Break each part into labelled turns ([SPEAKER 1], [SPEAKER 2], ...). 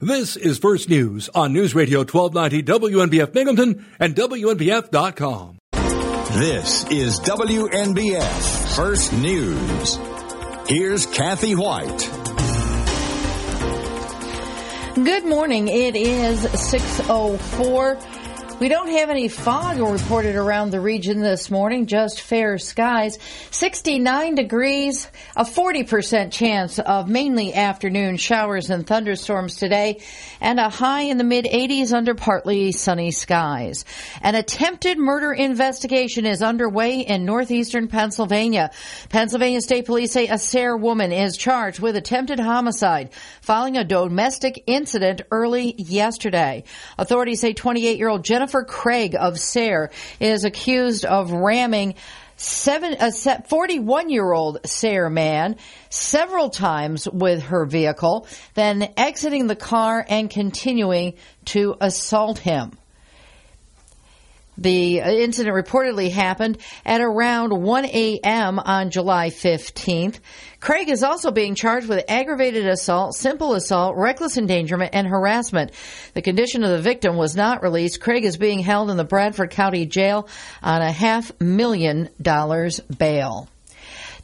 [SPEAKER 1] This is First News on News Radio 1290 WNBF Binghamton and WNBF.com.
[SPEAKER 2] This is WNBF First News. Here's Kathy Whyte.
[SPEAKER 3] Good morning. It is 604. We don't have any fog reported around the region this morning, just fair skies. 69 degrees, a 40% chance of mainly afternoon showers and thunderstorms today, and a high in the mid 80s under partly sunny skies. An attempted murder investigation is underway in northeastern Pennsylvania. Pennsylvania State Police say a Sayre woman is charged with attempted homicide following a domestic incident early yesterday. Authorities say 28 year old Jennifer Jennifer Craig of Sayre is accused of ramming seven, uh, a 41 year old Sayre man several times with her vehicle, then exiting the car and continuing to assault him. The incident reportedly happened at around 1 a.m. on July 15th. Craig is also being charged with aggravated assault, simple assault, reckless endangerment, and harassment. The condition of the victim was not released. Craig is being held in the Bradford County Jail on a half million dollars bail.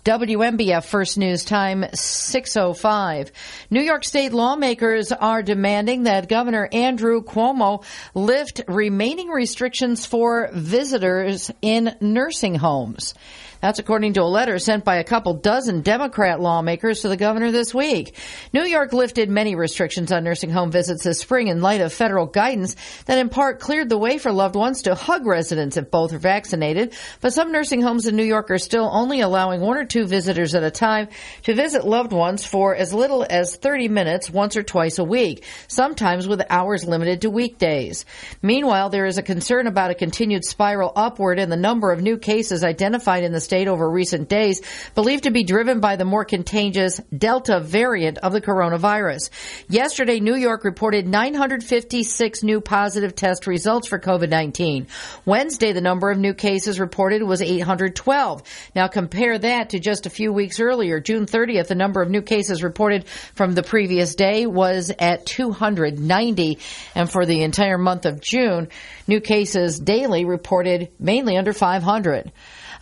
[SPEAKER 3] WNBF First News Time 605. New York State lawmakers are demanding that Governor Andrew Cuomo lift remaining restrictions for visitors in nursing homes. That's according to a letter sent by a couple dozen Democrat lawmakers to the governor this week. New York lifted many restrictions on nursing home visits this spring in light of federal guidance that in part cleared the way for loved ones to hug residents if both are vaccinated. But some nursing homes in New York are still only allowing one or two visitors at a time to visit loved ones for as little as 30 minutes once or twice a week, sometimes with hours limited to weekdays. Meanwhile, there is a concern about a continued spiral upward in the number of new cases identified in the state over recent days, believed to be driven by the more contagious Delta variant of the coronavirus. Yesterday, New York reported 956 new positive test results for COVID-19. Wednesday, the number of new cases reported was 812. Now compare that to just a few weeks earlier, June 30th, the number of new cases reported from the previous day was at 290. And for the entire month of June, new cases daily reported mainly under 500.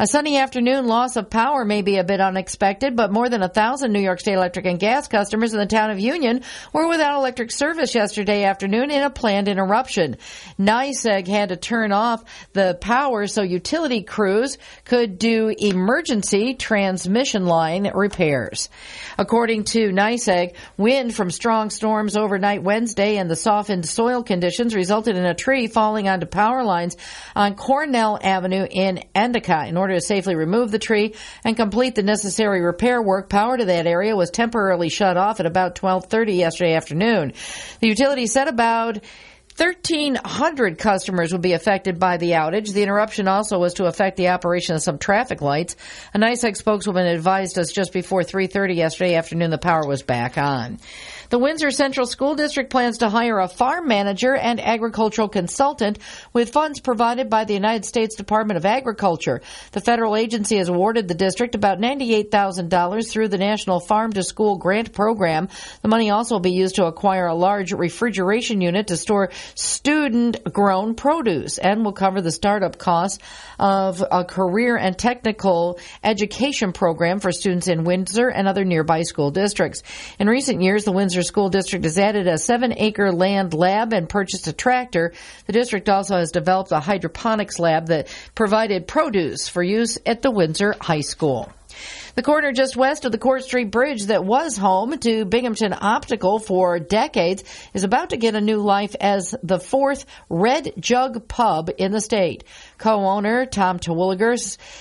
[SPEAKER 3] A sunny afternoon loss of power may be a bit unexpected, but more than a thousand New York State Electric and gas customers in the town of Union were without electric service yesterday afternoon in a planned interruption. NYSEG had to turn off the power so utility crews could do emergency transmission line repairs. According to NYSEG, wind from strong storms overnight Wednesday and the softened soil conditions resulted in a tree falling onto power lines on Cornell Avenue in Endicott. In order order to safely remove the tree and complete the necessary repair work, power to that area was temporarily shut off at about 12:30 yesterday afternoon. The utility said about 1,300 customers would be affected by the outage. The interruption also was to affect the operation of some traffic lights. A NYSEG spokeswoman advised us just before 3.30 yesterday afternoon the power was back on. The Windsor Central School District plans to hire a farm manager and agricultural consultant with funds provided by the United States Department of Agriculture. The federal agency has awarded the district about $98,000 through the National Farm to School Grant Program. The money also will be used to acquire a large refrigeration unit to store student grown produce and will cover the startup costs of a career and technical education program for students in Windsor and other nearby school districts. In recent years, the Windsor School District has added a seven acre land lab and purchased a tractor. The district also has developed a hydroponics lab that provided produce for use at the Windsor High School. The corner just west of the Court Street Bridge that was home to Binghamton Optical for decades is about to get a new life as the fourth Red Jug Pub in the state. Co-owner Tom Terwilliger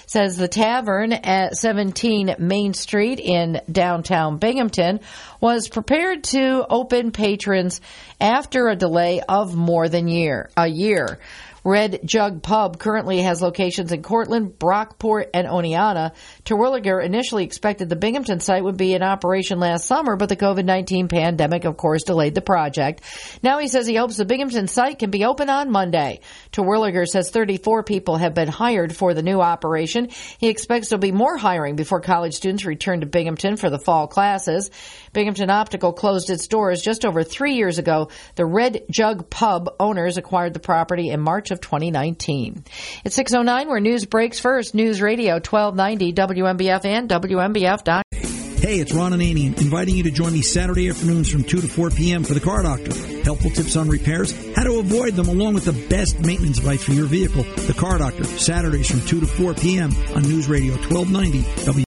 [SPEAKER 3] says the tavern at 17 Main Street in downtown Binghamton was prepared to open patrons after a delay of more than year, a year. Red Jug Pub currently has locations in Cortland, Brockport, and Oneonta. Terwilliger initially expected the Binghamton site would be in operation last summer, but the COVID-19 pandemic, of course, delayed the project. Now he says he hopes the Binghamton site can be open on Monday. Terwilliger says 34 people have been hired for the new operation. He expects there'll be more hiring before college students return to Binghamton for the fall classes. Binghamton Optical closed its doors just over three years ago. The Red Jug Pub owners acquired the property in March of 2019. It's 609 where news breaks first. News Radio 1290 WNBF and WNBF.com.
[SPEAKER 4] Hey, it's Ron and Ananian, inviting you to join me Saturday afternoons from 2 to 4 p.m. for the Car Doctor. Helpful tips on repairs, how to avoid them, along with the best maintenance advice for your vehicle. The Car Doctor, Saturdays from 2 to 4 p.m. on News Radio 1290 W.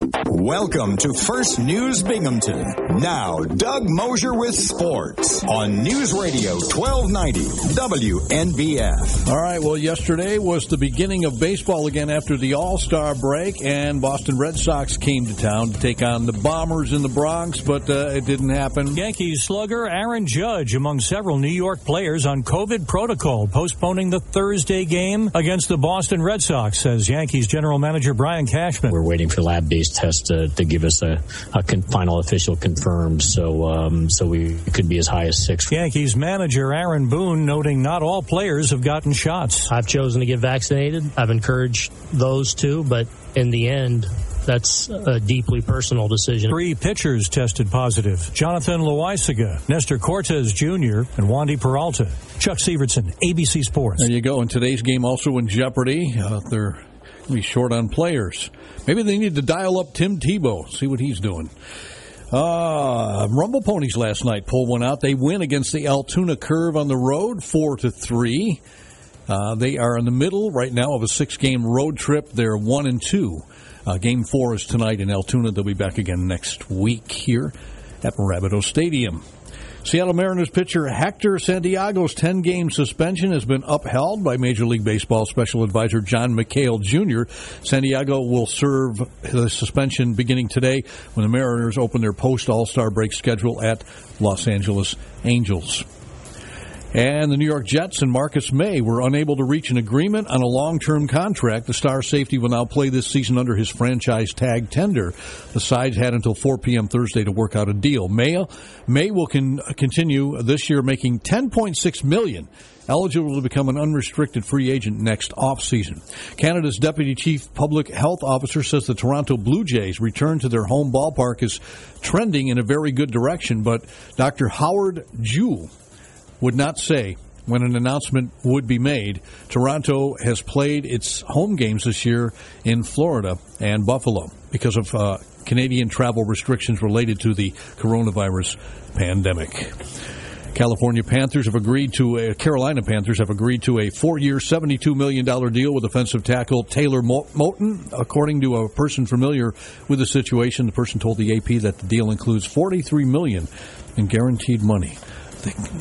[SPEAKER 2] Welcome to First News Binghamton. Now, Doug Mosher with sports on News Radio 1290 WNBF.
[SPEAKER 5] All right, well, yesterday was the beginning of baseball again after the All Star break, and Boston Red Sox came to town to take on the Bombers in the Bronx, but uh, it didn't happen.
[SPEAKER 6] Yankees slugger Aaron Judge among several New York players on COVID protocol, postponing the Thursday game against the Boston Red Sox, says Yankees general manager Brian Cashman.
[SPEAKER 7] We're waiting for lab based tests to, to give us a, a con- final official confirmed, so um, so we could be as high as six.
[SPEAKER 6] Yankees manager Aaron Boone noting not all players have gotten shots.
[SPEAKER 8] I've chosen to get vaccinated. I've encouraged those too, but in the end, that's a deeply personal decision.
[SPEAKER 6] Three pitchers tested positive. Jonathan Loaisiga, Nestor Cortes Jr., and Wandy Peralta. Chuck Severson, ABC Sports.
[SPEAKER 5] There you go. And today's game also in jeopardy. Uh, they're going to be short on players. Maybe they need to dial up Tim Tebow, see what he's doing. Uh, Rumble Ponies last night pulled one out. They win against the Altoona Curve on the road, four to three. Uh, they are in the middle right now of a six-game road trip. They're one and two. Uh, game four is tonight in Altoona. They'll be back again next week here at Mirabito Stadium. Seattle Mariners pitcher Hector Santiago's 10 game suspension has been upheld by Major League Baseball special advisor John McHale Jr. Santiago will serve the suspension beginning today when the Mariners open their post All Star break schedule at Los Angeles Angels. And the New York Jets and Marcus Maye were unable to reach an agreement on a long term contract. The star safety will now play this season under his franchise tag tender. The sides had until 4 p.m. Thursday to work out a deal. Maye, Maye will con- continue this year making 10.6 million eligible to become an unrestricted free agent next offseason. Canada's Deputy Chief Public Health Officer says the Toronto Blue Jays return to their home ballpark is trending in a very good direction, but Dr. Howard Njoo would not say when an announcement would be made. Toronto has played its home games this year in Florida and Buffalo because of uh, Canadian travel restrictions related to the coronavirus pandemic. California Panthers have agreed to a Carolina Panthers have agreed to a four-year, seventy-two million dollar deal with offensive tackle Taylor Moton. According to a person familiar with the situation, the person told the AP that the deal includes forty-three million in guaranteed money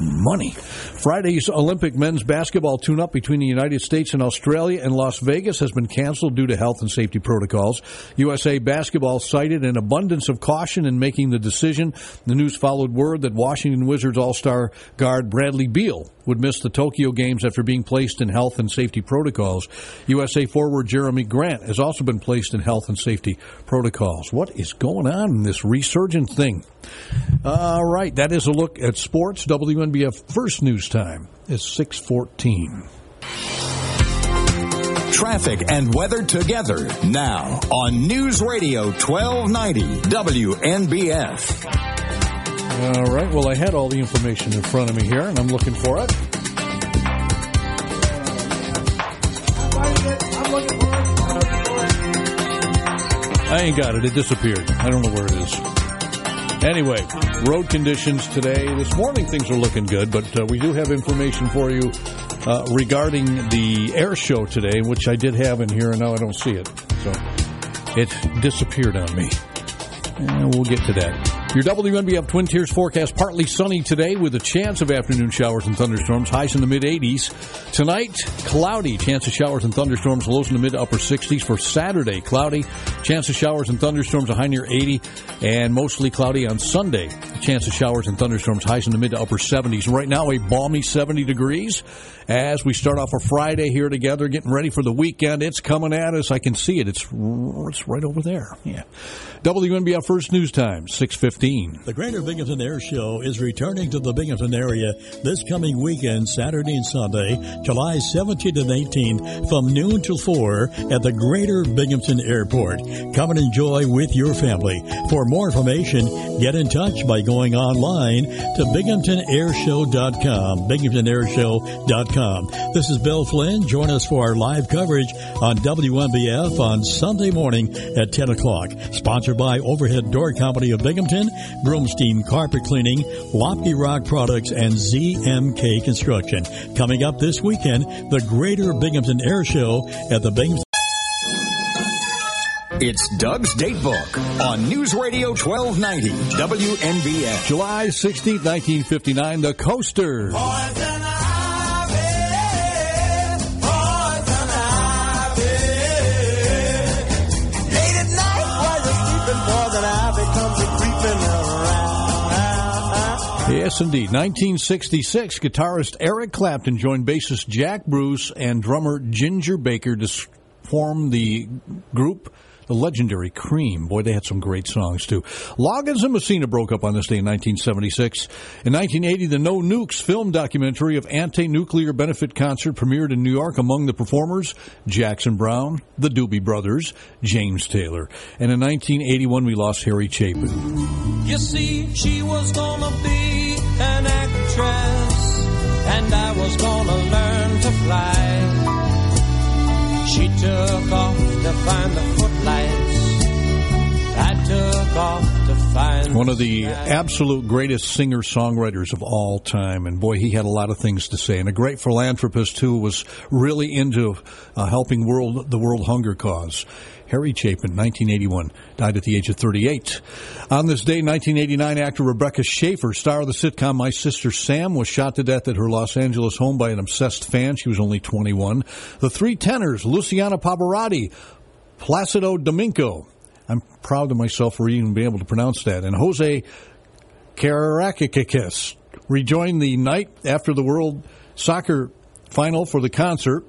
[SPEAKER 5] money. Friday's Olympic men's basketball tune up between the United States and Australia and Las Vegas has been canceled due to health and safety protocols. USA basketball cited an abundance of caution in making the decision. The news followed word that Washington Wizards All Star guard Bradley Beal would miss the Tokyo Games after being placed in health and safety protocols. USA forward Jerami Grant has also been placed in health and safety protocols. What is going on in this resurgent thing? All right, that is a look at sports. WNBF first news time is 614.
[SPEAKER 2] Traffic and weather together now on News Radio 1290 WNBF.
[SPEAKER 5] All right. Well, I had all the information in front of me here, and I'm looking for it. I ain't got it. It disappeared. I don't know where it is. Anyway, road conditions today. This morning things are looking good, but uh, we do have information for you uh, regarding the air show today, which I did have in here, and now I don't see it. So it disappeared on me. And we'll get to that. Your WNBF Twin Tiers forecast partly sunny today with a chance of afternoon showers and thunderstorms, highs in the mid 80s. Tonight, cloudy, chance of showers and thunderstorms, lows in the mid upper 60s. For Saturday, cloudy, chance of showers and thunderstorms, a high near 80, and mostly cloudy on Sunday. Chance of showers and thunderstorms, highs in the mid to upper 70s. Right now, a balmy 70 degrees as we start off a Friday here together, getting ready for the weekend. It's coming at us. I can see it. It's it's right over there. Yeah. WNBF First News Time, 615.
[SPEAKER 9] The Greater Binghamton Air Show is returning to the Binghamton area this coming weekend, Saturday and Sunday, July 17th and 18th, from noon till 4 at the Greater Binghamton Airport. Come and enjoy with your family. For more information, get in touch by going online to binghamtonairshow.com, binghamtonairshow.com. This is Bill Flynn. Join us for our live coverage on WNBF on Sunday morning at 10 o'clock. Sponsored by Overhead Door Company of Binghamton, Broomstein Carpet Cleaning, Lopke Rock Products, and ZMK Construction. Coming up this weekend, the Greater Binghamton Air Show at the Binghamton.
[SPEAKER 2] It's Doug's Date Book on News Radio 1290 WNBF.
[SPEAKER 5] July 16th, 1959, the Coasters. Yes, indeed. 1966, guitarist Eric Clapton joined bassist Jack Bruce and drummer Ginger Baker to form the group the legendary Cream. Boy, they had some great songs too. Loggins and Messina broke up on this day in 1976. In 1980, the No Nukes film documentary of anti-nuclear benefit concert premiered in New York. Among the performers, Jackson Browne, the Doobie Brothers, James Taylor. And in 1981, we lost Harry Chapin.
[SPEAKER 10] You see, she was gonna be an actress, and I was gonna learn to fly. She took off to find the footlights. I took off to find
[SPEAKER 5] one of the absolute greatest singer songwriters of all time, and boy, he had a lot of things to say, and a great philanthropist who was really into uh, helping world the world hunger cause. Harry Chapin, 1981, died at the age of 38. On this day, 1989, actor Rebecca Schaeffer, star of the sitcom My Sister Sam, was shot to death at her Los Angeles home by an obsessed fan. She was only 21. The three tenors, Luciano Pavarotti, Placido Domingo. I'm proud of myself for even being able to pronounce that. And Jose Karakiakis rejoined the night after the World Soccer Final for the concert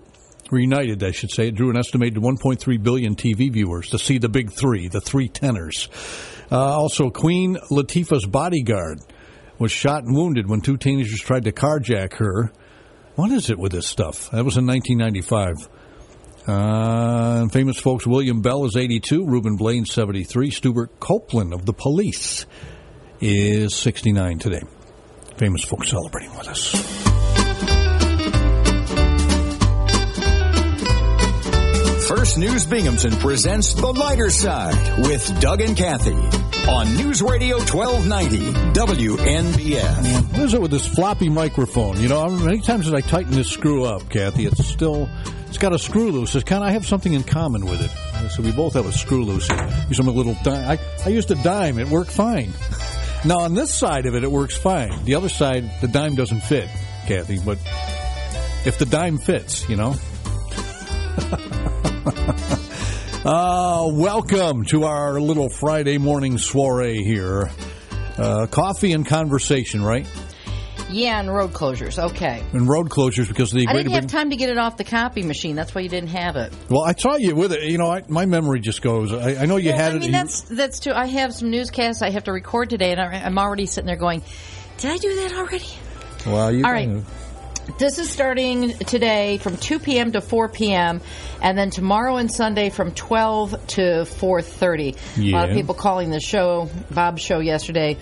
[SPEAKER 5] reunited, I should say. It drew an estimated 1.3 billion TV viewers to see the big three, the three tenors. Uh, also, Queen Latifah's bodyguard was shot and wounded when two teenagers tried to carjack her. What is it with this stuff? That was in 1995. Uh, famous folks, William Bell is 82, Ruben Blades 73, Stewart Copeland of the Police is 69 today. Famous folks celebrating with us.
[SPEAKER 2] First News Binghamton presents The Lighter Side with Doug and Kathy on News Radio 1290 WNBF.
[SPEAKER 5] What is it with this floppy microphone? You know, many times as I tighten this screw up, Kathy, it's still it's got a screw loose. It's kind of I have something in common with it. So we both have a screw loose. Use a little dime. I, I used a dime. It worked fine. Now on this side of it, it works fine. The other side, the dime doesn't fit, Kathy. But if the dime fits, you know. uh, welcome to our little Friday morning soiree here. Uh, coffee and conversation, right?
[SPEAKER 3] Yeah, and road closures. Okay.
[SPEAKER 5] And road closures because the
[SPEAKER 3] I didn't have time to get it off the copy machine. That's why you didn't have it.
[SPEAKER 5] Well, I saw you with it. You know, I, my memory just goes. I, I know you
[SPEAKER 3] well,
[SPEAKER 5] had
[SPEAKER 3] I
[SPEAKER 5] it.
[SPEAKER 3] mean, that's that's true. I have some newscasts I have to record today, and I, I'm already sitting there going, "Did I do that already?"
[SPEAKER 5] Well, you
[SPEAKER 3] all right. This is starting today from 2 p.m. to 4 p.m. and then tomorrow and Sunday from 12 to 4:30.
[SPEAKER 5] Yeah.
[SPEAKER 3] A lot of people calling the show, Bob's show yesterday,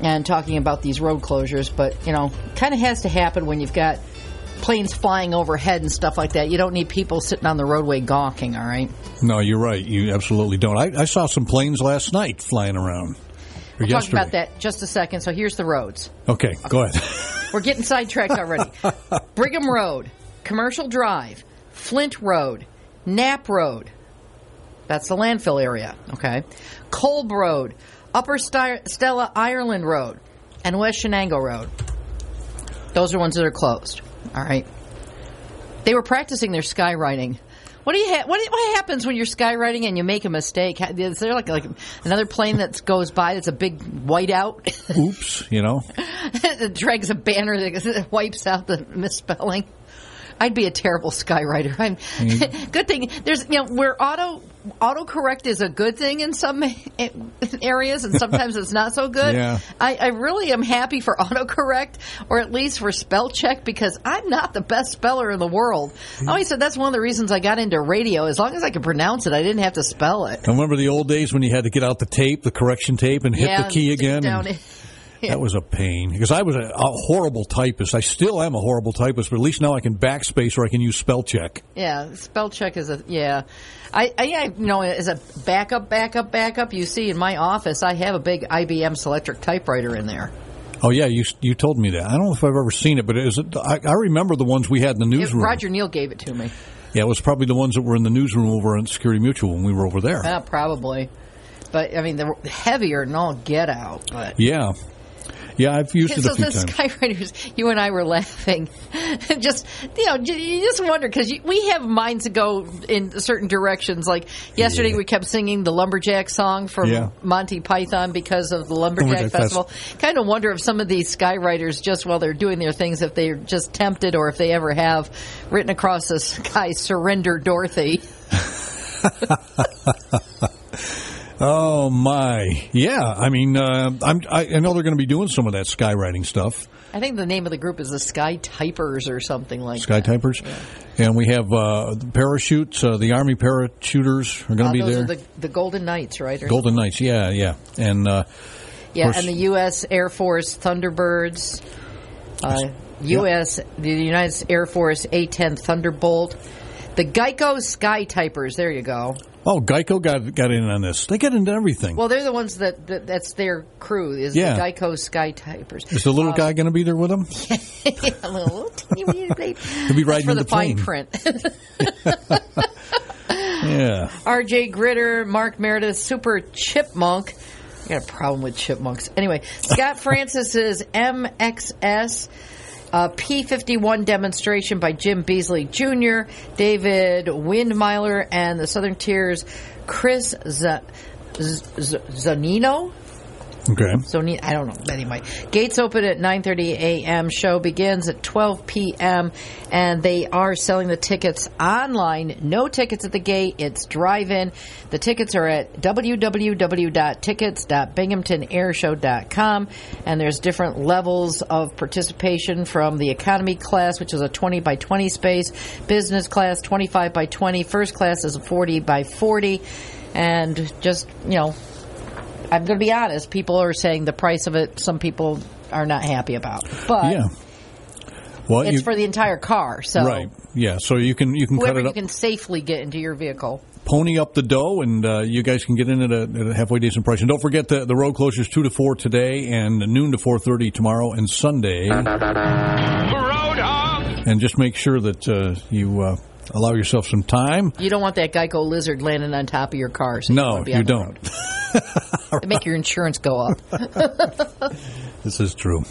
[SPEAKER 3] and talking about these road closures. But you know, kind of has to happen when you've got planes flying overhead and stuff like that. You don't need people sitting on the roadway gawking. All right.
[SPEAKER 5] No, you're right. You absolutely don't. I, I saw some planes last night flying around.
[SPEAKER 3] We'll talk about that just a second. So here's the roads.
[SPEAKER 5] Okay, go ahead.
[SPEAKER 3] We're getting sidetracked already. Brigham Road, Commercial Drive, Flint Road, Knapp Road. That's the landfill area. Okay. Kolb Road, Upper Stella Ireland Road and West Chenango Road. Those are ones that are closed. All right. They were practicing their skywriting. What do you ha- what, what happens when you're skywriting and you make a mistake? Is there like like another plane that goes by that's a big whiteout?
[SPEAKER 5] Oops, you know.
[SPEAKER 3] it drags a banner that wipes out the misspelling. I'd be a terrible skywriter. I'm mm. good thing there's you know where auto autocorrect is a good thing in some areas and sometimes it's not so good.
[SPEAKER 5] Yeah.
[SPEAKER 3] I, I really am happy for autocorrect or at least for spell check because I'm not the best speller in the world. I always said that's one of the reasons I got into radio. As long as I could pronounce it, I didn't have to spell it.
[SPEAKER 5] I remember the old days when you had to get out the tape, the correction tape, and hit
[SPEAKER 3] yeah,
[SPEAKER 5] the key again. That was a pain because I was a, a, horrible typist. I still am a horrible typist, but at least now I can backspace or I can use spell check.
[SPEAKER 3] Yeah, spell check is a yeah. I, I you know as a backup, backup, backup. You see, in my office, I have a big IBM Selectric typewriter in there.
[SPEAKER 5] Oh yeah, you you told me that. I don't know if I've ever seen it, but it I, I remember the ones we had in the newsroom.
[SPEAKER 3] Roger Neal gave it to me.
[SPEAKER 5] Yeah, it was probably the ones that were in the newsroom over at Security Mutual when we were over there.
[SPEAKER 3] Yeah, probably. But I mean, they're heavier and all get out. But
[SPEAKER 5] yeah, yeah, I've used it
[SPEAKER 3] so
[SPEAKER 5] a few
[SPEAKER 3] the
[SPEAKER 5] times.
[SPEAKER 3] skywriters, you and I were laughing. just you know, you just wonder because we have minds that go in certain directions. Like yesterday, yeah. we kept singing the lumberjack song from
[SPEAKER 5] yeah.
[SPEAKER 3] Monty Python because of the lumberjack, lumberjack festival. Fest. Kind of wonder if some of these skywriters, just while they're doing their things, if they're just tempted or if they ever have written across the sky "Surrender, Dorothy."
[SPEAKER 5] Oh my, yeah. I mean, uh, I'm, I, I know they're going to be doing some of that skywriting stuff.
[SPEAKER 3] I think the name of the group is the Sky Typers or something like
[SPEAKER 5] Sky
[SPEAKER 3] that.
[SPEAKER 5] Typers. Yeah. And we have uh, the parachutes. Uh, the Army parachuters are going to
[SPEAKER 3] uh,
[SPEAKER 5] be there.
[SPEAKER 3] the, the Golden Knights, right? Or
[SPEAKER 5] Golden Knights. Yeah, yeah. And uh,
[SPEAKER 3] yeah, course, and the U.S. Air Force Thunderbirds. U.S. Uh, the United Air Force A-10 Thunderbolt. The Geico Sky Typers. There you go.
[SPEAKER 5] Oh, Geico got got in on this. They get into everything.
[SPEAKER 3] Well, they're the ones that, that that's their crew is
[SPEAKER 5] yeah.
[SPEAKER 3] the Geico Sky Typers.
[SPEAKER 5] Is the little um, guy going to be there with them?
[SPEAKER 3] yeah, a little teeny weeny
[SPEAKER 5] He'll be riding
[SPEAKER 3] for
[SPEAKER 5] the,
[SPEAKER 3] the fine print.
[SPEAKER 5] yeah.
[SPEAKER 3] R.J. Gritter, Mark Meredith, Super Chipmunk. I got a problem with chipmunks. Anyway, Scott Francis's MXS. A P51 demonstration by Jim Beasley Jr., David Windmiller, and the Southern Tiers Chris Z- Z- Zanino.
[SPEAKER 5] Okay.
[SPEAKER 3] So I don't know. Anyway, gates open at 9:30 a.m. Show begins at 12 p.m. and they are selling the tickets online. No tickets at the gate. It's drive-in. The tickets are at www.tickets.binghamtonairshow.com and there's different levels of participation from the economy class, which is a 20 by 20 space, business class 25 by 20, first class is a 40 by 40, and just you know I'm going to be honest. People are saying the price of it. Some people are not happy about, but
[SPEAKER 5] yeah. Well,
[SPEAKER 3] it's
[SPEAKER 5] you,
[SPEAKER 3] for the entire car. So
[SPEAKER 5] right, yeah. So you can you can cut it up.
[SPEAKER 3] you can safely get into your vehicle.
[SPEAKER 5] Pony up the dough, and uh, you guys can get in at a, at a, halfway decent price. And don't forget the the road closures two to four today, and noon to four thirty tomorrow and Sunday. And just make sure that uh, you uh, allow yourself some time.
[SPEAKER 3] You don't want that Geico lizard landing on top of your car. So
[SPEAKER 5] no,
[SPEAKER 3] you,
[SPEAKER 5] you don't.
[SPEAKER 3] right. Make your insurance go up.
[SPEAKER 5] this is true.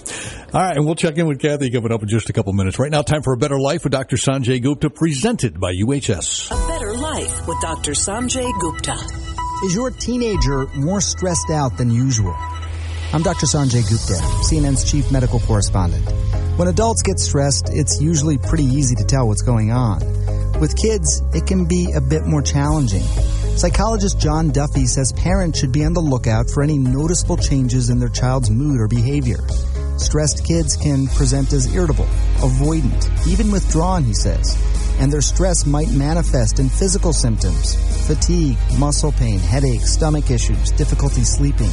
[SPEAKER 5] All right, and we'll check in with Kathy coming up in just a couple minutes. Right now, time for a better life with Dr. Sanjay Gupta, presented by UHS.
[SPEAKER 11] A better life with Dr. Sanjay Gupta.
[SPEAKER 12] Is your teenager more stressed out than usual? I'm Dr. Sanjay Gupta, CNN's chief medical correspondent. When adults get stressed, it's usually pretty easy to tell what's going on. With kids, it can be a bit more challenging. Psychologist John Duffy says parents should be on the lookout for any noticeable changes in their child's mood or behavior. Stressed kids can present as irritable, avoidant, even withdrawn, he says. And their stress might manifest in physical symptoms fatigue, muscle pain, headaches, stomach issues, difficulty sleeping.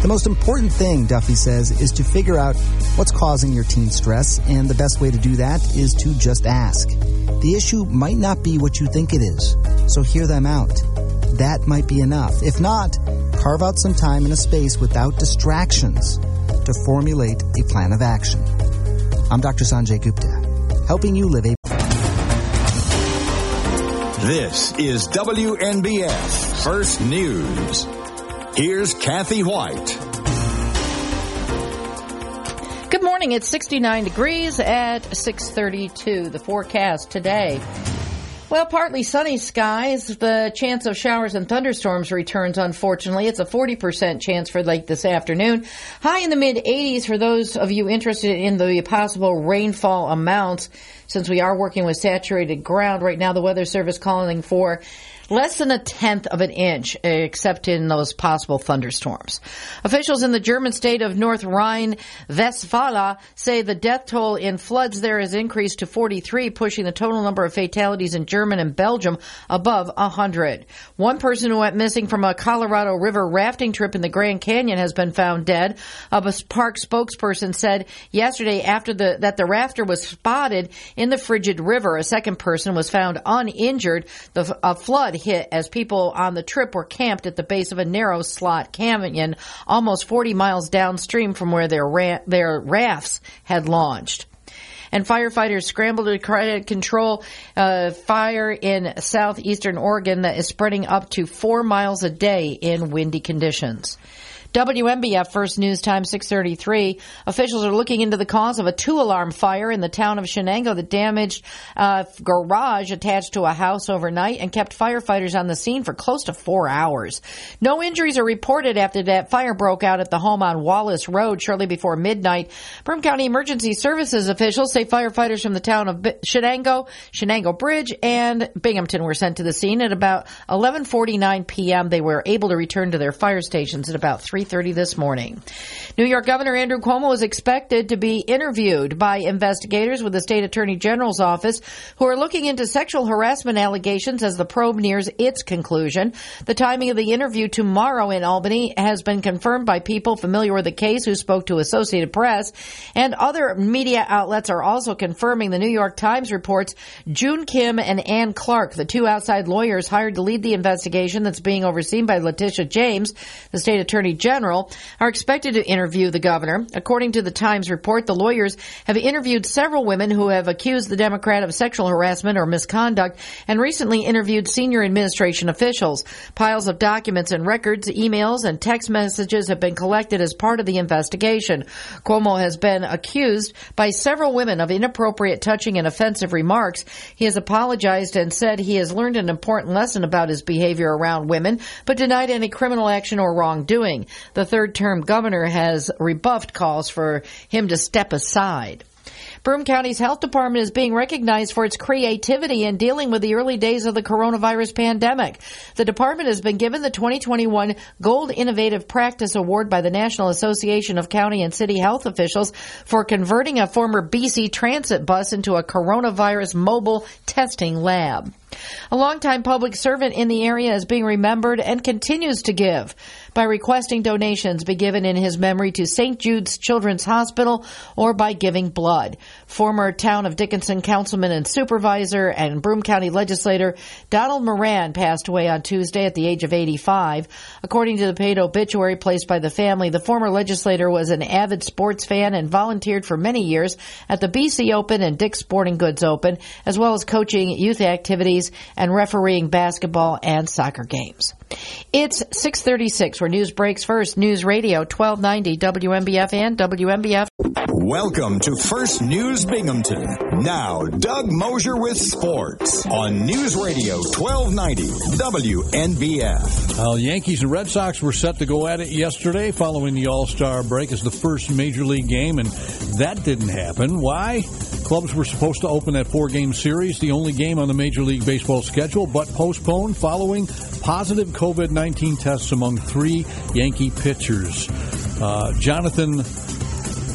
[SPEAKER 12] The most important thing, Duffy says, is to figure out what's causing your teen stress, and the best way to do that is to just ask. The issue might not be what you think it is, so hear them out. That might be enough. If not, carve out some time in a space without distractions to formulate a plan of action. I'm Dr. Sanjay Gupta, helping you live a
[SPEAKER 2] This is WNBF First News. Here's Kathy Whyte.
[SPEAKER 3] Good morning. It's 69 degrees at 632. The forecast today. Well, partly sunny skies. The chance of showers and thunderstorms returns, unfortunately. It's a 40% chance for late this afternoon. High in the mid 80s for those of you interested in the possible rainfall amounts. Since we are working with saturated ground right now, the Weather Service calling for less than a tenth of an inch, except in those possible thunderstorms. Officials in the German state of North Rhine-Westphalia say the death toll in floods there has increased to 43, pushing the total number of fatalities in Germany and Belgium above 100. One person who went missing from a Colorado River rafting trip in the Grand Canyon has been found dead. A park spokesperson said yesterday after the, that the rafter was spotted in the frigid river. A second person was found uninjured. The a flood hit as people on the trip were camped at the base of a narrow slot canyon almost 40 miles downstream from where their, ra- their rafts had launched and firefighters scrambled to try to control uh, fire in southeastern Oregon that is spreading up to four miles a day in windy conditions. WNBF First News Time 633. Officials are looking into the cause of a two-alarm fire in the town of Chenango that damaged a garage attached to a house overnight and kept firefighters on the scene for close to four hours. No injuries are reported after that fire broke out at the home on Wallace Road shortly before midnight. Broome County Emergency Services officials say firefighters from the town of Chenango, Chenango Bridge, and Binghamton were sent to the scene at about 11:49 p.m. They were able to return to their fire stations at about 3 3:30 this morning. New York Governor Andrew Cuomo is expected to be interviewed by investigators with the state attorney general's office who are looking into sexual harassment allegations as the probe nears its conclusion. The timing of the interview tomorrow in Albany has been confirmed by people familiar with the case who spoke to Associated Press and other media outlets are also confirming the New York Times reports Joon Kim and Anne Clark, the two outside lawyers hired to lead the investigation that's being overseen by Letitia James, the state attorney general General are expected to interview the governor. According to the Times report, the lawyers have interviewed several women who have accused the Democrat of sexual harassment or misconduct and recently interviewed senior administration officials. Piles of documents and records, emails, and text messages have been collected as part of the investigation. Cuomo has been accused by several women of inappropriate touching and offensive remarks. He has apologized and said he has learned an important lesson about his behavior around women, but denied any criminal action or wrongdoing. The third term governor has rebuffed calls for him to step aside. Broome County's health department is being recognized for its creativity in dealing with the early days of the coronavirus pandemic. The department has been given the 2021 Gold Innovative Practice Award by the National Association of County and City Health Officials for converting a former BC transit bus into a coronavirus mobile testing lab. A longtime public servant in the area is being remembered and continues to give by requesting donations be given in his memory to St. Jude's Children's Hospital or by giving blood. Former town of Dickinson councilman and supervisor and Broome County legislator Donald Moran passed away on Tuesday at the age of 85. According to the paid obituary placed by the family, the former legislator was an avid sports fan and volunteered for many years at the BC Open and Dick's Sporting Goods Open, as well as coaching youth activities and refereeing basketball and soccer games. It's 636 where news breaks first. News Radio 1290 WNBF and WNBF.
[SPEAKER 2] Welcome to First News Binghamton. Now, Doug Mosher with sports on News Radio 1290 WNBF.
[SPEAKER 5] Well, Yankees and Red Sox were set to go at it yesterday following the All-Star break as the first major league game, and that didn't happen. Why? Clubs were supposed to open that four-game series, the only game on the Major League Baseball schedule, but postponed following positive COVID 19 tests among three Yankee pitchers. Uh, Jonathan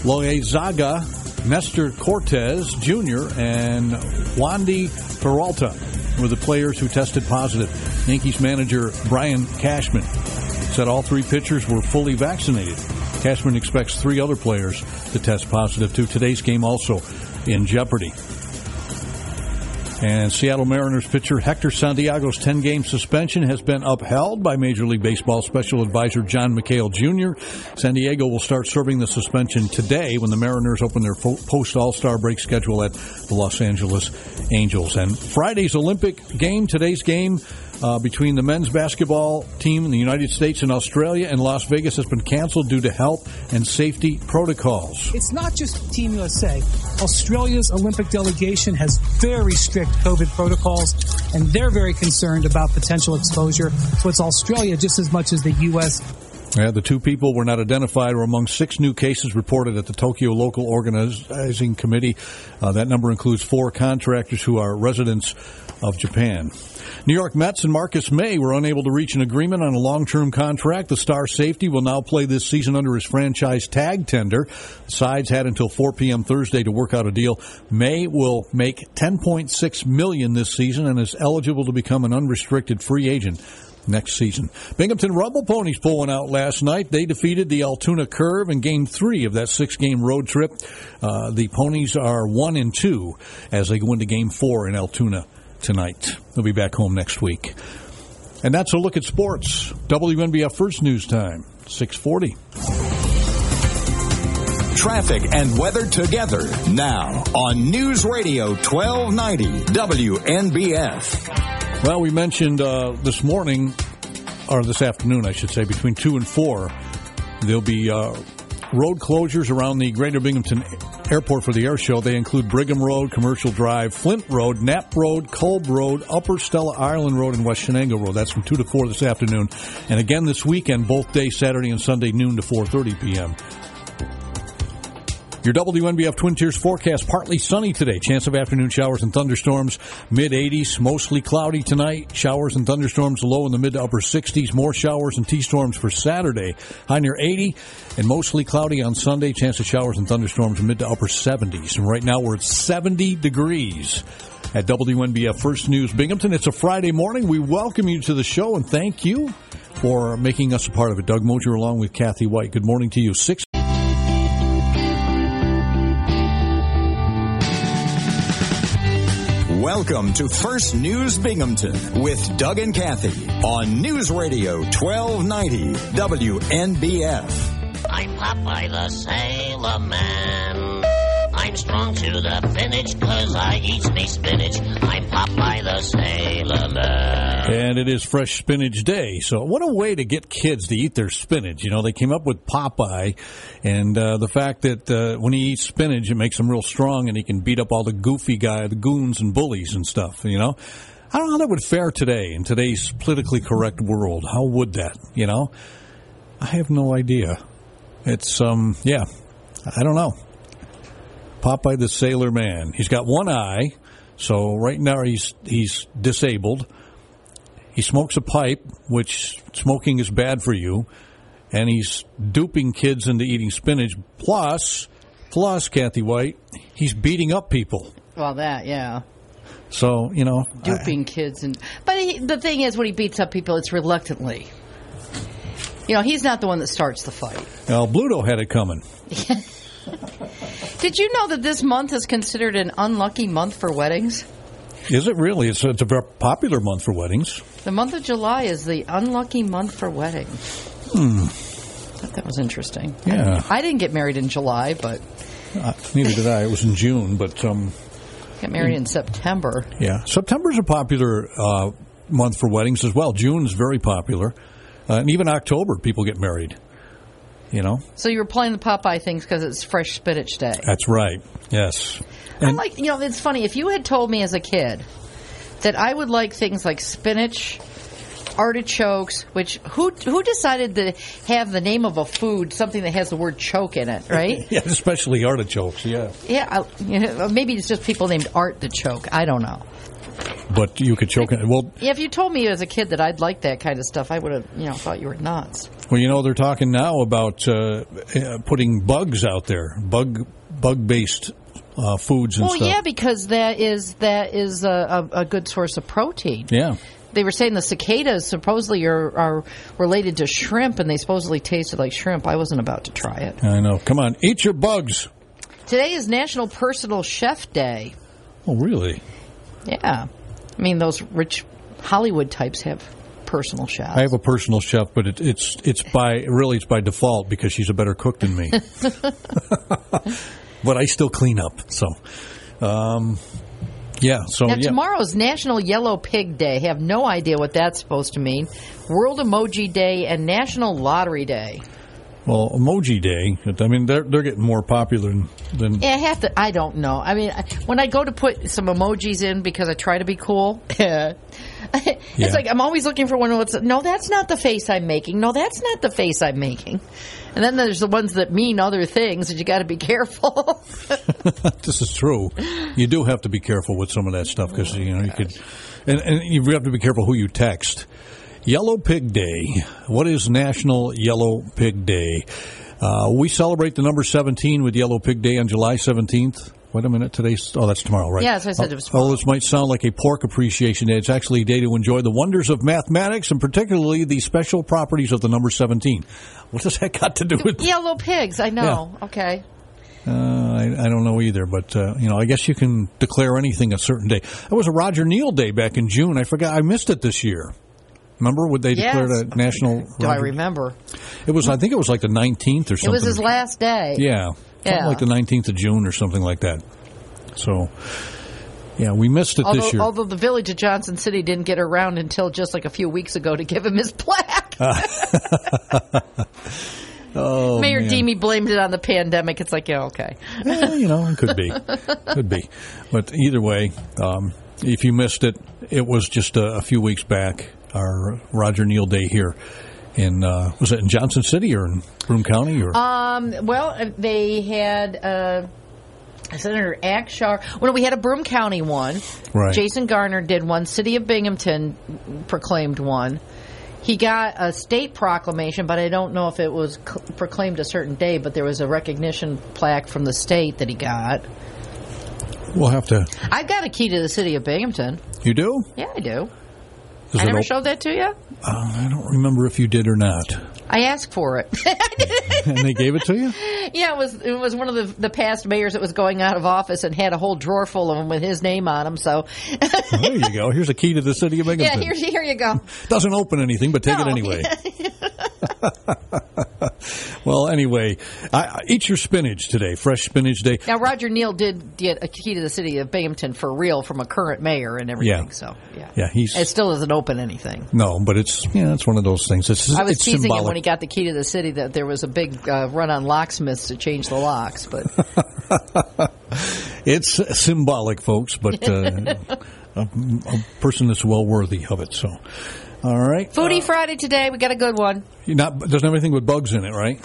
[SPEAKER 5] Loaisiga, Nestor Cortes Jr., and Wandy Peralta were the players who tested positive. Yankees manager Brian Cashman said all three pitchers were fully vaccinated. Cashman expects three other players to test positive to Today's game also in jeopardy. And Seattle Mariners pitcher Hector Santiago's 10 game suspension has been upheld by Major League Baseball special advisor John McHale Jr. Santiago will start serving the suspension today when the Mariners open their post All Star break schedule at the Los Angeles Angels. And Friday's Olympic game, today's game, uh, between the men's basketball team in the United States and Australia and Las Vegas has been canceled due to health and safety protocols.
[SPEAKER 13] It's not just Team USA. Australia's Olympic delegation has very strict COVID protocols, and they're very concerned about potential exposure. So it's Australia just as much as the U.S.
[SPEAKER 5] Yeah, the two people were not identified were among six new cases reported at the Tokyo Local Organizing Committee. Uh, that number includes four contractors who are residents of Japan. New York Mets and Marcus Maye were unable to reach an agreement on a long-term contract. The star safety will now play this season under his franchise tag tender. The sides had until 4 p.m. Thursday to work out a deal. Maye will make 10.6 million this season and is eligible to become an unrestricted free agent next season. Binghamton Rumble Ponies pulling out last night. They defeated the Altoona Curve in Game Three of that six-game road trip. Uh, the Ponies are one and two as they go into Game Four in Altoona tonight. They'll be back home next week. And that's a look at sports. WNBF First News Time, 640.
[SPEAKER 2] Traffic and weather together now on News Radio 1290 WNBF.
[SPEAKER 5] Well, we mentioned uh, this morning, or this afternoon, I should say, between 2 and 4, there'll be uh, road closures around the Greater Binghamton Airport for the air show. They include Brigham Road, Commercial Drive, Flint Road, Knapp Road, Kolb Road, Upper Stella Ireland Road, and West Chenango Road. That's from 2 to 4 this afternoon. And again this weekend, both days, Saturday and Sunday, noon to 4.30 p.m. Your WNBF Twin Tiers forecast partly sunny today. Chance of afternoon showers and thunderstorms. Mid 80s, mostly cloudy tonight. Showers and thunderstorms low in the mid to upper 60s. More showers and T storms for Saturday. High near 80 and mostly cloudy on Sunday. Chance of showers and thunderstorms mid to upper 70s. And right now we're at 70 degrees at WNBF First News Binghamton. It's a Friday morning. We welcome you to the show and thank you for making us a part of it. Doug Mosher along with Kathy Whyte. Good morning to you. Six
[SPEAKER 2] Welcome to First News Binghamton with Doug and Kathy on News Radio 1290 WNBF.
[SPEAKER 14] I'm Popeye the Sailor Man. The finish cause I eat me spinach. I'm Popeye the Sailor Man.
[SPEAKER 5] And it is Fresh Spinach Day. So, what a way to get kids to eat their spinach. You know, they came up with Popeye, and uh, the fact that uh, when he eats spinach, it makes him real strong and he can beat up all the goofy guy, the goons and bullies and stuff, you know? I don't know how that would fare today in today's politically correct world. How would that, you know? I have no idea. It's, um, yeah, I don't know. Popeye the Sailor Man. He's got one eye, so right now he's he's disabled. He smokes a pipe, which smoking is bad for you, and he's duping kids into eating spinach. Plus, plus Kathy Whyte, he's beating up people.
[SPEAKER 3] Well, that, yeah.
[SPEAKER 5] So you know,
[SPEAKER 3] Duping kids. and But he, the thing is, when he beats up people, it's reluctantly. You know, he's not the one that starts the fight.
[SPEAKER 5] well, Bluto had it coming.
[SPEAKER 3] Did you know that this month is considered an unlucky month for weddings?
[SPEAKER 5] Is it really? It's, it's a very popular month for weddings.
[SPEAKER 3] The month of July is the unlucky month for weddings.
[SPEAKER 5] Hmm.
[SPEAKER 3] I thought that was interesting.
[SPEAKER 5] Yeah.
[SPEAKER 3] I didn't get married in July, but
[SPEAKER 5] Uh, neither did I. It was in June, but um,
[SPEAKER 3] got married in September.
[SPEAKER 5] Yeah, September is a popular uh, month for weddings as well. June is very popular, uh, and even October people get married. You know,
[SPEAKER 3] So you were playing the Popeye things because it's Fresh Spinach Day.
[SPEAKER 5] that's right. Yes,
[SPEAKER 3] I like, you know, it's funny. If you had told me as a kid that I would like things like spinach, artichokes, which who who decided to have the name of a food something that has the word choke in it, right?
[SPEAKER 5] yeah, especially artichokes. Yeah,
[SPEAKER 3] yeah, I, you know, maybe it's just people named Art the Choke. I don't know.
[SPEAKER 5] But you could choke it. Well,
[SPEAKER 3] Yeah, if you told me as a kid that I'd like that kind of stuff, I would have, you know, thought you were nuts.
[SPEAKER 5] well, you know they're talking now about uh, uh, putting bugs out there, bug bug based uh, foods and
[SPEAKER 3] Well,
[SPEAKER 5] stuff.
[SPEAKER 3] yeah, because that is that is a, a, a good source of protein.
[SPEAKER 5] yeah.
[SPEAKER 3] They were saying the cicadas supposedly are, are related to shrimp, and they supposedly tasted like shrimp. I wasn't about to try it.
[SPEAKER 5] I know. Come on, eat your bugs.
[SPEAKER 3] Today is National Personal Chef Day.
[SPEAKER 5] Oh, really?
[SPEAKER 3] Yeah, I mean those rich Hollywood types have personal chefs.
[SPEAKER 5] I have a personal chef, but it, it's it's by really it's by default because she's a better cook than me. but I still clean up. So, um, Yeah. So
[SPEAKER 3] now
[SPEAKER 5] yeah.
[SPEAKER 3] tomorrow's National Yellow Pig Day. Have no idea what that's supposed to mean. World Emoji Day and National Lottery Day.
[SPEAKER 5] Well, Emoji Day. I mean, they're they're getting more popular than.
[SPEAKER 3] Yeah, I have to. I don't know. I mean, when I go to put some emojis in because I try to be cool, it's
[SPEAKER 5] Yeah.
[SPEAKER 3] like I'm always looking for one. What's no? That's not the face I'm making. No, that's not the face I'm making. And then there's the ones that mean other things, and you got to be careful.
[SPEAKER 5] this is true. You do have to be careful with some of that stuff because you know you could, and, and you have to be careful who you text. Yellow Pig Day. What is National Yellow Pig Day? Uh, we celebrate the number 17 with Yellow Pig Day on July 17th. Wait a minute, today's, oh, that's tomorrow, right?
[SPEAKER 3] Yeah, I said, it was
[SPEAKER 5] Oh, this might sound like a pork appreciation day. It's actually a day to enjoy the wonders of mathematics and particularly the special properties of the number 17. What does that got to do with
[SPEAKER 3] Yellow pigs. I know. Okay.
[SPEAKER 5] uh, I, I don't know either, but uh, you know, I guess you can declare anything a certain day. It was a Roger Neal Day back in June. I forgot. I missed it this year. Remember when they
[SPEAKER 3] Yes.
[SPEAKER 5] declared a national?
[SPEAKER 3] Do I remember?
[SPEAKER 5] It was. I think it was like the nineteenth or something.
[SPEAKER 3] It was his last day.
[SPEAKER 5] Yeah, something
[SPEAKER 3] Yeah.
[SPEAKER 5] like the nineteenth of June or something like that. So, yeah, we missed it
[SPEAKER 3] Although,
[SPEAKER 5] this year.
[SPEAKER 3] although the village of Johnson City didn't get around until just like a few weeks ago to give him his plaque.
[SPEAKER 5] oh,
[SPEAKER 3] Mayor
[SPEAKER 5] man.
[SPEAKER 3] Deemie blamed it on the pandemic. It's like, yeah, okay.
[SPEAKER 5] Eh, you know, it could be, could be, but either way, um, if you missed it, it was just a, a few weeks back. Our Roger Neal Day here in uh, was it in Johnson City or in Broome County or
[SPEAKER 3] Um, well, uh, they had uh, Senator Akshar. Well, we had a Broome County one.
[SPEAKER 5] Right.
[SPEAKER 3] Jason Garnar did one. City of Binghamton proclaimed one. He got a state proclamation, but I don't know if it was c- proclaimed a certain day. But there was a recognition plaque from the state that he got.
[SPEAKER 5] we'll have to.
[SPEAKER 3] I've got a key to the city of Binghamton.
[SPEAKER 5] You do?
[SPEAKER 3] Yeah, I do.
[SPEAKER 5] Is
[SPEAKER 3] I never
[SPEAKER 5] op-
[SPEAKER 3] showed that to you.
[SPEAKER 5] Uh, I don't remember if you did or not.
[SPEAKER 3] I asked for it.
[SPEAKER 5] and they gave it to you.
[SPEAKER 3] Yeah, it was it was one of the the past mayors that was going out of office and had a whole drawer full of them with his name on them. So
[SPEAKER 5] Well, there you go. Here's a key to the city of
[SPEAKER 3] yeah, here here you go.
[SPEAKER 5] Doesn't open anything, but take it anyway. well, anyway, I, I, eat your spinach today. Fresh spinach day.
[SPEAKER 3] Now Roger Neal did get a key to the city of Binghamton for real from a current mayor and everything.
[SPEAKER 5] Yeah.
[SPEAKER 3] So yeah,
[SPEAKER 5] Yeah, he's
[SPEAKER 3] it still doesn't open anything.
[SPEAKER 5] no, but it's yeah, it's one of those things. It's
[SPEAKER 3] I was
[SPEAKER 5] it's
[SPEAKER 3] teasing
[SPEAKER 5] symbolic.
[SPEAKER 3] him when he got the key to the city that there was a big uh, run on locksmiths to change the locks, but
[SPEAKER 5] It's symbolic, folks, but uh, a, a person that's well worthy of it. So, all right,
[SPEAKER 3] Foodie Friday today. We got a good one.
[SPEAKER 5] Not doesn't have anything with bugs in it, right?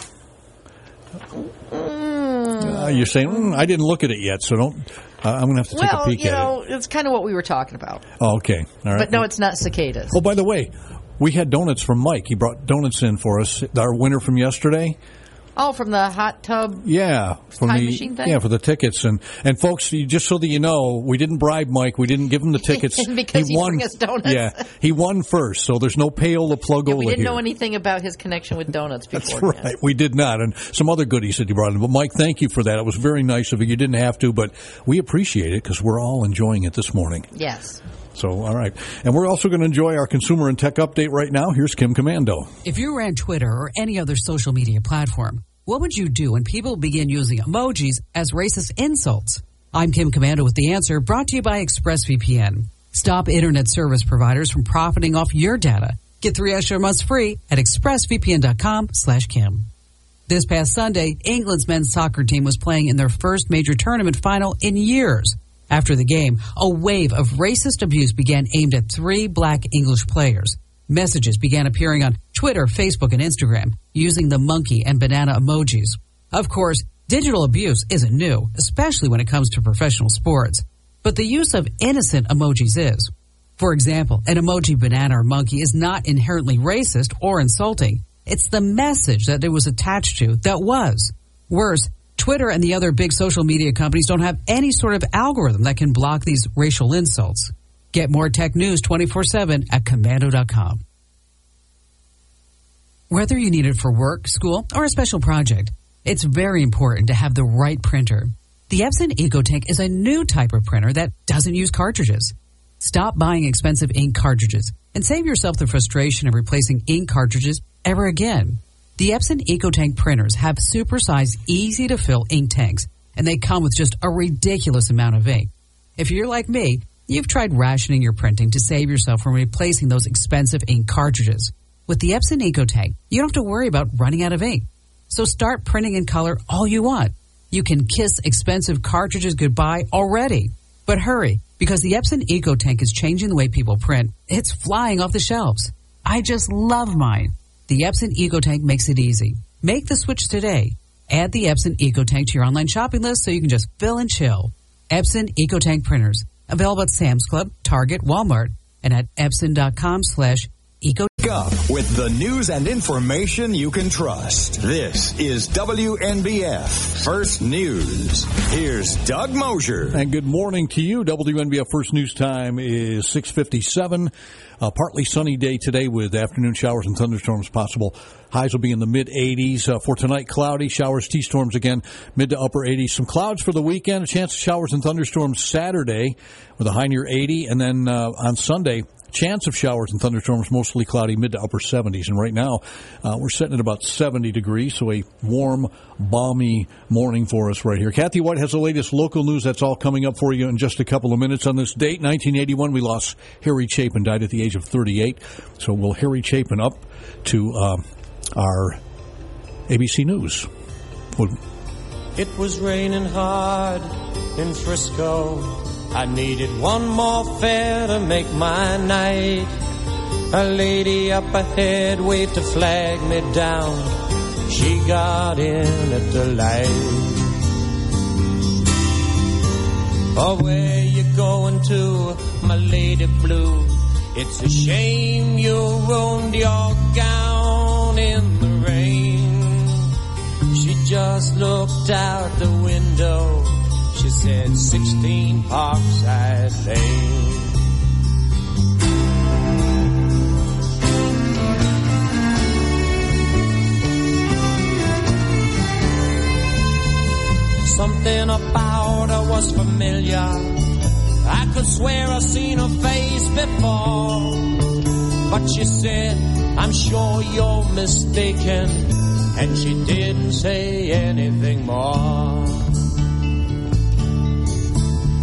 [SPEAKER 3] Mm.
[SPEAKER 5] Uh, you're saying "Mm, I didn't look at it yet, so don't. Uh, I'm going to have to take a
[SPEAKER 3] well,
[SPEAKER 5] peek
[SPEAKER 3] you
[SPEAKER 5] at
[SPEAKER 3] know, it's kind of what we were talking about.
[SPEAKER 5] Oh, okay, all right.
[SPEAKER 3] But no, it's not cicadas.
[SPEAKER 5] Oh, by the way, we had donuts from Mike. He brought donuts in for us. Our winner from yesterday.
[SPEAKER 3] Oh, from the hot tub.
[SPEAKER 5] Yeah, from
[SPEAKER 3] Time
[SPEAKER 5] the
[SPEAKER 3] machine thing?
[SPEAKER 5] yeah for the tickets and and folks, you- just so that you know, we didn't bribe Mike. We didn't give him the tickets.
[SPEAKER 3] Because he
[SPEAKER 5] won.
[SPEAKER 3] bring us donuts.
[SPEAKER 5] Yeah, he won first. So there's no payola plugola
[SPEAKER 3] We didn't
[SPEAKER 5] here.
[SPEAKER 3] know anything about his connection with donuts
[SPEAKER 5] That's
[SPEAKER 3] before.
[SPEAKER 5] right. We did not, and some other goodies that he brought in. But Mike, thank you for that. It was very nice of you. You didn't have to, but we appreciate it because we're all enjoying it this morning.
[SPEAKER 3] Yes.
[SPEAKER 5] So, all right, and we're also going to enjoy our consumer and tech update right now. Here's Kim Komando.
[SPEAKER 15] If you ran Twitter or any other social media platform, what would you do when people begin using emojis as racist insults? I'm Kim Komando with the answer brought to you by ExpressVPN. Stop internet service providers from profiting off your data. Get three extra months free at expressvpn.com slash Kim. This past Sunday, England's men's soccer team was playing in their first major tournament final in years. After the game, a wave of racist abuse began aimed at three black English players. Messages began appearing on Twitter, Facebook, and Instagram using the monkey and banana emojis. Of course, digital abuse isn't new, especially when it comes to professional sports. But the use of innocent emojis is. For example, an emoji banana or monkey is not inherently racist or insulting. It's the message that it was attached to that was. Worse, Twitter and the other big social media companies don't have any sort of algorithm that can block these racial insults. Get more tech news 24-7 at komando.com. Whether you need it for work, school, or a special project, it's very important to have the right printer. The Epson EcoTank is a new type of printer that doesn't use cartridges. Stop buying expensive ink cartridges and save yourself the frustration of replacing ink cartridges ever again. The Epson EcoTank printers have supersized, easy to fill ink tanks, and they come with just a ridiculous amount of ink. If you're like me, you've tried rationing your printing to save yourself from replacing those expensive ink cartridges. With the Epson EcoTank, you don't have to worry about running out of ink. So start printing in color all you want. You can kiss expensive cartridges goodbye already. But hurry, because the Epson EcoTank is changing the way people print. It's flying off the shelves. I just love mine. The Epson EcoTank makes it easy. Make the switch today. Add the Epson EcoTank to your online shopping list so you can just fill and chill. Epson EcoTank printers. Available at Sam's Club, Target, Walmart, and at epson.com slash eco.
[SPEAKER 2] Up with the news and information you can trust. This is WNBF First News. Here's Doug Mosher.
[SPEAKER 5] And good morning to you. WNBF First News time is 657. A partly sunny day today with afternoon showers and thunderstorms possible. Highs will be in the mid 80s. Uh, for tonight, cloudy, showers, T storms again, mid to upper 80s. Some clouds for the weekend, a chance of showers and thunderstorms Saturday with a high near 80. And then uh, on Sunday, Chance of showers and thunderstorms, mostly cloudy, mid to upper 70s. And right now, uh, we're sitting at about 70 degrees, so a warm, balmy morning for us right here. Kathy Whyte has the latest local news. That's all coming up for you in just a couple of minutes. On this date, 1981, we lost Harry Chapin, died at the age of 38. So we'll Harry Chapin up to uh, our ABC News. We'll-
[SPEAKER 10] It was raining hard in Frisco. I needed one more fare to make my night. A lady up ahead waved to flag me down. She got in at the light. Oh, where you going to, my lady blue? It's a shame you ruined your gown in the rain. She just looked out the window. She said 16 Parkside Lane. Something about her was familiar. I could swear I seen her face before. But she said, I'm sure you're mistaken. And she didn't say anything more.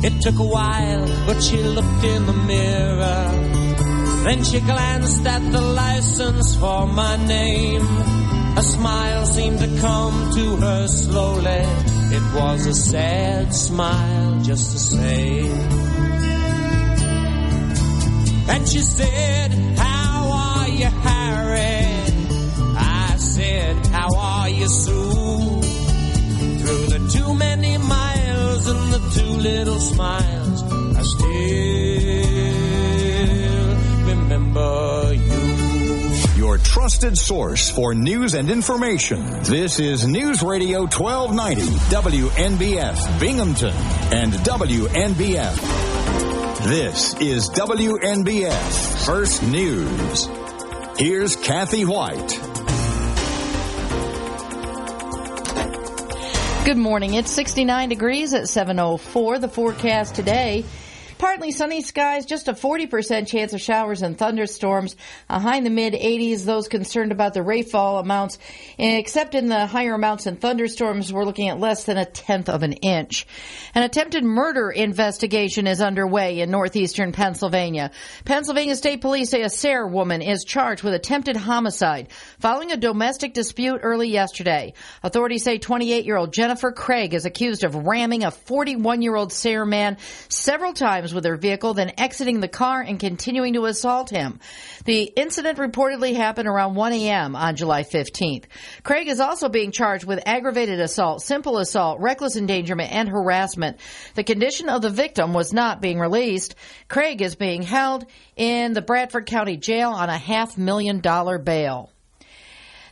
[SPEAKER 10] It took a while, but she looked in the mirror. Then she glanced at the license for my name. A smile seemed to come to her slowly. It was a sad smile, just the same. And she said, How are you, Harry? I said, How are you, Sue? Through the too many miles and the too little smiles, I still remember you.
[SPEAKER 2] Your trusted source for news and information. This is News Radio 1290, WNBF Binghamton and WNBF. This is WNBF First News. Here's Kathy Whyte.
[SPEAKER 3] Good morning. It's 69 degrees at 704. The forecast today. Partly sunny skies, just a 40% chance of showers and thunderstorms. A high in the mid 80s. Those concerned about the rainfall amounts, except in the higher amounts and thunderstorms, we're looking at less than a tenth of an inch. An attempted murder investigation is underway in northeastern Pennsylvania. Pennsylvania State Police say a Sayre woman is charged with attempted homicide following a domestic dispute early yesterday. Authorities say 28 year old Jennifer Craig is accused of ramming a 41 year old Sayre man several times with her vehicle, then exiting the car and continuing to assault him. The incident reportedly happened around 1 a.m. on July 15th. Craig is also being charged with aggravated assault, simple assault, reckless endangerment, and harassment. The condition of the victim was not being released. Craig is being held in the Bradford County Jail on a half million dollar bail.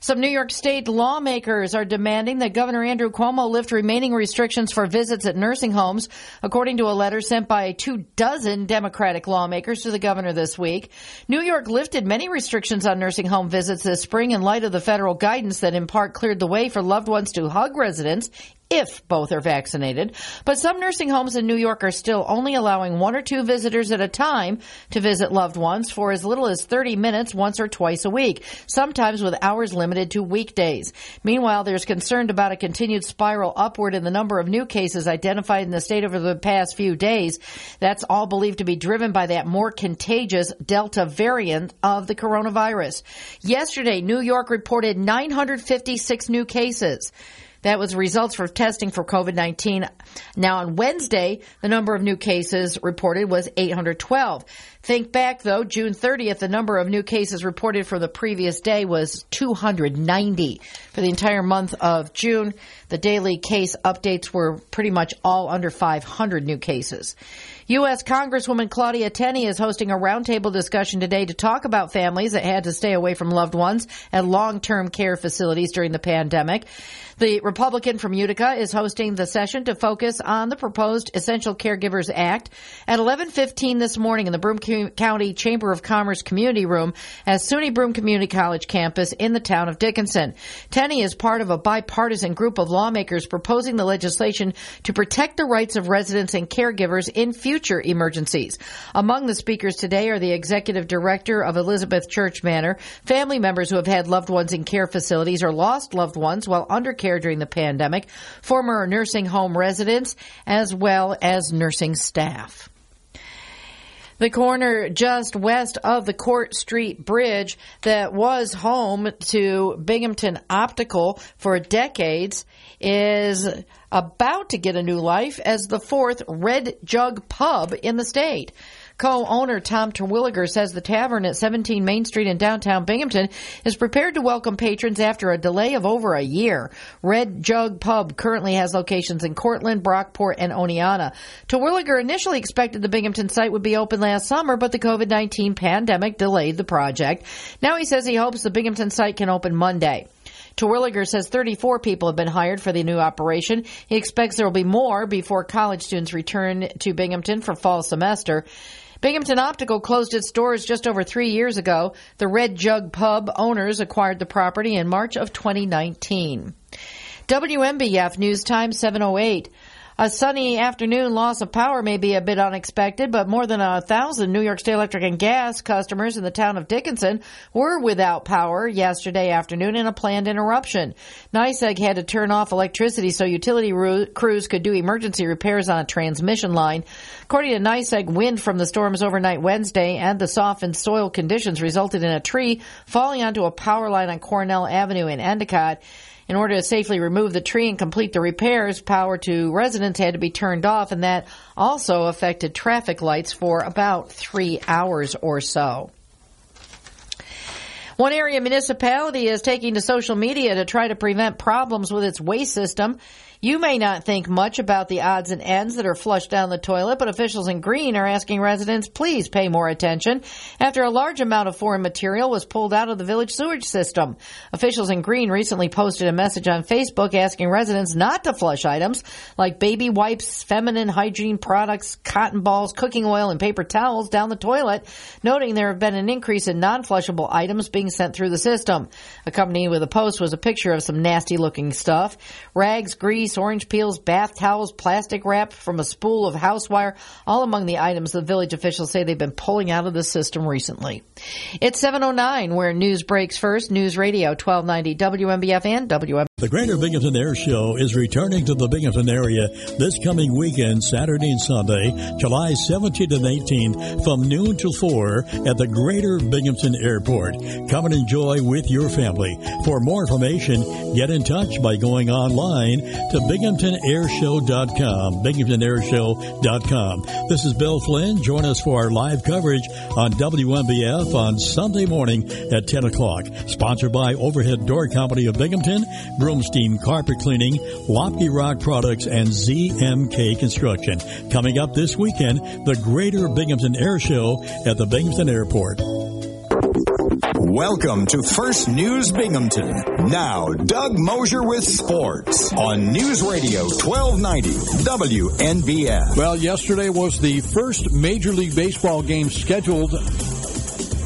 [SPEAKER 3] Some New York State lawmakers are demanding that Governor Andrew Cuomo lift remaining restrictions for visits at nursing homes, according to a letter sent by two dozen Democratic lawmakers to the governor this week. New York lifted many restrictions on nursing home visits this spring in light of the federal guidance that in part cleared the way for loved ones to hug residents if both are vaccinated. But some nursing homes in New York are still only allowing one or two visitors at a time to visit loved ones for as little as 30 minutes once or twice a week, sometimes with hours limited to weekdays. Meanwhile, there's concern about a continued spiral upward in the number of new cases identified in the state over the past few days. That's all believed to be driven by that more contagious Delta variant of the coronavirus. Yesterday, New York reported 956 new cases. That was results for testing for COVID-19. Now on Wednesday, the number of new cases reported was 812. Think back though, June 30th, the number of new cases reported for the previous day was 290. For the entire month of June, the daily case updates were pretty much all under 500 new cases. U.S. Congresswoman Claudia Tenney is hosting a roundtable discussion today to talk about families that had to stay away from loved ones at long-term care facilities during the pandemic. The Republican from Utica is hosting the session to focus on the proposed Essential Caregivers Act at 11:15 this morning in the Broome County Chamber of Commerce Community Room at SUNY Broome Community College campus in the town of Dickinson. Tenney is part of a bipartisan group of lawmakers proposing the legislation to protect the rights of residents and caregivers in future emergencies. Among the speakers today are the executive director of Elizabeth Church Manor, family members who have had loved ones in care facilities or lost loved ones while under care during the pandemic, former nursing home residents, as well as nursing staff. The corner just west of the Court Street Bridge that was home to Binghamton Optical for decades is about to get a new life as the fourth Red Jug Pub in the state. Co-owner Tom Terwilliger says the tavern at 17 Main Street in downtown Binghamton is prepared to welcome patrons after a delay of over a year. Red Jug Pub currently has locations in Cortland, Brockport, and Oneonta. Terwilliger initially expected the Binghamton site would be open last summer, but the COVID-19 pandemic delayed the project. Now he says he hopes the Binghamton site can open Monday. Terwilliger says 34 people have been hired for the new operation. He expects there will be more before college students return to Binghamton for fall semester. Binghamton Optical closed its doors just over three years ago. The Red Jug Pub owners acquired the property in March of 2019. WNBF News Time 708. A sunny afternoon loss of power may be a bit unexpected, but more than a thousand New York State Electric and Gas customers in the town of Dickinson were without power yesterday afternoon in a planned interruption. NYSEG had to turn off electricity so utility crews could do emergency repairs on a transmission line. According to NYSEG, wind from the storms overnight Wednesday and the softened soil conditions resulted in a tree falling onto a power line on Cornell Avenue in Endicott. In order to safely remove the tree and complete the repairs, power to residents had to be turned off, and that also affected traffic lights for about three hours or so. One area municipality is taking to social media to try to prevent problems with its waste system. You may not think much about the odds and ends that are flushed down the toilet, but officials in Greene are asking residents please pay more attention after a large amount of foreign material was pulled out of the village sewage system. Officials in Greene recently posted a message on Facebook asking residents not to flush items like baby wipes, feminine hygiene products, cotton balls, cooking oil, and paper towels down the toilet, noting there have been an increase in non-flushable items being sent through the system. Accompanying with a post was a picture of some nasty looking stuff. Rags, grease, orange peels, bath towels, plastic wrap from a spool of house wire, all among the items the village officials say they've been pulling out of the system recently. It's 709 where news breaks first. News Radio 1290 WNBF and WM.
[SPEAKER 9] The Greater Binghamton Air Show is returning to the Binghamton area this coming weekend, Saturday and Sunday, July 17th and 18th, from noon till 4 at the Greater Binghamton Airport. Come and enjoy with your family. For more information, get in touch by going online to binghamtonairshow.com. Binghamtonairshow.com. This is Bill Flynn. Join us for our live coverage on WNBF on Sunday morning at 10 o'clock. Sponsored by Overhead Door Company of Binghamton. Broomstein Carpet Cleaning, Lopke Rock Products, and ZMK Construction. Coming up this weekend, the Greater Binghamton Air Show at the Binghamton Airport.
[SPEAKER 2] Welcome to First News Binghamton. Now, Doug Mosher with sports on News Radio 1290 WNBF.
[SPEAKER 5] Well, yesterday was the first Major League Baseball game scheduled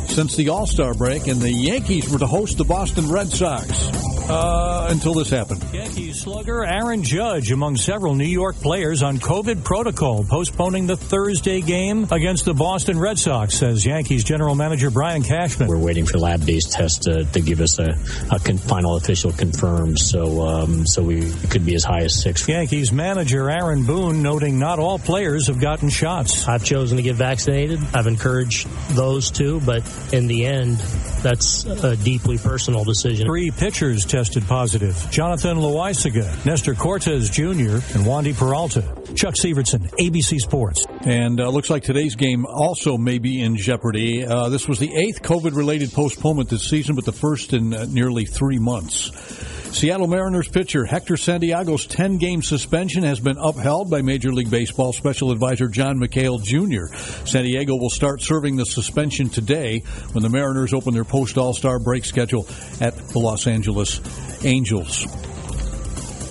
[SPEAKER 5] since the All Star break, and the Yankees were to host the Boston Red Sox. Uh, until this happened.
[SPEAKER 6] Yankees slugger Aaron Judge among several New York players on COVID protocol, postponing the Thursday game against the Boston Red Sox, says Yankees general manager Brian Cashman.
[SPEAKER 7] We're waiting for lab-based tests to, to give us a, a con- final official confirm, so um, so we could be as high as six.
[SPEAKER 6] Yankees manager Aaron Boone noting not all players have gotten shots.
[SPEAKER 8] I've chosen to get vaccinated. I've encouraged those to, but in the end, that's a deeply personal decision.
[SPEAKER 6] Three pitchers tested positive. Jonathan Loaisiga, Nestor Cortes Jr., and Wandy Peralta. Chuck Severson, ABC Sports.
[SPEAKER 5] And uh, looks like today's game also may be in jeopardy. Uh, this was the eighth COVID-related postponement this season, but the first in uh, nearly three months. Seattle Mariners pitcher Hector Santiago's 10 game suspension has been upheld by Major League Baseball Special Advisor John McHale Jr. Santiago will start serving the suspension today when the Mariners open their post All Star break schedule at the Los Angeles Angels.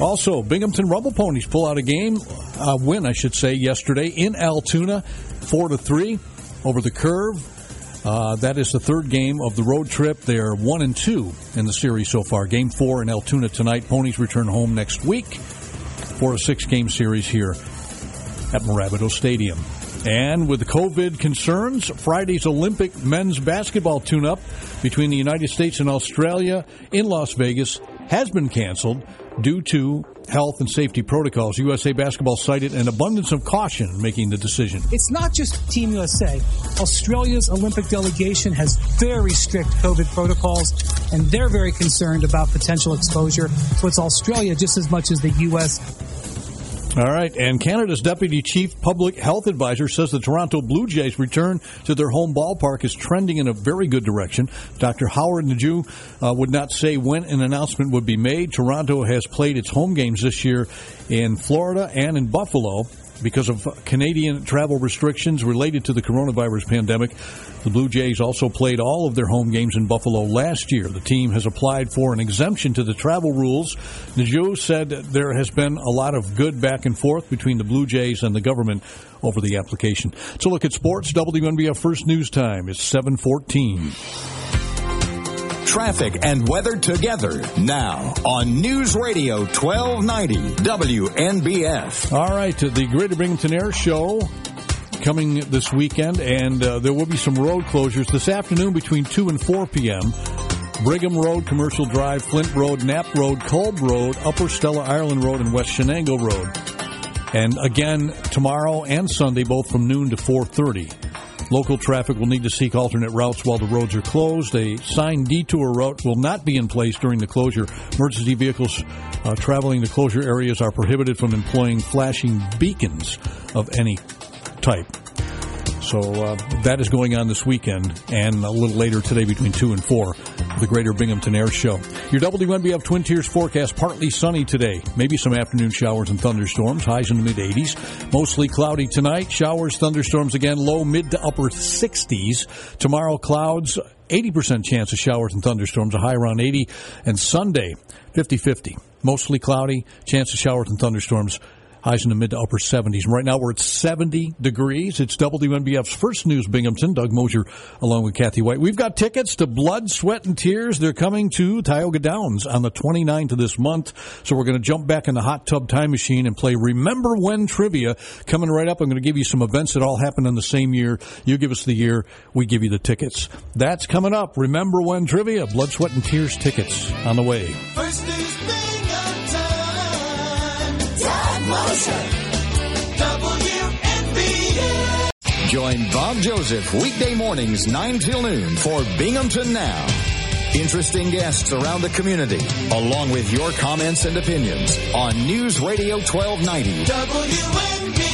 [SPEAKER 5] Also, Binghamton Rumble Ponies pull out a game, a win, I should say, yesterday in Altoona, 4 to 3 over the curve. Uh, that is the third game of the road trip. They're one and two in the series so far. Game four in Altoona tonight. Ponies return home next week for a six-game series here at Mirabito Stadium. And with COVID concerns, Friday's Olympic men's basketball tune-up between the United States and Australia in Las Vegas has been canceled due to health and safety protocols. USA Basketball cited an abundance of caution making the decision.
[SPEAKER 13] It's not just Team USA. Australia's Olympic delegation has very strict COVID protocols, and they're very concerned about potential exposure. So it's Australia just as much as the U.S.
[SPEAKER 5] All right, and Canada's Deputy Chief Public Health Advisor says the Toronto Blue Jays' return to their home ballpark is trending in a very good direction. Dr. Howard Njoo uh, would not say when an announcement would be made. Toronto has played its home games this year in Florida and in Buffalo. Because of Canadian travel restrictions related to the coronavirus pandemic, the Blue Jays also played all of their home games in Buffalo last year. The team has applied for an exemption to the travel rules. Njoo said there has been a lot of good back and forth between the Blue Jays and the government over the application. So look at sports. WNBF First News Time is 714
[SPEAKER 2] traffic and weather together now on News Radio 1290 WNBF.
[SPEAKER 5] All right, the Greater Binghamton Air Show coming this weekend, and uh, there will be some road closures this afternoon between 2 and 4 p.m. Brigham Road, Commercial Drive, Flint Road, Knapp Road, Kolb Road, Upper Stella Ireland Road, and West Chenango Road. And again, tomorrow and Sunday, both from noon to 430. Local traffic will need to seek alternate routes while the roads are closed. A signed detour route will not be in place during the closure. Emergency vehicles uh, traveling the closure areas are prohibited from employing flashing beacons of any type. So uh, that is going on this weekend and a little later today between 2 and 4, the Greater Binghamton Air Show. Your WNBF Twin Tiers forecast partly sunny today. Maybe some afternoon showers and thunderstorms, highs in the mid 80s. Mostly cloudy tonight. Showers, thunderstorms again, low mid to upper 60s. Tomorrow, clouds, 80% chance of showers and thunderstorms, a high around 80. And Sunday, 50 50. Mostly cloudy, chance of showers and thunderstorms, Highs in the mid to upper 70s. Right now we're at 70 degrees. It's WNBF's first news Binghamton. Doug Mosher along with Kathy Whyte. We've got tickets to Blood, Sweat, and Tears. They're coming to Tioga Downs on the 29th of this month. So we're going to jump back in the hot tub time machine and play Remember When trivia. Coming right up, I'm going to give you some events that all happened in the same year. You give us the year, we give you the tickets. That's coming up. Remember When trivia. Blood, Sweat, and Tears tickets on the way.
[SPEAKER 2] Join Bob Joseph weekday mornings 9 till noon for Binghamton Now. Interesting guests around the community, along with your comments and opinions on News Radio 1290.
[SPEAKER 10] WNBF.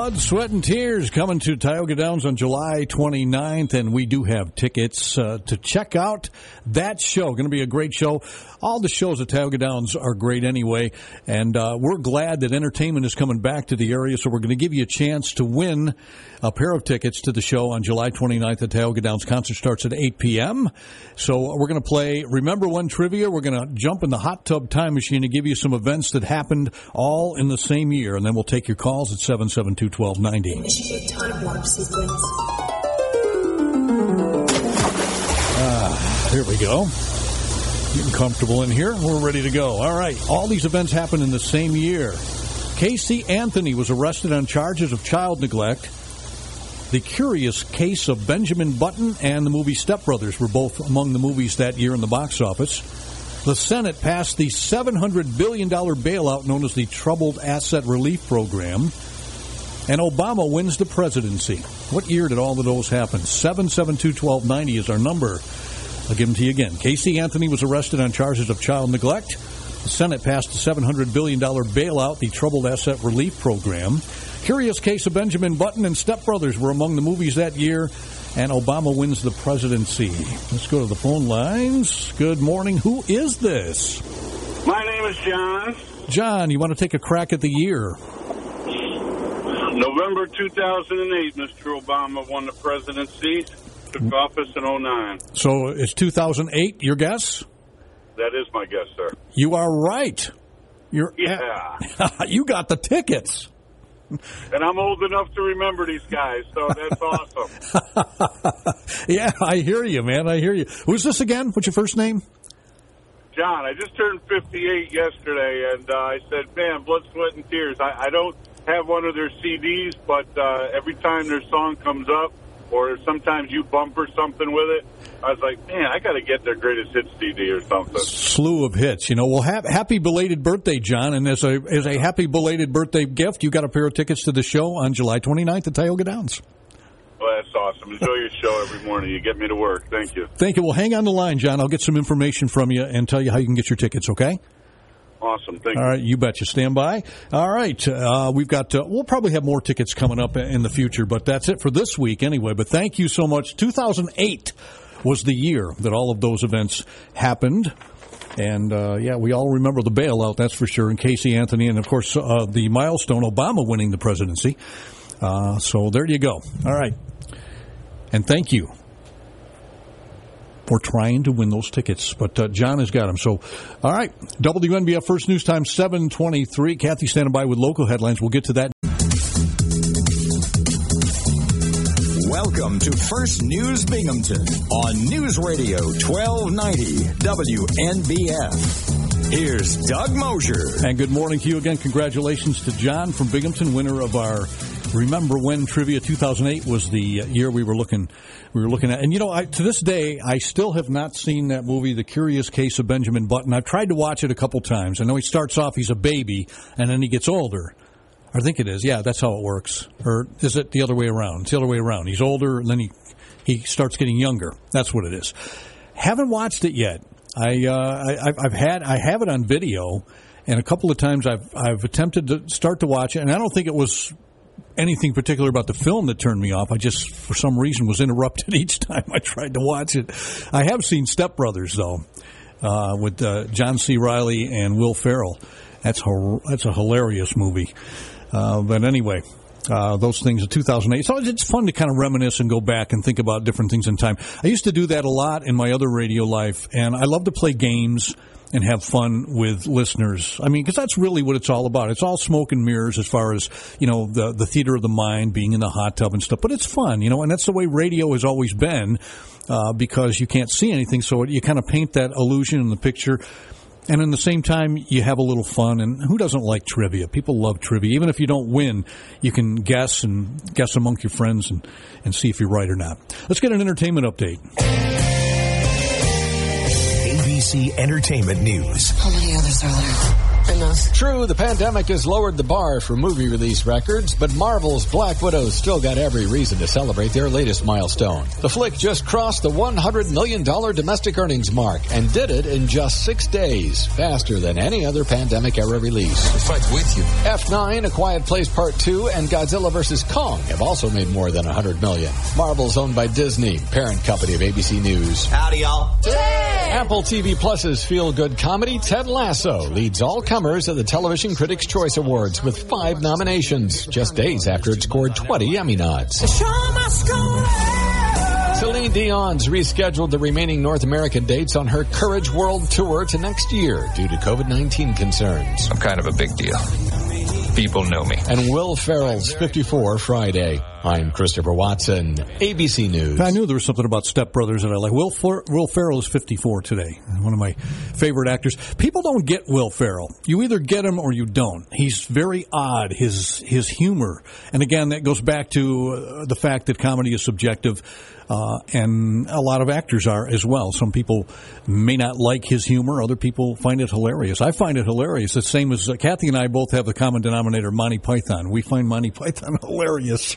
[SPEAKER 5] Blood, Sweat, and Tears coming to Tioga Downs on July 29th, and we do have tickets uh, to check out that show. Going to be a great show. All the shows at Tioga Downs are great anyway, and uh, we're glad that entertainment is coming back to the area, so we're going to give you a chance to win a pair of tickets to the show on July 29th at Tioga Downs. Concert starts at 8 p.m. So we're going to play Remember When Trivia. We're going to jump in the hot tub time machine to give you some events that happened all in the same year, and then we'll take your calls at 772 1290.
[SPEAKER 16] Initiate time warp sequence.
[SPEAKER 5] Ah, here we go. Getting comfortable in here. We're ready to go. All right. All these events happened in the same year. Casey Anthony was arrested on charges of child neglect. The Curious Case of Benjamin Button and the movie Step Brothers were both among the movies that year in the box office. The Senate passed the $700 billion bailout known as the Troubled Asset Relief Program. And Obama wins the presidency. What year did all of those happen? 772 1290 is our number. I'll give them to you again. Casey Anthony was arrested on charges of child neglect. The Senate passed a $700 billion bailout, the Troubled Asset Relief Program. Curious Case of Benjamin Button and Step Brothers were among the movies that year, and Obama wins the presidency. Let's go to the phone lines. Good morning. Who is this?
[SPEAKER 17] My name is John.
[SPEAKER 5] John, you want to take a crack at the year?
[SPEAKER 17] November 2008, Mr. Obama won the presidency, took office in 09.
[SPEAKER 5] So it's 2008, your guess?
[SPEAKER 17] That is my guess, sir.
[SPEAKER 5] You are right. You're
[SPEAKER 17] Yeah.
[SPEAKER 5] you got the tickets.
[SPEAKER 17] And I'm old enough to remember these guys, so that's awesome.
[SPEAKER 5] yeah, I hear you, man. I hear you. Who's this again? What's your first name?
[SPEAKER 17] John, I just turned 58 yesterday, and uh, I said, man, blood, sweat, and tears. I, I don't have one of their CDs, but uh, every time their song comes up, or sometimes you bumper something with it, I was like, man, I got to get their greatest hits CD or something.
[SPEAKER 5] Slew of hits. You know, well, ha- happy belated birthday, John. And as a as a happy belated birthday gift, you got a pair of tickets to the show on July 29th at Tioga Downs.
[SPEAKER 17] Well, that's awesome. Enjoy your show every morning. You get me to work. Thank you.
[SPEAKER 5] Thank you. Well, hang on the line, John. I'll get some information from you and tell you how you can get your tickets. Okay.
[SPEAKER 17] Awesome. Thank
[SPEAKER 5] All
[SPEAKER 17] you.
[SPEAKER 5] right, you betcha. Stand by. All right, uh, we've got. Uh, we'll probably have more tickets coming up in the future, but that's it for this week anyway. But thank you so much. 2008 was the year that all of those events happened. And uh, yeah, we all remember the bailout, that's for sure, and Casey Anthony, and of course uh, the milestone Obama winning the presidency. Uh, so there you go. All right, and thank you for trying to win those tickets. But uh, John has got them. So, all right, WNBF First News Time seven twenty three. Kathy standing by with local headlines. We'll get to that.
[SPEAKER 2] Welcome to First News Binghamton on News Radio 1290 WNBF. Here's Doug Mosher.
[SPEAKER 5] And good morning to you again. Congratulations to John from Binghamton, winner of our Remember When Trivia 2008 was the uh, year we were looking we were looking at. And you know, I, to this day, I still have not seen that movie, The Curious Case of Benjamin Button. I've tried to watch it a couple times. I know he starts off he's a baby and then he gets older. I think it is. Yeah, that's how it works. Or is it the other way around? It's the other way around. He's older and then he he starts getting younger. That's what it is. Haven't watched it yet. I, uh, I I've- I've had I have it on video, and a couple of times I've I've attempted to start to watch it, and I don't think it was anything particular about the film that turned me off. I just for some reason was interrupted each time I tried to watch it. I have seen Step Brothers though, uh, with uh, John C. Reilly and Will Ferrell. That's that's a hilarious movie. Uh, but anyway, uh, those things in 2008. So it's fun to kind of reminisce and go back and think about different things in time. I used to do that a lot in my other radio life, and I love to play games and have fun with listeners. I mean, because that's really what it's all about. It's all smoke and mirrors as far as you know the the theater of the mind, being in the hot tub and stuff. But it's fun, you know, and that's the way radio has always been. Uh, because you can't see anything, so you kind of paint that illusion in the picture and in the same time you have a little fun and who doesn't like trivia people love trivia even if you don't win you can guess and guess among your friends and, and see if you're right or not let's get an entertainment update
[SPEAKER 18] Entertainment News.
[SPEAKER 16] How many others are there?
[SPEAKER 18] Stopping us.
[SPEAKER 19] True, the pandemic has lowered the bar for movie release records, but Marvel's Black Widow's still got every reason to celebrate their latest milestone. The flick just crossed the $100 million domestic earnings mark and did it in just six days, faster than any other pandemic era release.
[SPEAKER 20] Fight with you.
[SPEAKER 19] F9, A Quiet Place Part 2, and Godzilla vs. Kong have also made more than 100 million. Marvel's owned by Disney, parent company of ABC News.
[SPEAKER 21] Howdy, y'all.
[SPEAKER 19] Apple TV Plus's feel-good comedy Ted Lasso leads all comers at the Television Critics' Choice Awards with five nominations, just days after it scored 20 Emmy nods. Celine Dion's rescheduled the remaining North American dates on her Courage World Tour to next year due to COVID-19 concerns.
[SPEAKER 20] I'm kind of a big deal. People know me.
[SPEAKER 19] And Will Ferrell's 54 Friday. I'm Christopher Watson, ABC News.
[SPEAKER 5] I knew there was something about Step Brothers that I like. Will, Fer- Will Ferrell is 54 today. One of my favorite actors. People don't get Will Ferrell. You either get him or you don't. He's very odd. His his humor, and again, that goes back to uh, the fact that comedy is subjective. Uh, and a lot of actors are as well. Some people may not like his humor. Other people find it hilarious. I find it hilarious. The same as uh, Kathy and I both have the common denominator, Monty Python. We find Monty Python hilarious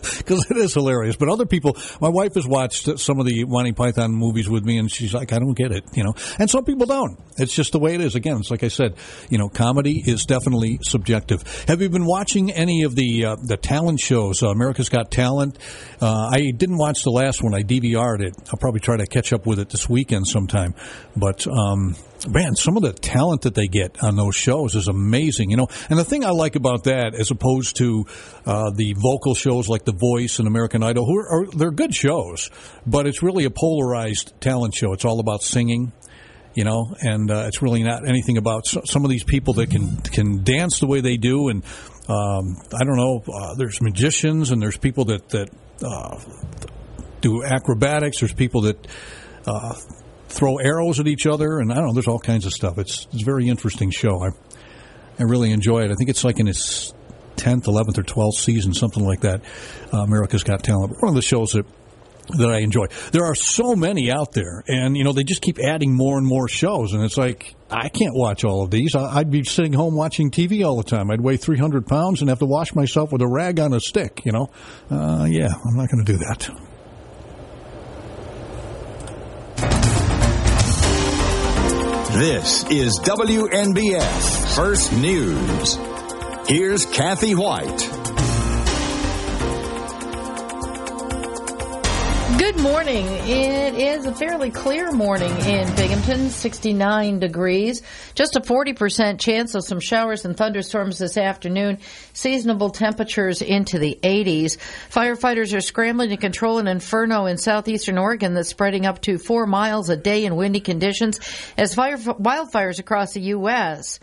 [SPEAKER 5] because it is hilarious. But other people, my wife has watched some of the Monty Python movies with me, and she's like, I don't get it, you know. And some people don't. It's just the way it is. Again, it's like I said, you know, comedy is definitely subjective. Have you been watching any of the uh, the talent shows? Uh, America's Got Talent. Uh, I didn't watch the last one. I DVR'd it. I'll probably try to catch up with it this weekend sometime. But um, man, some of the talent that they get on those shows is amazing. You know, and the thing I like about that, as opposed to uh, the vocal shows like The Voice and American Idol, who are, are they're good shows, but it's really a polarized talent show. It's all about singing you know, and uh, it's really not anything about so, some of these people that can can dance the way they do, and um, I don't know. Uh, there's magicians and there's people that that uh, do acrobatics. There's people that uh, throw arrows at each other, and I don't know. There's all kinds of stuff. It's it's a very interesting show. I I really enjoy it. I think it's like in its tenth, eleventh, or twelfth season, something like that. Uh, America's Got Talent. One of the shows that that I enjoy. There are so many out there, and you know they just keep adding more and more shows, and it's like I can't watch all of these. I'd be sitting home watching TV all the time. I'd weigh 300 pounds and have to wash myself with a rag on a stick. You know, uh, yeah, I'm not going to do that.
[SPEAKER 2] This is WNBF First News. Here's Kathy Whyte.
[SPEAKER 3] Good morning. It is a fairly clear morning in Binghamton, 69 degrees. Just a 40% chance of some showers and thunderstorms this afternoon. Seasonable temperatures into the 80s. Firefighters are scrambling to control an inferno in southeastern Oregon that's spreading up to four miles a day in windy conditions as fire, wildfires across the U.S.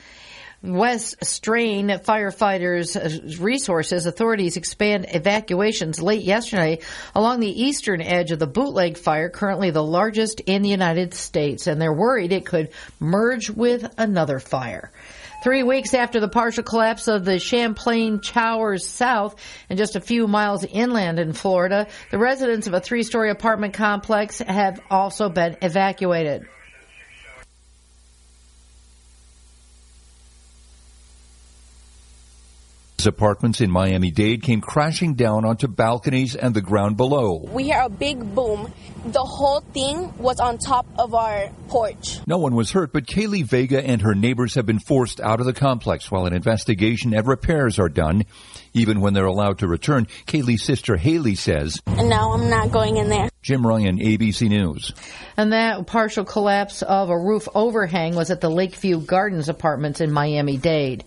[SPEAKER 3] West strain firefighters' resources. Authorities expand evacuations late yesterday along the eastern edge of the bootleg fire, currently the largest in the United States, and they're worried it could merge with another fire. Three weeks after the partial collapse of the Champlain Towers South and just a few miles inland in Florida, the residents of a three-story apartment complex have also been evacuated.
[SPEAKER 22] Apartments in Miami Dade came crashing down onto balconies and the ground below.
[SPEAKER 23] We hear a big boom. The whole thing was on top of our porch.
[SPEAKER 22] No one was hurt, but Kaylee Vega and her neighbors have been forced out of the complex while an investigation and repairs are done. Even when they're allowed to return, Kaylee's sister Haley says,
[SPEAKER 23] And now I'm not going in there.
[SPEAKER 22] Jim Ryan, ABC News.
[SPEAKER 3] And that partial collapse of a roof overhang was at the Lakeview Gardens apartments in Miami Dade.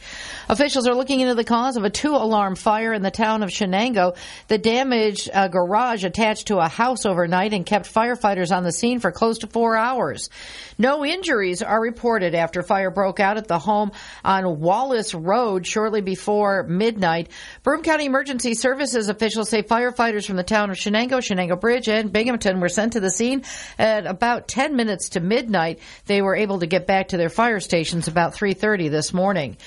[SPEAKER 3] Officials are looking into the cause of a two alarm fire in the town of Chenango that damaged a garage attached to a house overnight and kept firefighters on the scene for close to four hours. No injuries are reported after fire broke out at the home on Wallace Road shortly before midnight. Broome County Emergency Services officials say firefighters from the town of Chenango, Chenango Bridge, and Binghamton were sent to the scene at about 10 minutes to midnight. They were able to get back to their fire stations about 3:30 this morning.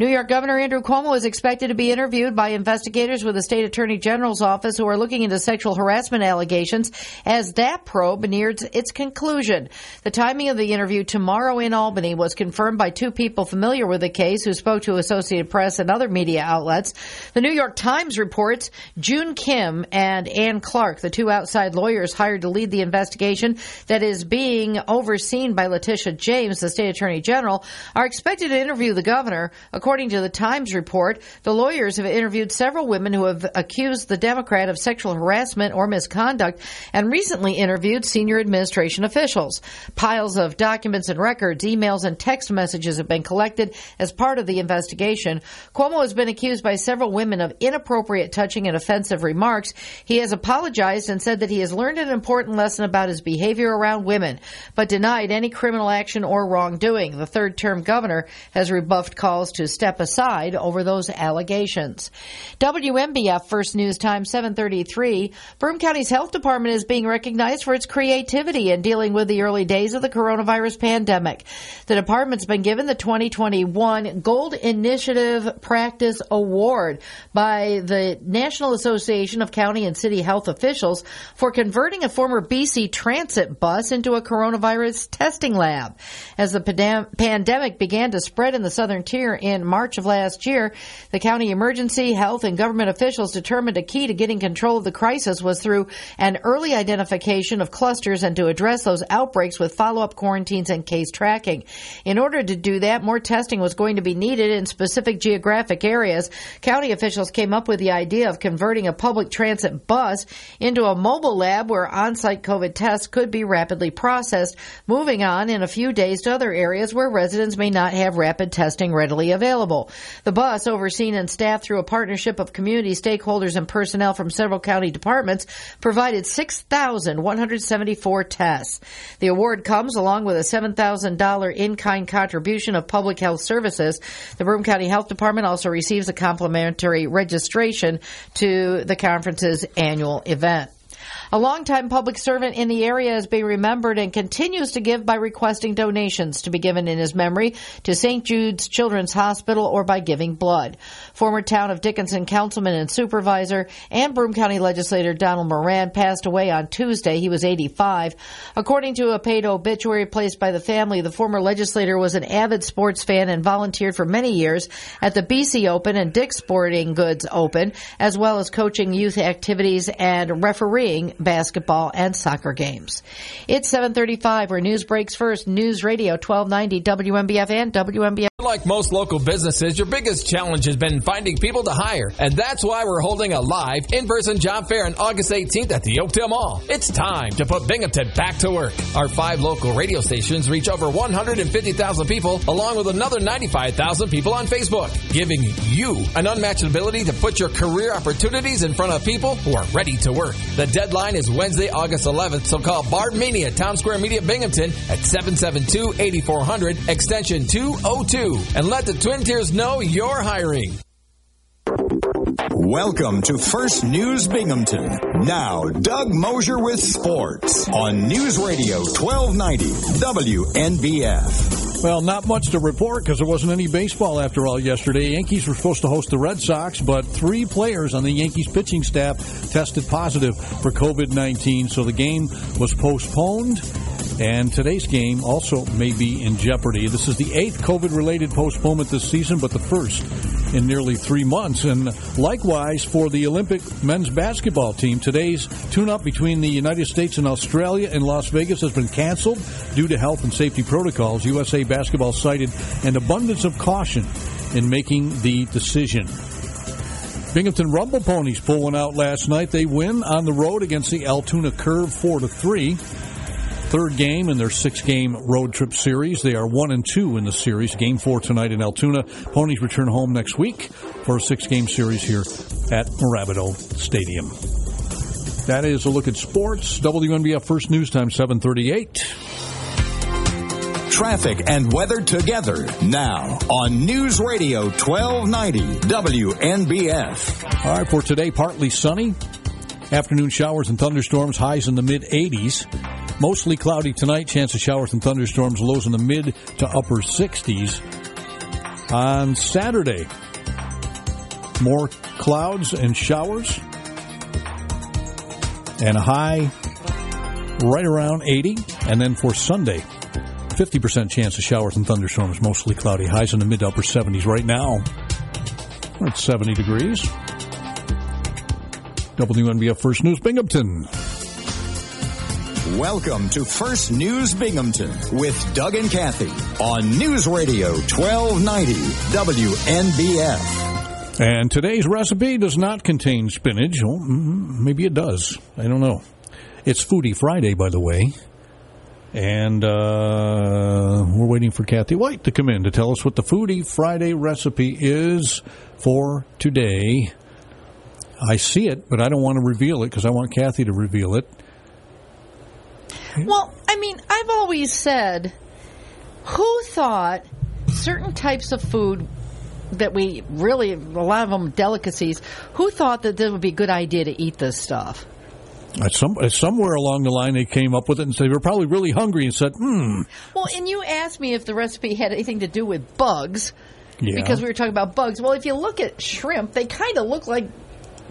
[SPEAKER 3] New York Governor Andrew Cuomo is expected to be interviewed by investigators with the state attorney general's office who are looking into sexual harassment allegations as that probe nears its conclusion. The timing of the interview tomorrow in Albany was confirmed by two people familiar with the case who spoke to Associated Press and other media outlets. The New York Times reports Joon Kim and Anne Clark, the two outside lawyers hired to lead the investigation that is being overseen by Letitia James, the state attorney general, are expected to interview the governor. According to the Times report, the lawyers have interviewed several women who have accused the Democrat of sexual harassment or misconduct and recently interviewed senior administration officials. Piles of documents and records, emails, and text messages have been collected as part of the investigation. Cuomo has been accused by several women of inappropriate touching and offensive remarks. He has apologized and said that he has learned an important lesson about his behavior around women, but denied any criminal action or wrongdoing. The third term governor has rebuffed calls to step aside over those allegations. WNBF First News Time 733. Broome County's health department is being recognized for its creativity in dealing with the early days of the coronavirus pandemic. The department's been given the 2021 Gold Initiative Practice Award by the National Association of County and City Health Officials for converting a former BC transit bus into a coronavirus testing lab. As the pandemic began to spread in the southern tier in March of last year, the county emergency, health, and government officials determined a key to getting control of the crisis was through an early identification of clusters and to address those outbreaks with follow-up quarantines and case tracking. In order to do that, more testing was going to be needed in specific geographic areas. County officials came up with the idea of converting a public transit bus into a mobile lab where on-site COVID tests could be rapidly processed, moving on in a few days to other areas where residents may not have rapid testing readily available. The bus, overseen and staffed through a partnership of community stakeholders and personnel from several county departments, provided 6,174 tests. The award comes along with a $7,000 in-kind contribution of public health services. The Broome County Health Department also receives a complimentary registration to the conference's annual event. A longtime public servant in the area is being remembered and continues to give by requesting donations to be given in his memory to St. Jude's Children's Hospital or by giving blood. Former town of Dickinson councilman and supervisor and Broome County legislator Donald Moran passed away on Tuesday. He was 85. According to a paid obituary placed by the family, the former legislator was an avid sports fan and volunteered for many years at the BC Open and Dick's Sporting Goods Open, as well as coaching youth activities and refereeing basketball and soccer games. It's 735 where news breaks first. News Radio 1290 WNBF and WNBF.
[SPEAKER 24] Like most local businesses, your biggest challenge has been finding people to hire. And that's why we're holding a live in-person job fair on August 18th at the Oakdale Mall. It's time to put Binghamton back to work. Our five local radio stations reach over 150,000 people along with another 95,000 people on Facebook, giving you an unmatched ability to put your career opportunities in front of people who are ready to work. The deadline is Wednesday, August 11th, so call Barb Meany at Town Square Media Binghamton at 772-8400 extension 202 and let the Twin Tiers know you're hiring.
[SPEAKER 2] Welcome to First News Binghamton. Now, Doug Mosher with sports on News Radio 1290 WNBF.
[SPEAKER 5] Well, not much to report because there wasn't any baseball after all yesterday. Yankees were supposed to host the Red Sox, but three players on the Yankees pitching staff tested positive for COVID 19, so the game was postponed. And today's game also may be in jeopardy. This is the eighth COVID related postponement this season, but the first in nearly three months. And likewise for the Olympic men's basketball team, today's tune up between the United States and Australia in Las Vegas has been canceled due to health and safety protocols. USA Basketball cited an abundance of caution in making the decision. Binghamton Rumble Ponies pull one out last night. They win on the road against the Altoona Curve 4 to 3 third game in their six game road trip series. They are one and two in the series. Game four tonight in Altoona. Ponies return home next week for a six game series here at Mirabito Stadium. That is a look at sports. WNBF First News Time 738.
[SPEAKER 2] Traffic and weather together now on News Radio 1290 WNBF.
[SPEAKER 5] All right, for today, partly sunny. Afternoon showers and thunderstorms, highs in the mid 80s. Mostly cloudy tonight, chance of showers and thunderstorms, lows in the mid to upper 60s. On Saturday, more clouds and showers, and a high right around 80. And then for Sunday, 50% chance of showers and thunderstorms, mostly cloudy, highs in the mid to upper 70s. Right now, at 70 degrees. WNBF First News Binghamton.
[SPEAKER 2] Welcome to First News Binghamton with Doug and Kathy on News Radio 1290 WNBF.
[SPEAKER 5] And today's recipe does not contain spinach. Oh, mm, maybe it does. I don't know. It's Foodie Friday, by the way. And uh, we're waiting for Kathy Whyte to come in to tell us what the Foodie Friday recipe is for today. I see it, but I don't want to reveal it because I want Kathy to reveal it.
[SPEAKER 3] Well, I mean, I've always said, who thought certain types of food that we really, a lot of them delicacies, who thought that it would be a good idea to eat this stuff?
[SPEAKER 5] At some, at somewhere along the line, they came up with it and said they were probably really hungry and said, hmm.
[SPEAKER 3] Well, and you asked me if the recipe had anything to do with bugs.
[SPEAKER 5] Yeah.
[SPEAKER 3] Because we were talking about bugs. Well, if you look at shrimp, they kind of look like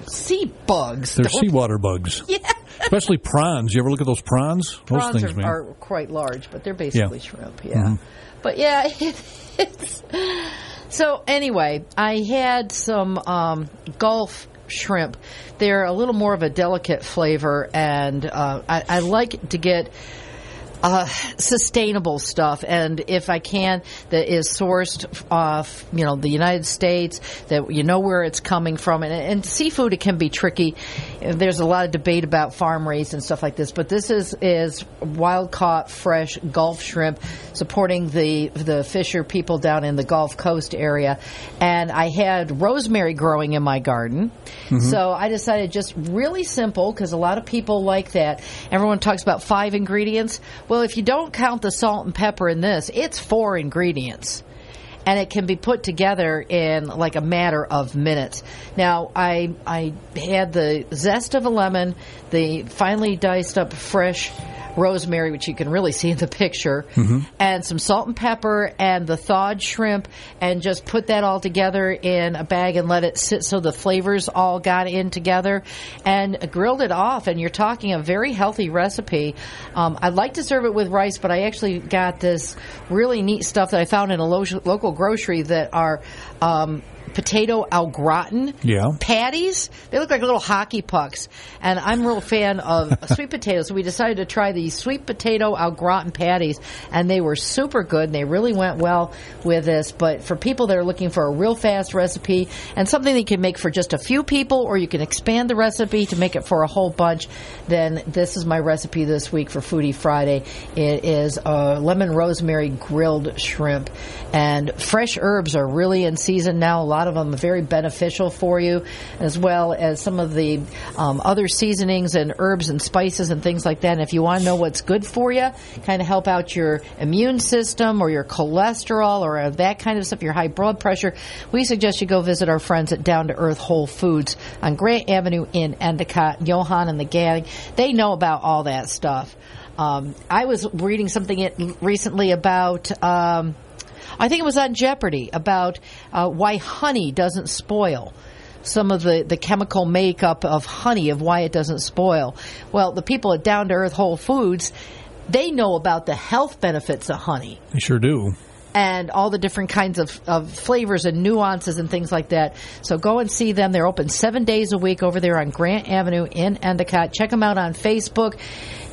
[SPEAKER 3] sea bugs.
[SPEAKER 5] They're seawater bugs.
[SPEAKER 3] Yeah.
[SPEAKER 5] Especially prawns. You ever look at those prawns?
[SPEAKER 3] Prawns
[SPEAKER 5] those things,
[SPEAKER 3] are, are quite large, but they're basically
[SPEAKER 5] Yeah.
[SPEAKER 3] shrimp. Yeah.
[SPEAKER 5] Mhm.
[SPEAKER 3] But yeah, it's, so anyway, I had some um, Gulf shrimp. They're a little more of a delicate flavor, and uh, I, I like to get uh, sustainable stuff, and if I can, that is sourced off, you know, the United States, that you know where it's coming from, and, and seafood it can be tricky. There's a lot of debate about farm raised and stuff like this, but this is is wild caught, fresh Gulf shrimp, supporting the the fisher people down in the Gulf Coast area, and I had rosemary growing in my garden,
[SPEAKER 25] Mhm.
[SPEAKER 3] so I decided just really simple because a lot of people like that. Everyone talks about five ingredients. Well, if you don't count the salt and pepper in this, it's four ingredients. And it can be put together in like a matter of minutes. Now, I I had the zest of a lemon, the finely diced up fresh rosemary, which you can really see in the picture,
[SPEAKER 25] Mhm.
[SPEAKER 3] and some salt and pepper and the thawed shrimp and just put that all together in a bag and let it sit so the flavors all got in together and grilled it off and you're talking a very healthy recipe um, i'd like to serve it with rice but i actually got this really neat stuff that i found in a lo- local grocery that are um, potato au gratin
[SPEAKER 5] Yeah.
[SPEAKER 3] patties. They look like little hockey pucks, and I'm a real fan of sweet potatoes. So we decided to try these sweet potato au gratin patties, and they were super good. And they really went well with this. But for people that are looking for a real fast recipe and something that you can make for just a few people, or you can expand the recipe to make it for a whole bunch, then this is my recipe this week for Foodie Friday. It is uh, lemon rosemary grilled shrimp, and fresh herbs are really in season now. A lot of them very beneficial for you, as well as some of the um, other seasonings and herbs and spices and things like that. And if you want to know what's good for you, kind of help out your immune system or your cholesterol or that kind of stuff, your high blood pressure, we suggest you go visit our friends at Down to Earth Whole Foods on Grant Avenue in Endicott. Johan and the gang, they know about all that stuff. Um, I was reading something recently about. Um, I think it was on Jeopardy about uh, why honey doesn't spoil. Some of the, the chemical makeup of honey of why it doesn't spoil. Well, the people at Down to Earth Whole Foods, they know about the health benefits of honey
[SPEAKER 5] They sure do.
[SPEAKER 3] And all the different kinds of, of flavors and nuances and things like that. So go and see them. They're open seven days a week over there on Grant Avenue in Endicott. Check them out on Facebook.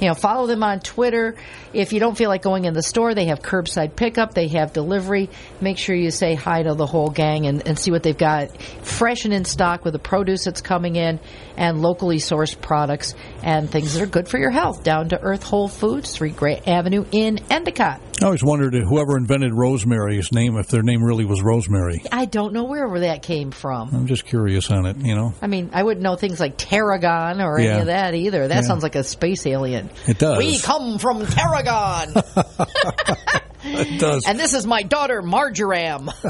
[SPEAKER 3] You know, follow them on Twitter. If you don't feel like going in the store, they have curbside pickup. They have delivery. Make sure you say hi to the whole gang and, and see what they've got fresh and in stock with the produce that's coming in and locally sourced products and things that are good for your health. Down to Earth Whole Foods, 3 Grant Avenue in Endicott.
[SPEAKER 5] I always wondered whoever invented Rosemary's name, if their name really was Rosemary.
[SPEAKER 3] I don't know where that came from.
[SPEAKER 5] I'm just curious on it, you know.
[SPEAKER 3] I mean, I wouldn't know things like Tarragon or any of that either. That
[SPEAKER 5] Yeah.
[SPEAKER 3] sounds like a space alien.
[SPEAKER 5] It does.
[SPEAKER 3] We come from Tarragon,
[SPEAKER 5] It does.
[SPEAKER 3] and this is my daughter Marjoram.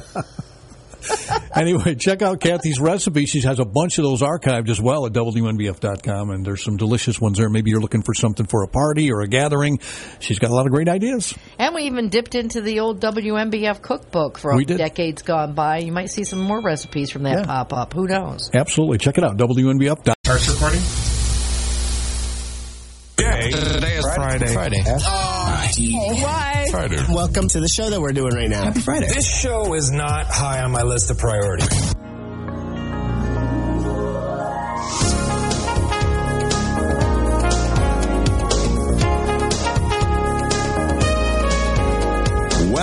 [SPEAKER 5] anyway, check out Kathy's recipe. She has a bunch of those archived as well at WNBF.com, and there's some delicious ones there. Maybe you're looking for something for a party or a gathering. She's got a lot of great ideas.
[SPEAKER 3] And we even dipped into the old WNBF cookbook from decades gone by. You might see some more recipes from that
[SPEAKER 5] Yeah.
[SPEAKER 3] pop up. Who knows?
[SPEAKER 5] Absolutely. Check it out, WNBF.com.
[SPEAKER 25] Starts recording?
[SPEAKER 26] Today is Friday.
[SPEAKER 25] Friday.
[SPEAKER 26] Oh, why?
[SPEAKER 25] Friday.
[SPEAKER 26] Welcome to the show that we're doing right now. Happy Friday.
[SPEAKER 25] This show is not high on my list of priorities.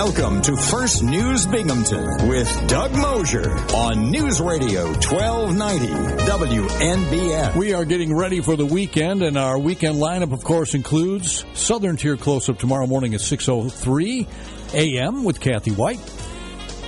[SPEAKER 2] Welcome to First News Binghamton with Doug Mosher on News Radio 1290 WNBF.
[SPEAKER 5] We are getting ready for the weekend, and our weekend lineup, of course, includes Southern Tier close up tomorrow morning at 6.03 a.m. with Kathy Whyte.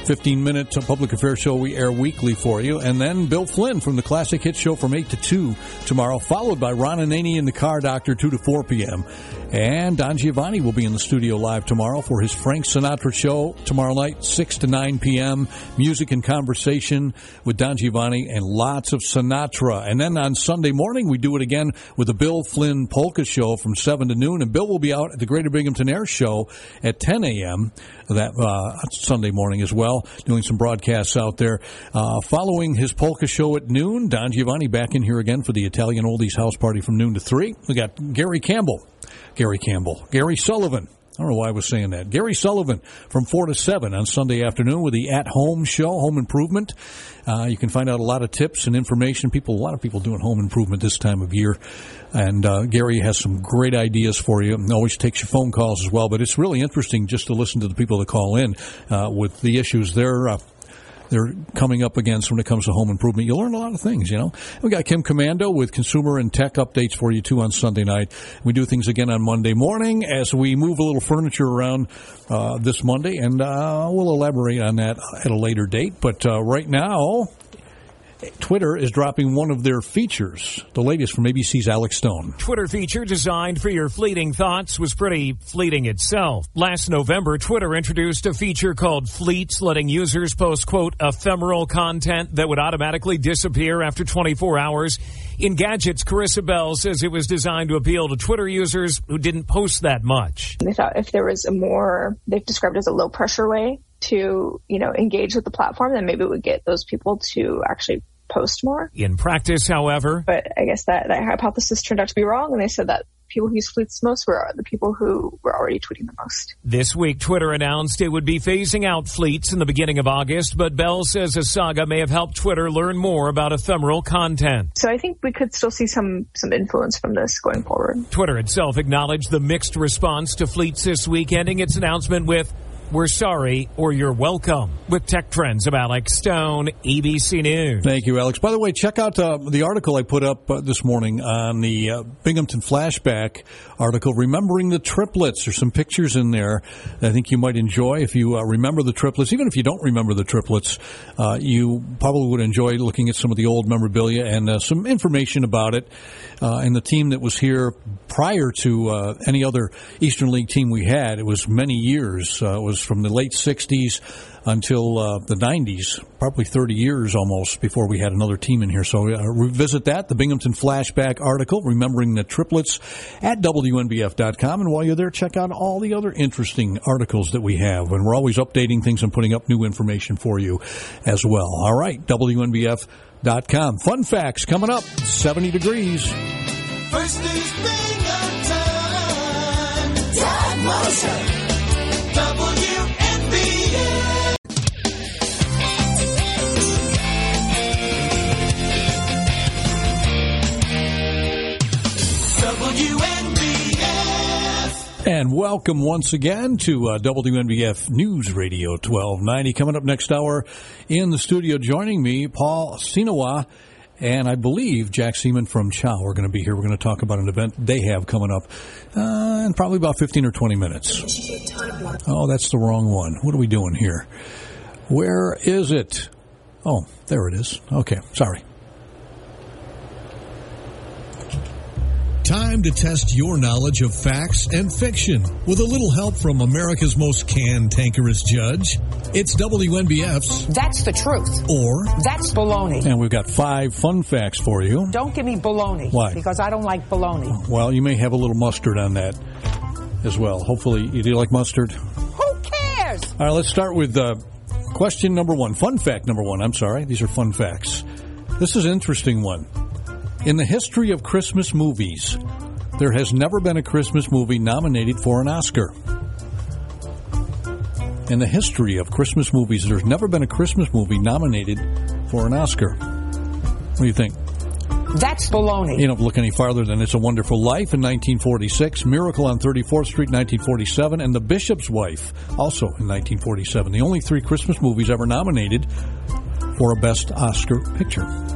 [SPEAKER 5] 15 minute public affairs show we air weekly for you. And then Bill Flynn from the Classic Hit Show from 8 to 2 tomorrow, followed by Ron Anani and the Car Doctor 2 to 4 p.m. And Don Giovanni will be in the studio live tomorrow for his Frank Sinatra show tomorrow night, 6 to 9 p.m. Music and conversation with Don Giovanni and lots of Sinatra. And then on Sunday morning, we do it again with the Bill Flynn Polka Show from 7 to noon. And Bill will be out at the Greater Binghamton Air Show at 10 a.m. that uh, Sunday morning as well, doing some broadcasts out there. Uh, following his polka show at noon, Don Giovanni back in here again for the Italian Oldies House Party from noon to 3. We got Gary Campbell. Gary Campbell. Gary Sullivan. I don't know why I was saying that. Gary Sullivan from 4 to 7 on Sunday afternoon with the At Home Show, Home Improvement. Uh, you can find out a lot of tips and information. People, a lot of people doing home improvement this time of year. And uh, Gary has some great ideas for you. And always takes your phone calls as well. But it's really interesting just to listen to the people that call in uh, with the issues they're uh, they're coming up against when it comes to home improvement. You learn a lot of things, you know. We got Kim Komando with consumer and tech updates for you too on Sunday night. We do things again on Monday morning as we move a little furniture around uh, this Monday, and uh, we'll elaborate on that at a later date. But uh, right now. Twitter is dropping one of their features, the latest from ABC's Alex Stone.
[SPEAKER 18] Twitter feature designed for your fleeting thoughts was pretty fleeting itself. Last November, Twitter introduced a feature called Fleets, letting users post, quote, ephemeral content that would automatically disappear after 24 hours. In Gadgets, Karissa Bell says it was designed to appeal to Twitter users who didn't post that much.
[SPEAKER 21] They thought if there was a more, they've described it as a low pressure way to, you know, engage with the platform, then maybe it would get those people to actually post more.
[SPEAKER 18] In practice, however,
[SPEAKER 21] But I guess that, that hypothesis turned out to be wrong, and they said that people who use fleets most were the people who were already tweeting the most.
[SPEAKER 18] This week, Twitter announced it would be phasing out fleets in the beginning of August, but Bell says a saga may have helped Twitter learn more about ephemeral content.
[SPEAKER 21] So I think we could still see some some influence from this going forward.
[SPEAKER 18] Twitter itself acknowledged the mixed response to fleets this week, ending its announcement with, We're sorry, or you're welcome. With tech trends of Alex Stone, ABC News.
[SPEAKER 5] Thank you, Alex. By the way, check out uh, the article I put up uh, this morning on the uh, Binghamton Flashback article, Remembering the Triplets. There's some pictures in there that I think you might enjoy if you uh, remember the triplets. Even if you don't remember the triplets, uh, you probably would enjoy looking at some of the old memorabilia and uh, some information about it. And the team that was here prior to any other Eastern League team we had, it was many years. It was from the late 60s until uh, the 90s, probably 30 years almost before we had another team in here. So uh, revisit that, the Binghamton Flashback article, Remembering the Triplets, at WNBF.com. And while you're there, check out all the other interesting articles that we have. And we're always updating things and putting up new information for you as well. All right, WNBF.com. Fun facts coming up, 70 degrees.
[SPEAKER 27] First News Binghamton. Doug Mosher.
[SPEAKER 5] And welcome once again to uh, WNBF News Radio 1290. Coming up next hour in the studio, joining me, Paul Sinawa, and I believe Jack Seaman from Chow are going to be here. We're going to talk about an event they have coming up uh, in probably about 15 or 20 minutes. Oh, that's the wrong one. What are we doing here? Where is it? Oh, there it is. Okay, sorry.
[SPEAKER 28] Time to test your knowledge of facts and fiction with a little help from America's most cantankerous judge. It's WNBF's
[SPEAKER 29] That's the truth.
[SPEAKER 28] or
[SPEAKER 29] That's baloney.
[SPEAKER 5] And we've got five fun facts for you.
[SPEAKER 29] Don't give me baloney.
[SPEAKER 5] Why?
[SPEAKER 29] Because I don't like baloney.
[SPEAKER 5] Well, you may have a little mustard on that as well. Hopefully, you do like mustard?
[SPEAKER 29] Who cares?
[SPEAKER 5] All right, let's start with uh, question number one. Fun fact number one. I'm sorry. These are fun facts. This is an interesting one. In the history of Christmas movies, there has never been a Christmas movie nominated for an Oscar. In the history of Christmas movies, there's never been a Christmas movie nominated for an Oscar. What do you think?
[SPEAKER 29] That's baloney.
[SPEAKER 5] You don't look any farther than It's a Wonderful Life in 1946, Miracle on 34th Street 1947, and The Bishop's Wife also in 1947. The only three Christmas movies ever nominated for a Best Oscar picture.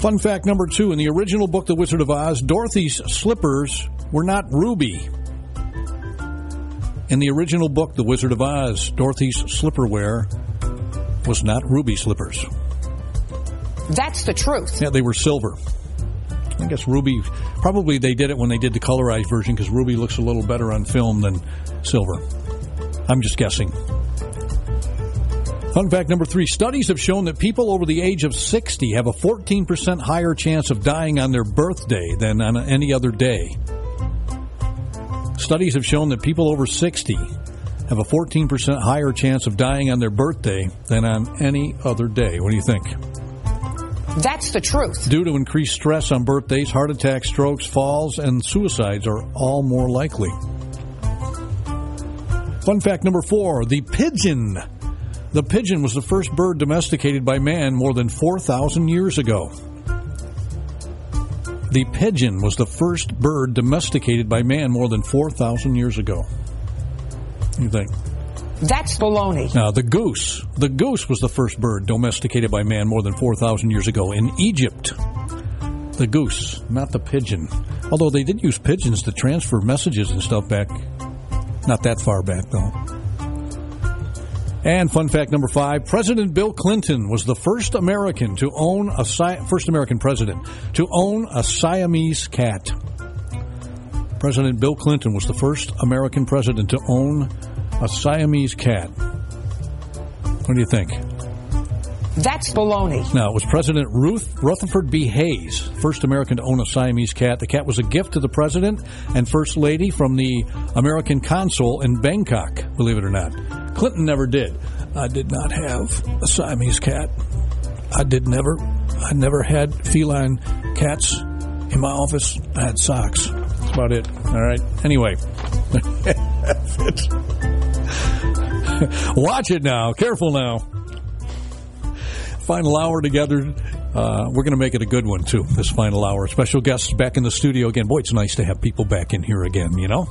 [SPEAKER 5] Fun fact number two in the original book, The Wizard of Oz, Dorothy's slippers were not ruby. In the original book, The Wizard of Oz, Dorothy's slipperware was not ruby slippers.
[SPEAKER 29] That's the truth.
[SPEAKER 5] Yeah, they were silver. I guess Ruby, probably they did it when they did the colorized version because Ruby looks a little better on film than silver. I'm just guessing. Fun fact number three studies have shown that people over the age of 60 have a 14% higher chance of dying on their birthday than on any other day. Studies have shown that people over 60 have a 14% higher chance of dying on their birthday than on any other day. What do you think?
[SPEAKER 29] That's the truth.
[SPEAKER 5] Due to increased stress on birthdays, heart attacks, strokes, falls, and suicides are all more likely. Fun fact number four the pigeon. The pigeon was the first bird domesticated by man more than 4,000 years ago. The pigeon was the first bird domesticated by man more than 4,000 years ago. What do you think?
[SPEAKER 29] That's baloney.
[SPEAKER 5] Now, the goose. The goose was the first bird domesticated by man more than 4,000 years ago in Egypt. The goose, not the pigeon. Although they did use pigeons to transfer messages and stuff back. Not that far back, though. And fun fact number five President Bill Clinton was the first American to own a Si- first American president to own a Siamese cat. President Bill Clinton was the first American president to own a Siamese cat. What do you think?
[SPEAKER 29] That's baloney.
[SPEAKER 5] Now, it was President Ruth Rutherford B. Hayes, first American to own a Siamese cat. The cat was a gift to the president and first lady from the American consul in Bangkok, believe it or not. Clinton never did. I did not have a Siamese cat. I did never. I never had feline cats in my office. I had socks. That's about it. All right. Anyway. Watch it now. Careful now. Final hour together. Uh, we're going to make it a good one, too, this final hour. Special guests back in the studio again. Boy, it's nice to have people back in here again, you know?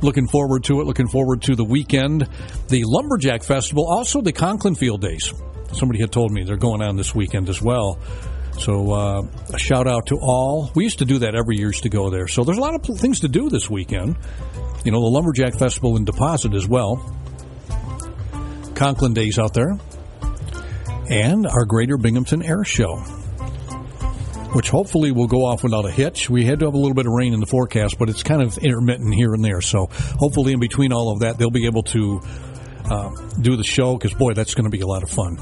[SPEAKER 5] Looking forward to it. Looking forward to the weekend. The Lumberjack Festival, also the Conklin Field Days. Somebody had told me they're going on this weekend as well. So uh, a shout out to all. We used to do that every year to go there. So there's a lot of things to do this weekend. You know, the Lumberjack Festival in Deposit as well. Conklin Days out there. And our Greater Binghamton Air Show, which hopefully will go off without a hitch. We had to have a little bit of rain in the forecast, but it's kind of intermittent here and there. So hopefully, in between all of that, they'll be able to uh, do the show because, boy, that's going to be a lot of fun.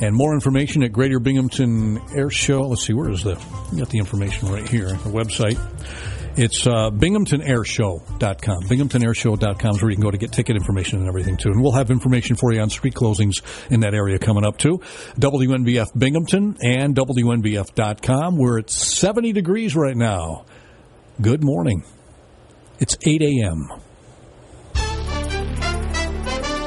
[SPEAKER 5] And more information at Greater Binghamton Air Show. Let's see, where is the? Got the information right here, the website. It's uh, binghamtonairshow.com. Binghamtonairshow.com is where you can go to get ticket information and everything, too. And we'll have information for you on street closings in that area coming up, too. WNBF Binghamton and WNBF.com. We're at 70 degrees right now. Good morning. It's 8 a.m.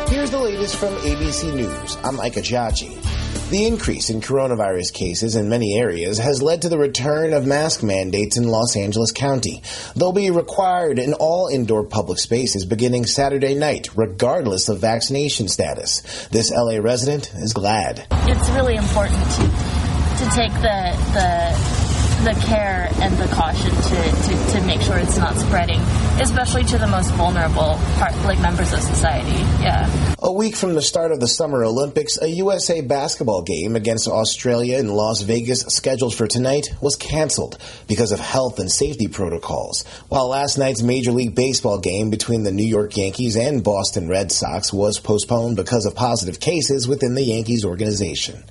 [SPEAKER 30] Here's the latest from ABC News. I'm Micah Chachi. The increase in coronavirus cases in many areas has led to the return of mask mandates in Los Angeles County. They'll be required in all indoor public spaces beginning Saturday night, regardless of vaccination status. This LA resident is glad.
[SPEAKER 31] It's really important to, to take the, the
[SPEAKER 32] the care and the caution to, to, to make sure it's not spreading, especially to the most vulnerable part, like members of society. Yeah.
[SPEAKER 30] A week from the start of the Summer Olympics, a USA basketball game against Australia in Las Vegas scheduled for tonight was canceled because of health and safety protocols. While last night's Major League Baseball game between the New York Yankees and Boston Red Sox was postponed because of positive cases within the Yankees organization.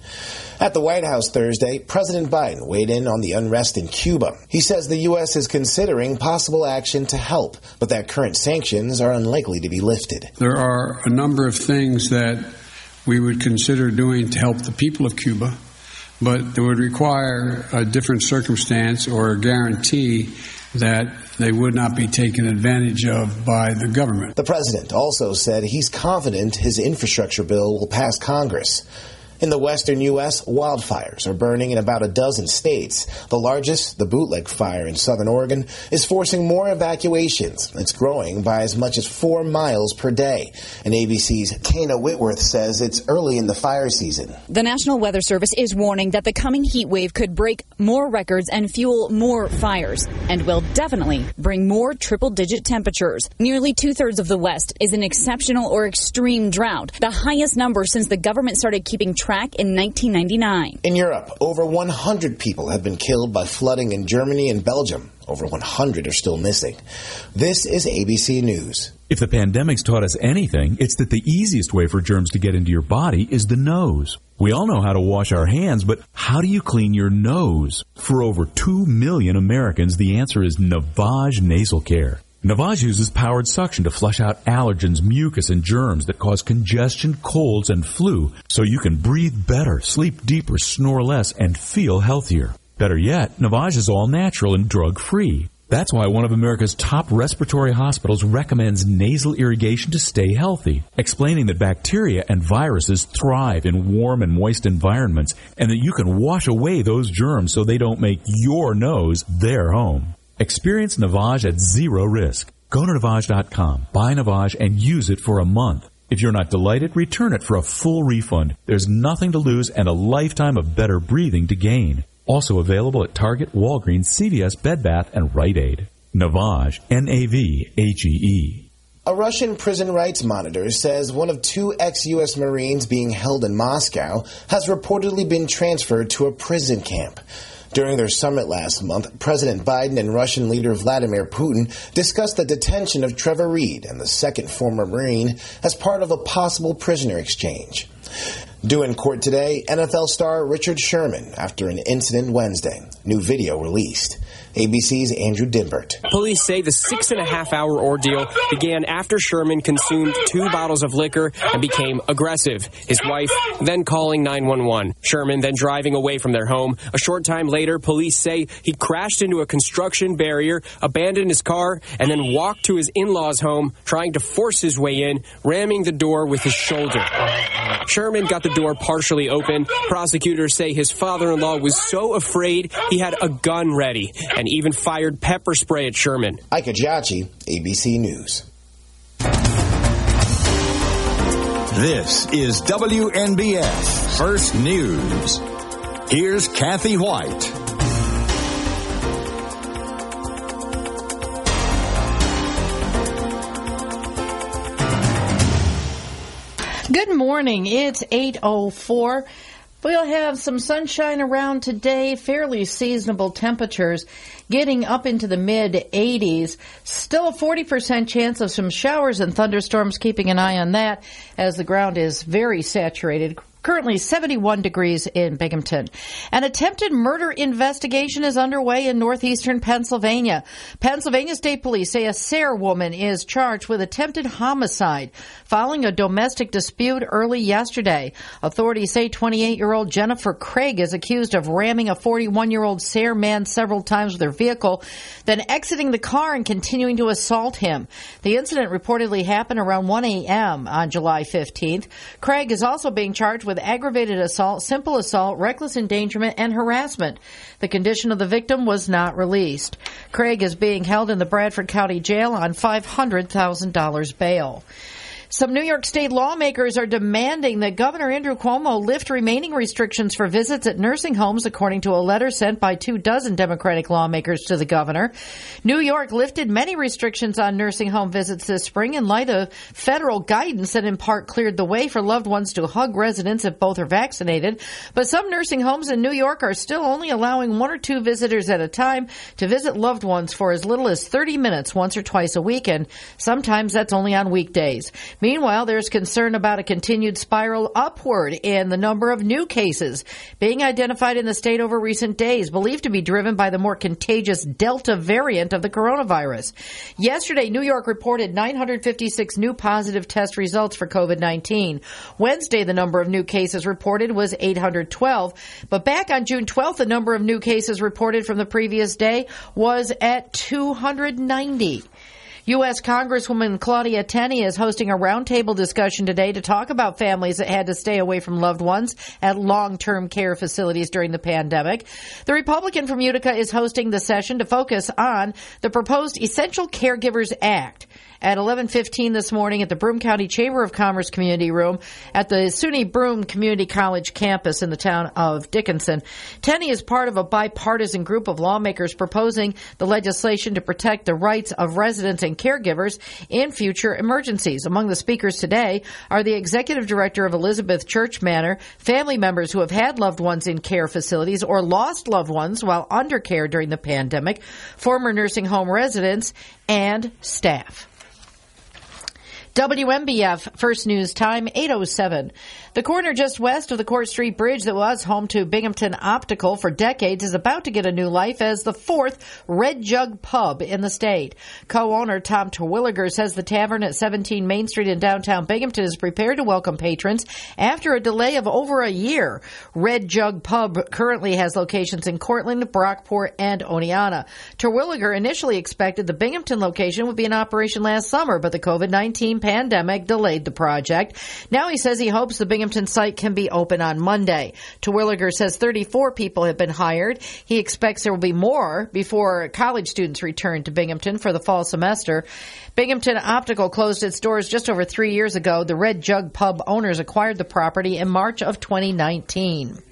[SPEAKER 30] At the White House Thursday, President Biden weighed in on the unrest in Cuba. He says the U.S. is considering possible action to help, but that current sanctions are unlikely to be lifted.
[SPEAKER 33] There are a number of things that we would consider doing to help the people of Cuba, but it would require a different circumstance or a guarantee that they would not be taken advantage of by the government.
[SPEAKER 30] The president also said he's confident his infrastructure bill will pass Congress. In the western U.S., wildfires are burning in about a dozen states. The largest, the bootleg fire in southern Oregon, is forcing more evacuations. It's growing by as much as four miles per day. And ABC's Tana Whitworth says it's early in the fire season.
[SPEAKER 34] The National Weather Service is warning that the coming heat wave could break more records and fuel more fires, and will definitely bring more triple digit temperatures. Nearly two thirds of the West is an exceptional or extreme drought, the highest number since the government started keeping track in 1999.
[SPEAKER 30] In Europe, over 100 people have been killed by flooding in Germany and Belgium. Over 100 are still missing. This is ABC News.
[SPEAKER 31] If the pandemic's taught us anything, it's that the easiest way for germs to get into your body is the nose. We all know how to wash our hands, but how do you clean your nose? For over 2 million Americans, the answer is Navage Nasal Care. Navage uses powered suction to flush out allergens, mucus, and germs that cause congestion, colds, and flu so you can breathe better, sleep deeper, snore less, and feel healthier. Better yet, Navage is all natural and drug free. That's why one of America's top respiratory hospitals recommends nasal irrigation to stay healthy, explaining that bacteria and viruses thrive in warm and moist environments and that you can wash away those germs so they don't make your nose their home. Experience Navage at zero risk. Go to Navage.com, buy Navage, and use it for a month. If you're not delighted, return it for a full refund. There's nothing to lose and a lifetime of better breathing to gain. Also available at Target, Walgreens, CVS, Bed Bath, and Rite Aid. Navage, N-A-V-A-G-E.
[SPEAKER 30] A Russian prison rights monitor says one of two ex-U.S. Marines being held in Moscow has reportedly been transferred to a prison camp. During their summit last month, President Biden and Russian leader Vladimir Putin discussed the detention of Trevor Reed and the second former Marine as part of a possible prisoner exchange. Due in court today, NFL star Richard Sherman after an incident Wednesday. New video released. ABC's Andrew Dymburt.
[SPEAKER 35] Police say the six and a half hour ordeal began after Sherman consumed two bottles of liquor and became aggressive. His wife then calling 911. Sherman then driving away from their home. A short time later, police say he crashed into a construction barrier, abandoned his car, and then walked to his in-laws' home, trying to force his way in, ramming the door with his shoulder. Sherman got the door partially open. Prosecutors say his father-in-law was so afraid he had a gun ready and even fired pepper spray at Sherman.
[SPEAKER 30] Ike Ajachi, ABC News.
[SPEAKER 2] This is WNBF First News. Here's Kathy Whyte.
[SPEAKER 3] Good morning. It's 804. We'll have some sunshine around today, fairly seasonable temperatures getting up into the mid 80s. Still a 40% chance of some showers and thunderstorms, keeping an eye on that as the ground is very saturated. Currently 71 degrees in Binghamton. An attempted murder investigation is underway in northeastern Pennsylvania. Pennsylvania State Police say a Sayre woman is charged with attempted homicide following a domestic dispute early yesterday. Authorities say 28 year old Jennifer Craig is accused of ramming a 41 year old Sayre man several times with her vehicle, then exiting the car and continuing to assault him. The incident reportedly happened around 1 a.m. on July 15th. Craig is also being charged with aggravated assault, simple assault, reckless endangerment, and harassment. The condition of the victim was not released. Craig is being held in the Bradford County Jail on $500,000 bail. Some New York State lawmakers are demanding that Governor Andrew Cuomo lift remaining restrictions for visits at nursing homes, according to a letter sent by two dozen Democratic lawmakers to the governor. New York lifted many restrictions on nursing home visits this spring in light of federal guidance that in part cleared the way for loved ones to hug residents if both are vaccinated. But some nursing homes in New York are still only allowing one or two visitors at a time to visit loved ones for as little as 30 minutes once or twice a week, and sometimes that's only on weekdays. Meanwhile, there's concern about a continued spiral upward in the number of new cases being identified in the state over recent days, believed to be driven by the more contagious Delta variant of the coronavirus. Yesterday, New York reported 956 new positive test results for COVID-19. Wednesday, the number of new cases reported was 812, but back on June 12th, the number of new cases reported from the previous day was at 290. U.S. Congresswoman Claudia Tenney is hosting a roundtable discussion today to talk about families that had to stay away from loved ones at long-term care facilities during the pandemic. The Republican from Utica is hosting the session to focus on the proposed Essential Caregivers Act at 11:15 this morning at the Broome County Chamber of Commerce Community Room at the SUNY Broome Community College campus in the town of Dickinson. Tenney is part of a bipartisan group of lawmakers proposing the legislation to protect the rights of residents and caregivers in future emergencies. Among the speakers today are the executive director of Elizabeth Church Manor, family members who have had loved ones in care facilities or lost loved ones while under care during the pandemic, former nursing home residents, and staff. WNBF First News Time 807. The corner just west of the Court Street Bridge that was home to Binghamton Optical for decades is about to get a new life as the fourth Red Jug pub in the state. Co-owner Tom Terwilliger says the tavern at 17 Main Street in downtown Binghamton is prepared to welcome patrons after a delay of over a year. Red Jug Pub currently has locations in Cortland, Brockport, and Oneonta. Terwilliger initially expected the Binghamton location would be in operation last summer, but the COVID-19 pandemic delayed the project. Now he says he hopes the Binghamton site can be open on Monday. Terwilliger says 34 people have been hired. He expects there will be more before college students return to Binghamton for the fall semester. Binghamton Optical closed its doors just over three years ago. The Red Jug Pub owners acquired the property in March of 2019.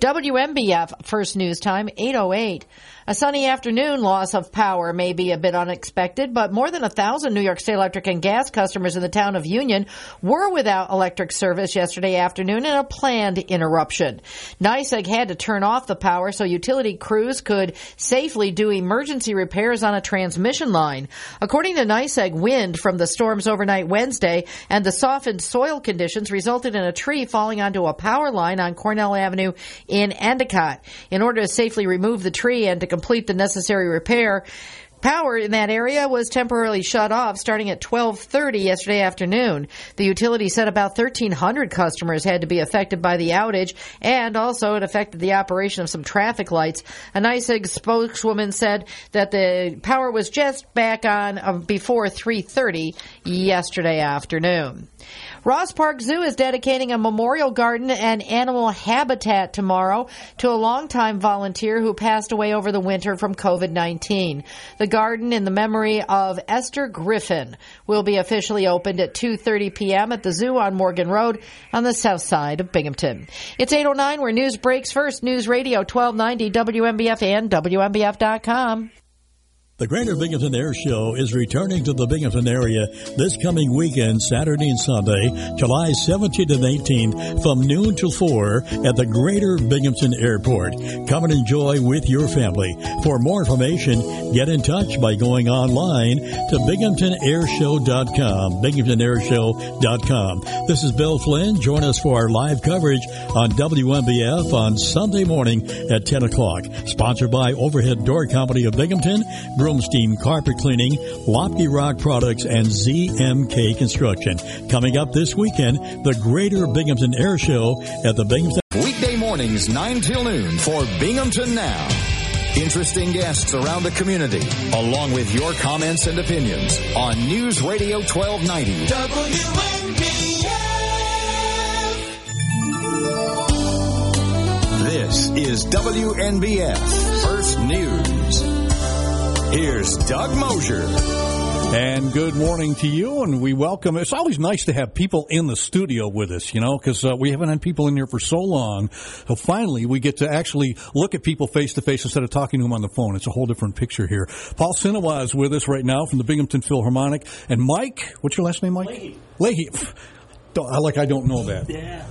[SPEAKER 3] WNBF First News Time 808. A sunny afternoon loss of power may be a bit unexpected, but more than a thousand New York State Electric and gas customers in the town of Union were without electric service yesterday afternoon in a planned interruption. NYSEG had to turn off the power so utility crews could safely do emergency repairs on a transmission line. According to NYSEG, wind from the storms overnight Wednesday and the softened soil conditions resulted in a tree falling onto a power line on Cornell Avenue in Endicott. In order to safely remove the tree and to complete the necessary repair, Power in that area was temporarily shut off starting at 12:30 yesterday afternoon. The utility said about 1300 customers had to be affected by the outage and also it affected the operation of some traffic lights. A NYSEG spokeswoman said that the power was just back on uh, before 3:30 yesterday afternoon. Ross Park Zoo is dedicating a memorial garden and animal habitat tomorrow to a longtime volunteer who passed away over the winter from COVID-19. The garden in the memory of Esther Griffin will be officially opened at 2:30 p.m. at the zoo on Morgan Road on the south side of Binghamton. It's 8:09 where news breaks first. News Radio 1290 WNBF and WNBF.com.
[SPEAKER 28] The Greater Binghamton Air Show is returning to the Binghamton area this coming weekend, Saturday and Sunday, July 17th and 18th, from noon to 4 at the Greater Binghamton Airport. Come and enjoy with your family. For more information, get in touch by going online to binghamtonairshow.com, binghamtonairshow.com. This is Bill Flynn. Join us for our live coverage on WNBF on Sunday morning at 10 o'clock. Sponsored by Overhead Door Company of Binghamton, Broomstein Carpet Cleaning, Lopke Rock Products, and ZMK Construction. Coming up this weekend, the Greater Binghamton Air Show at the Binghamton.
[SPEAKER 2] Weekday mornings, 9 till noon for Binghamton Now. Interesting guests around the community, along with your comments and opinions on News Radio 1290. This is WNBF First News. Here's Doug Mosher.
[SPEAKER 5] And good morning to you, and we welcome. It's always nice to have people in the studio with us, you know, because uh, we haven't had people in here for so long. So finally, we get to actually look at people face to face instead of talking to them on the phone. It's a whole different picture here. Paul Sinawa is with us right now from the Binghamton Philharmonic, and Mike, what's your last name, Mike? Leahy. Leahy. I like I don't know that.
[SPEAKER 36] Yeah.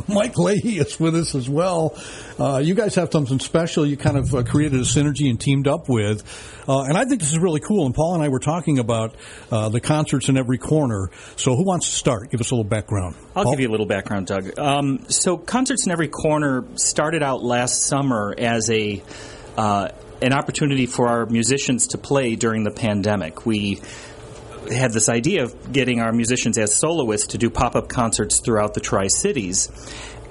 [SPEAKER 5] Mike Leahy is with us as well. Uh, you guys have something special. You kind of uh, created a synergy and teamed up with, uh, and I think this is really cool. And Paul and I were talking about uh, the concerts in every corner. So who wants to start? Give us a little background.
[SPEAKER 36] I'll
[SPEAKER 5] Paul?
[SPEAKER 36] give you a little background, Doug. Um, so, Concerts in Every Corner started out last summer as a uh, an opportunity for our musicians to play during the pandemic. We had this idea of getting our musicians as soloists to do pop up concerts throughout the Tri Cities.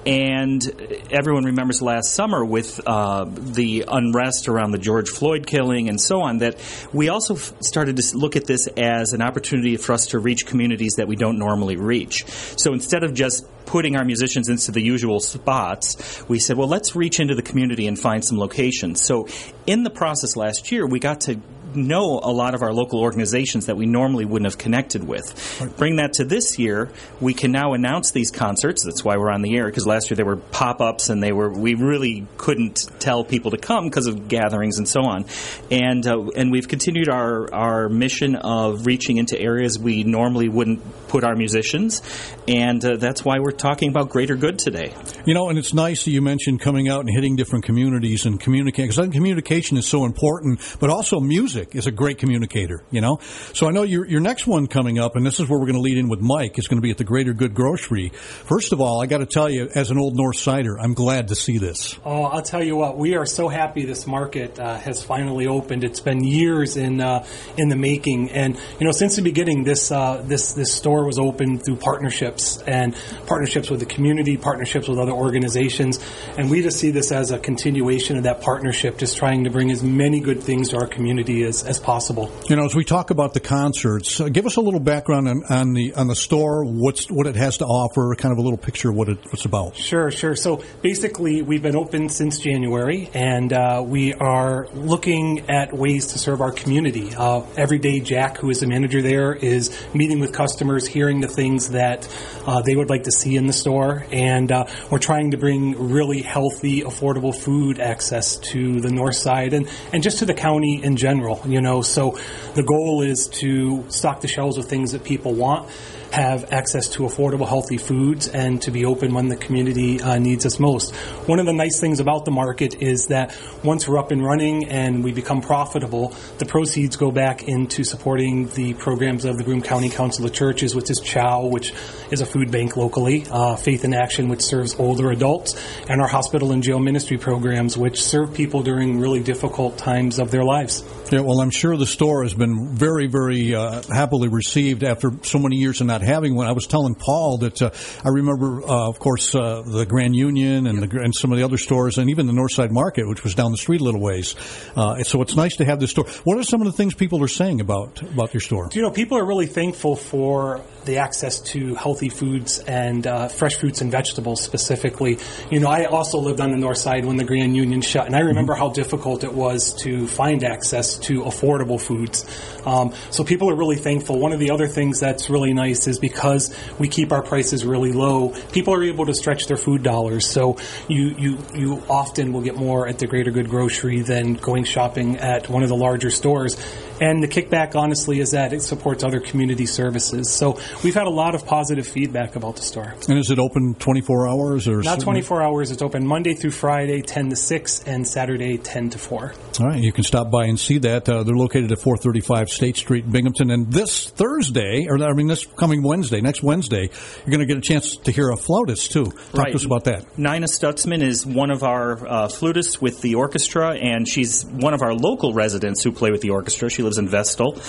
[SPEAKER 36] And everyone remembers last summer with uh, the unrest around the George Floyd killing and so on that we also f- started to look at this as an opportunity for us to reach communities that we don't normally reach. So instead of just putting our musicians into the usual spots, we said, well, let's reach into the community and find some locations. So in the process last year, we got to know a lot of our local organizations that we normally wouldn't have connected with. Bring that to this year, we can now announce these concerts. That's why we're on the air because last year they were pop-ups and they were we really couldn't tell people to come because of gatherings and so on. And uh, and we've continued our our mission of reaching into areas we normally wouldn't put our musicians, and uh, that's why we're talking about greater good today.
[SPEAKER 5] You know, and it's nice that you mentioned coming out and hitting different communities and communicating because I think communication is so important, but also music is a great communicator, you know? So I know your, your next one coming up, and this is where we're going to lead in with Mike, is going to be at the Greater Good Grocery. First of all, I got to tell you, as an old North Sider, I'm glad to see this.
[SPEAKER 37] Oh, I'll tell you what, we are so happy this market uh, has finally opened. It's been years in uh, in the making, and you know, since the beginning, this uh, this this store was opened through partnerships and partnerships with the community, partnerships with other organizations, and we just see this as a continuation of that partnership, just trying to bring as many good things to our community as, as possible.
[SPEAKER 5] You know, as we talk about the concerts, uh, give us a little background on, on the on the store, what's what it has to offer, kind of a little picture of what it, what's about.
[SPEAKER 37] Sure, sure. So basically, we've been open since January, and uh, we are looking at ways to serve our community. Uh, every day, Jack, who is the manager there, is meeting with customers, hearing the things that uh, they would like to see in the store, and uh, we're trying to bring really healthy, affordable food access to the north side and, and just to the county in general. You know, so the goal is to stock the shelves with things that people want have access to affordable, healthy foods and to be open when the community uh, needs us most. One of the nice things about the market is that once we're up and running and we become profitable, the proceeds go back into supporting the programs of the Broome County Council of Churches, which is CHOW, which is a food bank locally, uh, Faith in Action, which serves older adults, and our hospital and jail ministry programs, which serve people during really difficult times of their lives.
[SPEAKER 5] Yeah, well, I'm sure the store has been very, very uh, happily received after so many years of not having one. I was telling Paul that uh, I remember, uh, of course, uh, the Grand Union and, the, and some of the other stores, and even the Northside Market, which was down the street a little ways. Uh, so it's nice to have this store. What are some of the things people are saying about about your store?
[SPEAKER 37] You know, people are really thankful for the access to healthy foods and uh, fresh fruits and vegetables specifically. You know, I also lived on the north side when the Grand Union shut, and I remember how difficult it was to find access to affordable foods. Um, so people are really thankful. One of the other things that's really nice is because we keep our prices really low, people are able to stretch their food dollars. So you, you, you often will get more at the Greater Good Grocery than going shopping at one of the larger stores. And the kickback, honestly, is that it supports other community services. So we've had a lot of positive feedback about the store.
[SPEAKER 5] And is it open 24 hours or
[SPEAKER 37] Not 24 hours. It's open Monday through Friday, 10 to 6, and Saturday, 10 to 4.
[SPEAKER 5] All right, you can stop by and see that. Uh, they're located at 435 State Street, Binghamton. And this Thursday, or I mean, this coming Wednesday, next Wednesday, you're going to get a chance to hear a flautist too. Talk
[SPEAKER 36] Right.
[SPEAKER 5] to us about that.
[SPEAKER 36] Nina Stutzman is one of our uh, flutists with the orchestra, and she's one of our local residents who play with the orchestra. She lives in Vestal,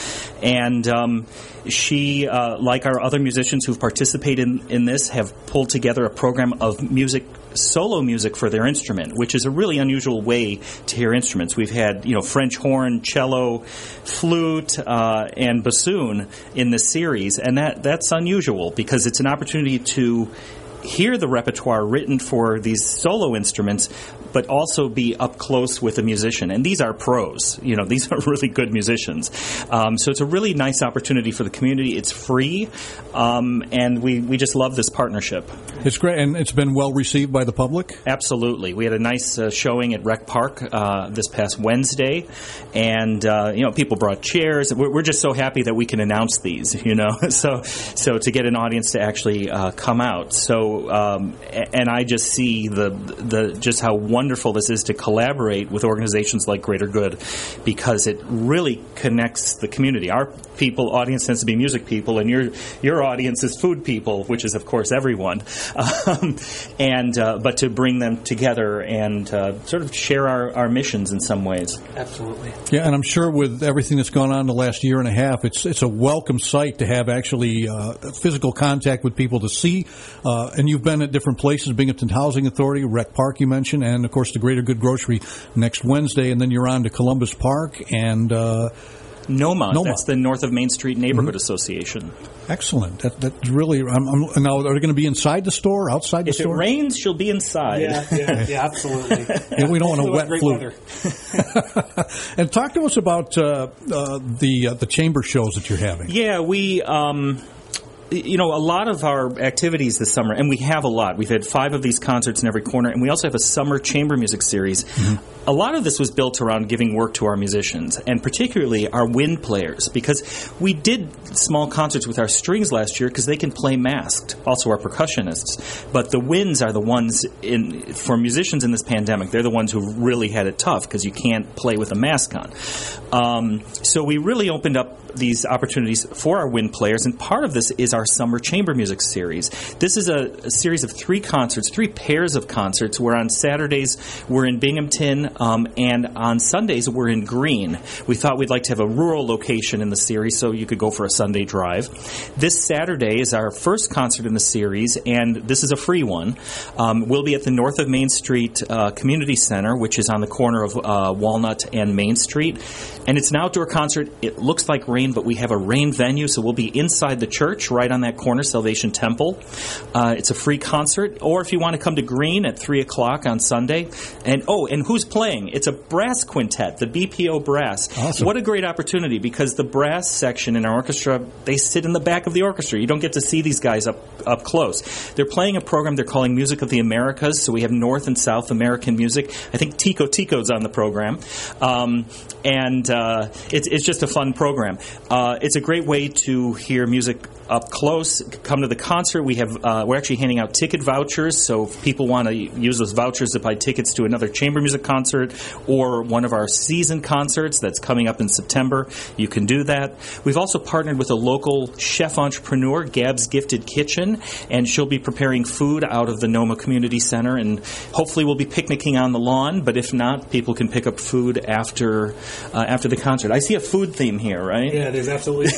[SPEAKER 36] and um, she, uh, like our other musicians who've participated in, in this, have pulled together a program of music. Solo music for their instrument, which is a really unusual way to hear instruments. We've had, you know, French horn, cello, flute, uh, and bassoon in this series, and that that's unusual because it's an opportunity to hear the repertoire written for these solo instruments, but also be up close with a musician. And these are pros. You know, these are really good musicians. Um, so it's a really nice opportunity for the community. It's free, um, and we, we just love this partnership.
[SPEAKER 5] It's great, and it's been well received by the public.
[SPEAKER 36] Absolutely, we had a nice uh, showing at Rec Park uh, this past Wednesday, and uh, you know people brought chairs. We're, we're, just so happy that we can announce these. You know, so so to get an audience to actually uh, come out. So um, and I just see the the just how wonderful this is to collaborate with organizations like Greater Good because it really connects the community. Our people audience tends to be music people, and your your audience is food people, which is of course everyone. Um, and uh, but to bring them together and uh, sort of share our, our missions in some ways.
[SPEAKER 37] Absolutely.
[SPEAKER 5] Yeah, and I'm sure with everything that's gone on the last year and a half, it's it's a welcome sight to have actually uh, physical contact with people to see. Uh, and you've been at different places, Binghamton Housing Authority, Rec Park, you mentioned, and of course the Greater Good Grocery next Wednesday, and then you're on to Columbus Park and. Uh,
[SPEAKER 36] NOMA,
[SPEAKER 5] NOMA.
[SPEAKER 36] That's the North of Main Street Neighborhood mm-hmm. Association.
[SPEAKER 5] Excellent. That, that's really. I'm, I'm, now, are they going to be inside the store, outside the
[SPEAKER 36] if
[SPEAKER 5] store?
[SPEAKER 36] If it rains, she'll be inside.
[SPEAKER 37] Yeah, yeah, yeah absolutely.
[SPEAKER 5] yeah, we don't want a wet flu. and talk to us about uh, uh, the uh, the chamber shows that you're having.
[SPEAKER 36] Yeah, we. Um, you know, a lot of our activities this summer, and we have a lot. We've had five of these concerts in every corner, and we also have a summer chamber music series. Mm-hmm. A lot of this was built around giving work to our musicians, and particularly our wind players, because we did small concerts with our strings last year because they can play masked. Also, our percussionists, but the winds are the ones in for musicians in this pandemic. They're the ones who really had it tough because you can't play with a mask on. Um, so we really opened up these opportunities for our wind players, and part of this is our summer chamber music series. This is a, a series of three concerts, three pairs of concerts, where on Saturdays we're in Binghamton, um, and on Sundays we're in Greene. We thought we'd like to have a rural location in the series, so you could go for a Sunday drive. This Saturday is our first concert in the series, and this is a free one. Um, we'll be at the North of Main Street uh, Community Center, which is on the corner of uh, Walnut and Main Street, and it's an outdoor concert. It looks like rain but we have a rain venue, so we'll be inside the church, right on that corner, Salvation Temple. Uh, it's a free concert, or if you want to come to Greene at three o'clock on Sunday, and oh, and who's playing? It's a brass quintet, the BPO Brass.
[SPEAKER 5] Awesome.
[SPEAKER 36] What a great opportunity because the brass section in our orchestra, they sit in the back of the orchestra. You don't get to see these guys up up close. They're playing a program they're calling Music of the Americas, so we have North and South American music. I think Tico Tico's on the program, um, and uh, it's it's just a fun program. Uh, it's a great way to hear music up close. Come to the concert. We have uh, we're actually handing out ticket vouchers. So if people want to use those vouchers to buy tickets to another chamber music concert or one of our season concerts that's coming up in September, you can do that. We've also partnered with a local chef entrepreneur, Gab's Gifted Kitchen, and she'll be preparing food out of the Noma Community Center. And hopefully we'll be picnicking on the lawn. But if not, people can pick up food after uh, after the concert. I see a food theme here, right?
[SPEAKER 37] Yeah, there's absolutely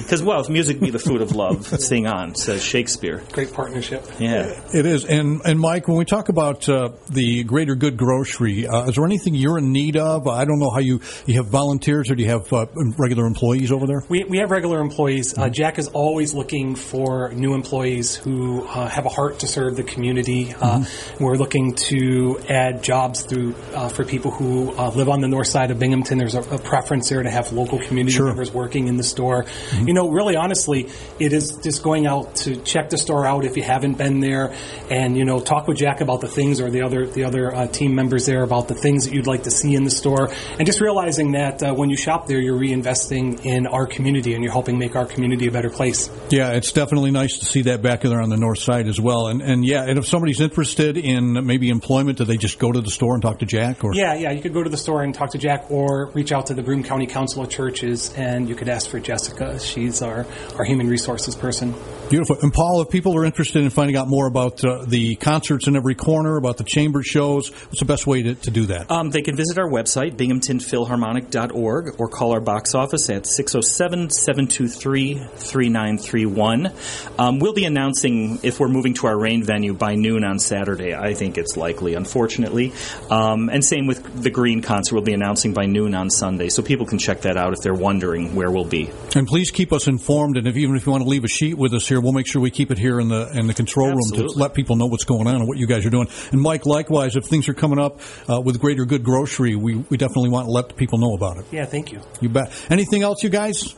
[SPEAKER 36] because well, if music be the food of love, sing on, says Shakespeare.
[SPEAKER 37] Great partnership.
[SPEAKER 36] Yeah,
[SPEAKER 5] it is. And and Mike, when we talk about uh, the Greater Good Grocery, uh, is there anything you're in need of? I don't know how you you have volunteers or do you have uh, regular employees over there?
[SPEAKER 37] We we have regular employees. Uh, Jack is always looking for new employees who uh, have a heart to serve the community. Uh, mm-hmm. We're looking to add jobs through for people who live on the north side of Binghamton. There's a, a preference there to have local community
[SPEAKER 5] sure.
[SPEAKER 37] members working in the store. Mm-hmm. You know, really honestly, it is just going out to check the store out if you haven't been there, and you know, talk with Jack about the things or the other the other uh, team members there about the things that you'd like to see in the store, and just realizing that uh, when you shop there, you're reinvesting in our community and you're helping make our community a better place.
[SPEAKER 5] Yeah, it's definitely nice to see that back there on the north side as well. And and yeah, and if somebody's interested in maybe employment, do they just go to the store and talk to Jack? Or
[SPEAKER 37] yeah, yeah, you could go to the store and talk to Jack, or reach out to the Broome County Council of Churches, and you could ask for Jessica. She's our our human resources person.
[SPEAKER 5] Beautiful. And Paul, if people are interested in finding out more about uh, the concerts in every corner, about the chamber shows, what's the best way to, to do that?
[SPEAKER 36] Um, they can visit our website, binghamtonphilharmonic.org, or call our box office at 607 723 3931. Um, we'll be announcing if we're moving to our rain venue by noon on Saturday. I think it's likely, unfortunately. Um, and same with the Greene concert, we'll be announcing by noon on Sunday. So people can check that out if they're wondering where we'll be.
[SPEAKER 5] And please keep us informed. And if even if you want want to leave a sheet with us here, we'll make sure we keep it here in the in the control room to let people know what's going on and what you guys are doing. And Mike, likewise, if things are coming up uh, with Greater Good Grocery, we, we definitely want to let people know about it.
[SPEAKER 37] Yeah, thank you.
[SPEAKER 5] You bet. Anything else, you guys?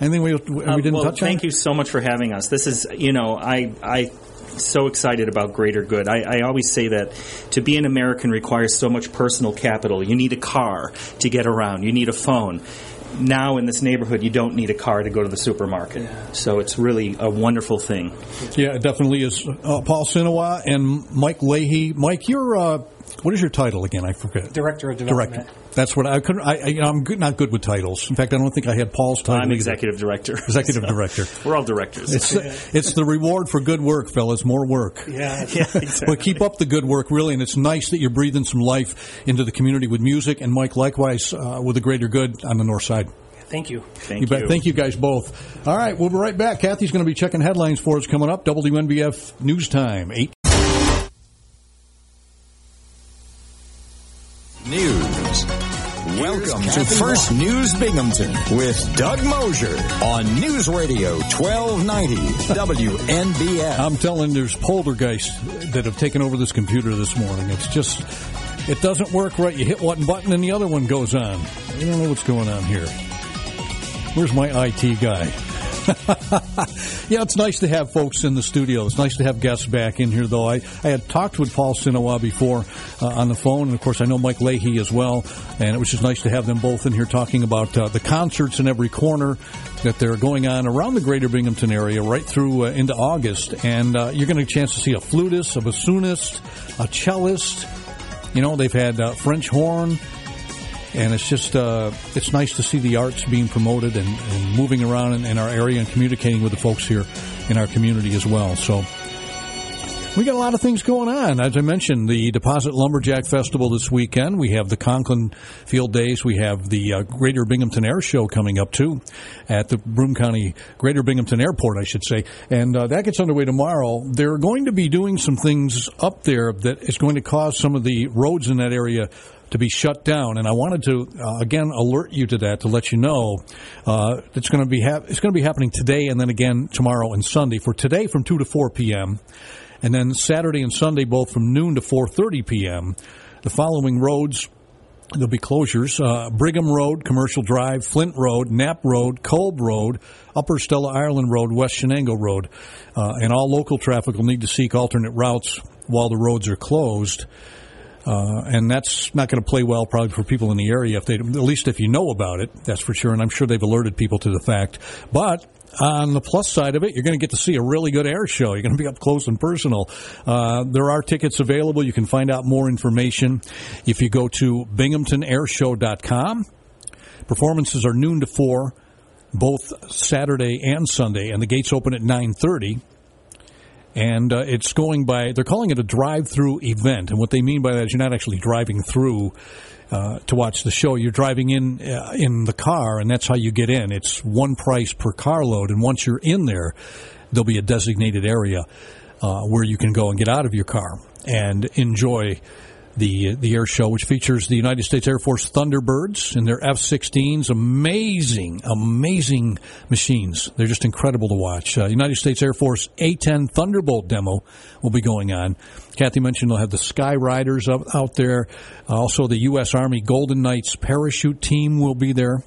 [SPEAKER 5] Anything we, we
[SPEAKER 36] Uh,
[SPEAKER 5] didn't
[SPEAKER 36] well,
[SPEAKER 5] touch on?
[SPEAKER 36] thank you so much for having us. This is, you know, I, I, so excited about greater good. I, I always say that to be an American requires so much personal capital. You need a car to get around. You need a phone. Now in this neighborhood, you don't need a car to go to the supermarket. So it's really a wonderful thing.
[SPEAKER 5] Yeah, it definitely is. Uh, Paul Sinawa and Mike Leahy. Mike, you're uh, what is your title again? I forget.
[SPEAKER 37] Director of Development.
[SPEAKER 5] Director. That's what I couldn't. I, I, you know, I'm good, not good with titles. In fact, I don't think I had Paul's title.
[SPEAKER 36] I'm
[SPEAKER 5] either.
[SPEAKER 36] executive director.
[SPEAKER 5] Executive director.
[SPEAKER 36] We're all directors.
[SPEAKER 5] It's it's the reward for good work, fellas. More work.
[SPEAKER 37] Yeah,
[SPEAKER 36] yeah, exactly.
[SPEAKER 5] But keep up the good work, really, and it's nice that you're breathing some life into the community with music, and Mike, likewise, uh, with the greater good on the north side.
[SPEAKER 37] Thank you.
[SPEAKER 36] Thank
[SPEAKER 5] you. Bet. Thank you guys both. All right, we'll be right back. Kathy's going to be checking headlines for us coming up. WNBF News Time, 8.
[SPEAKER 2] News. Welcome to First News Binghamton with Doug Mosher on News Radio 1290 WNBF.
[SPEAKER 5] I'm telling there's poltergeists that have taken over this computer this morning. It's just, it doesn't work right. You hit one button and the other one goes on. I don't know what's going on here. Where's my IT guy? yeah, it's nice to have folks in the studio. It's nice to have guests back in here, though. I, I had talked with Paul Sinawa before uh, on the phone, and of course, I know Mike Leahy as well. And it was just nice to have them both in here talking about uh, the concerts in every corner that they're going on around the greater Binghamton area right through uh, into August. And uh, you're going to get a chance to see a flutist, a bassoonist, a cellist. You know, they've had uh, French horn and it's just uh, it's nice to see the arts being promoted and, and moving around in, in our area and communicating with the folks here in our community as well. So we got a lot of things going on. As I mentioned, the Deposit Lumberjack Festival this weekend. We have the Conklin Field Days. We have the uh, Greater Binghamton Air Show coming up too at the Broome County Greater Binghamton Airport, I should say. And uh, that gets underway tomorrow. They're going to be doing some things up there that is going to cause some of the roads in that area to be shut down. And I wanted to uh, again alert you to that to let you know uh, it's going to be hap- it's going to be happening today and then again tomorrow and Sunday. For today from two to four p.m. and then Saturday and Sunday both from noon to four thirty p.m. The following roads. There'll be closures. Uh, Brigham Road, Commercial Drive, Flint Road, Knapp Road, Kolb Road, Upper Stella Ireland Road, West Chenango Road. Uh, and all local traffic will need to seek alternate routes while the roads are closed. Uh, and that's not going to play well probably for people in the area if they at least if you know about it that's for sure and i'm sure they've alerted people to the fact but on the plus side of it, you're going to get to see a really good air show. You're going to be up close and personal. Uh, there are tickets available. You can find out more information if you go to binghamtonairshow.com. Performances are noon to 4, both Saturday and Sunday, and the gates open at 9.30 and uh, it's going by they're calling it a drive-through event. And what they mean by that is you're not actually driving through uh, to watch the show. You're driving in uh, in the car and that's how you get in. It's one price per carload and once you're in there there'll be a designated area uh, where you can go and get out of your car and enjoy the the air show, which features the United States Air Force Thunderbirds and their F-16s. Amazing, amazing machines. They're just incredible to watch. Uh, United States Air Force A-10 Thunderbolt demo will be going on. Kathy mentioned they'll have the Sky Riders up, out there. Uh, also, the U.S. Army Golden Knights parachute team will be there.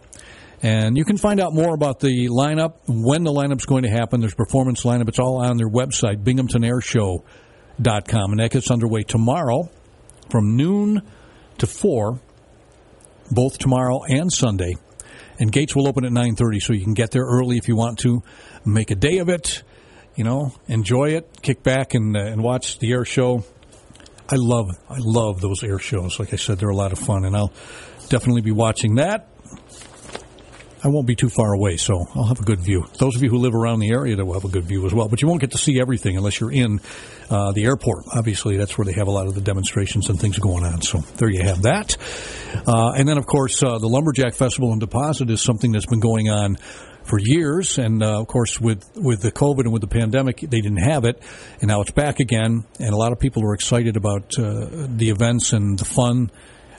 [SPEAKER 5] And you can find out more about the lineup, when the lineup's going to happen. There's performance lineup. It's all on their website, binghamtonairshow.com. And that gets underway tomorrow from noon to 4, both tomorrow and Sunday. And gates will open at 9.30, so you can get there early if you want to. Make a day of it, you know, enjoy it, kick back and, uh, and watch the air show. I love, I love those air shows. Like I said, they're a lot of fun, and I'll definitely be watching that. I won't be too far away, so I'll have a good view. Those of you who live around the area, that will have a good view as well. But you won't get to see everything unless you're in uh, the airport. Obviously, that's where they have a lot of the demonstrations and things going on. So there you have that. Uh, and then, of course, uh, the Lumberjack Festival and Deposit is something that's been going on for years, and uh, of course, with with the COVID and with the pandemic, they didn't have it, and now it's back again. And a lot of people are excited about uh, the events and the fun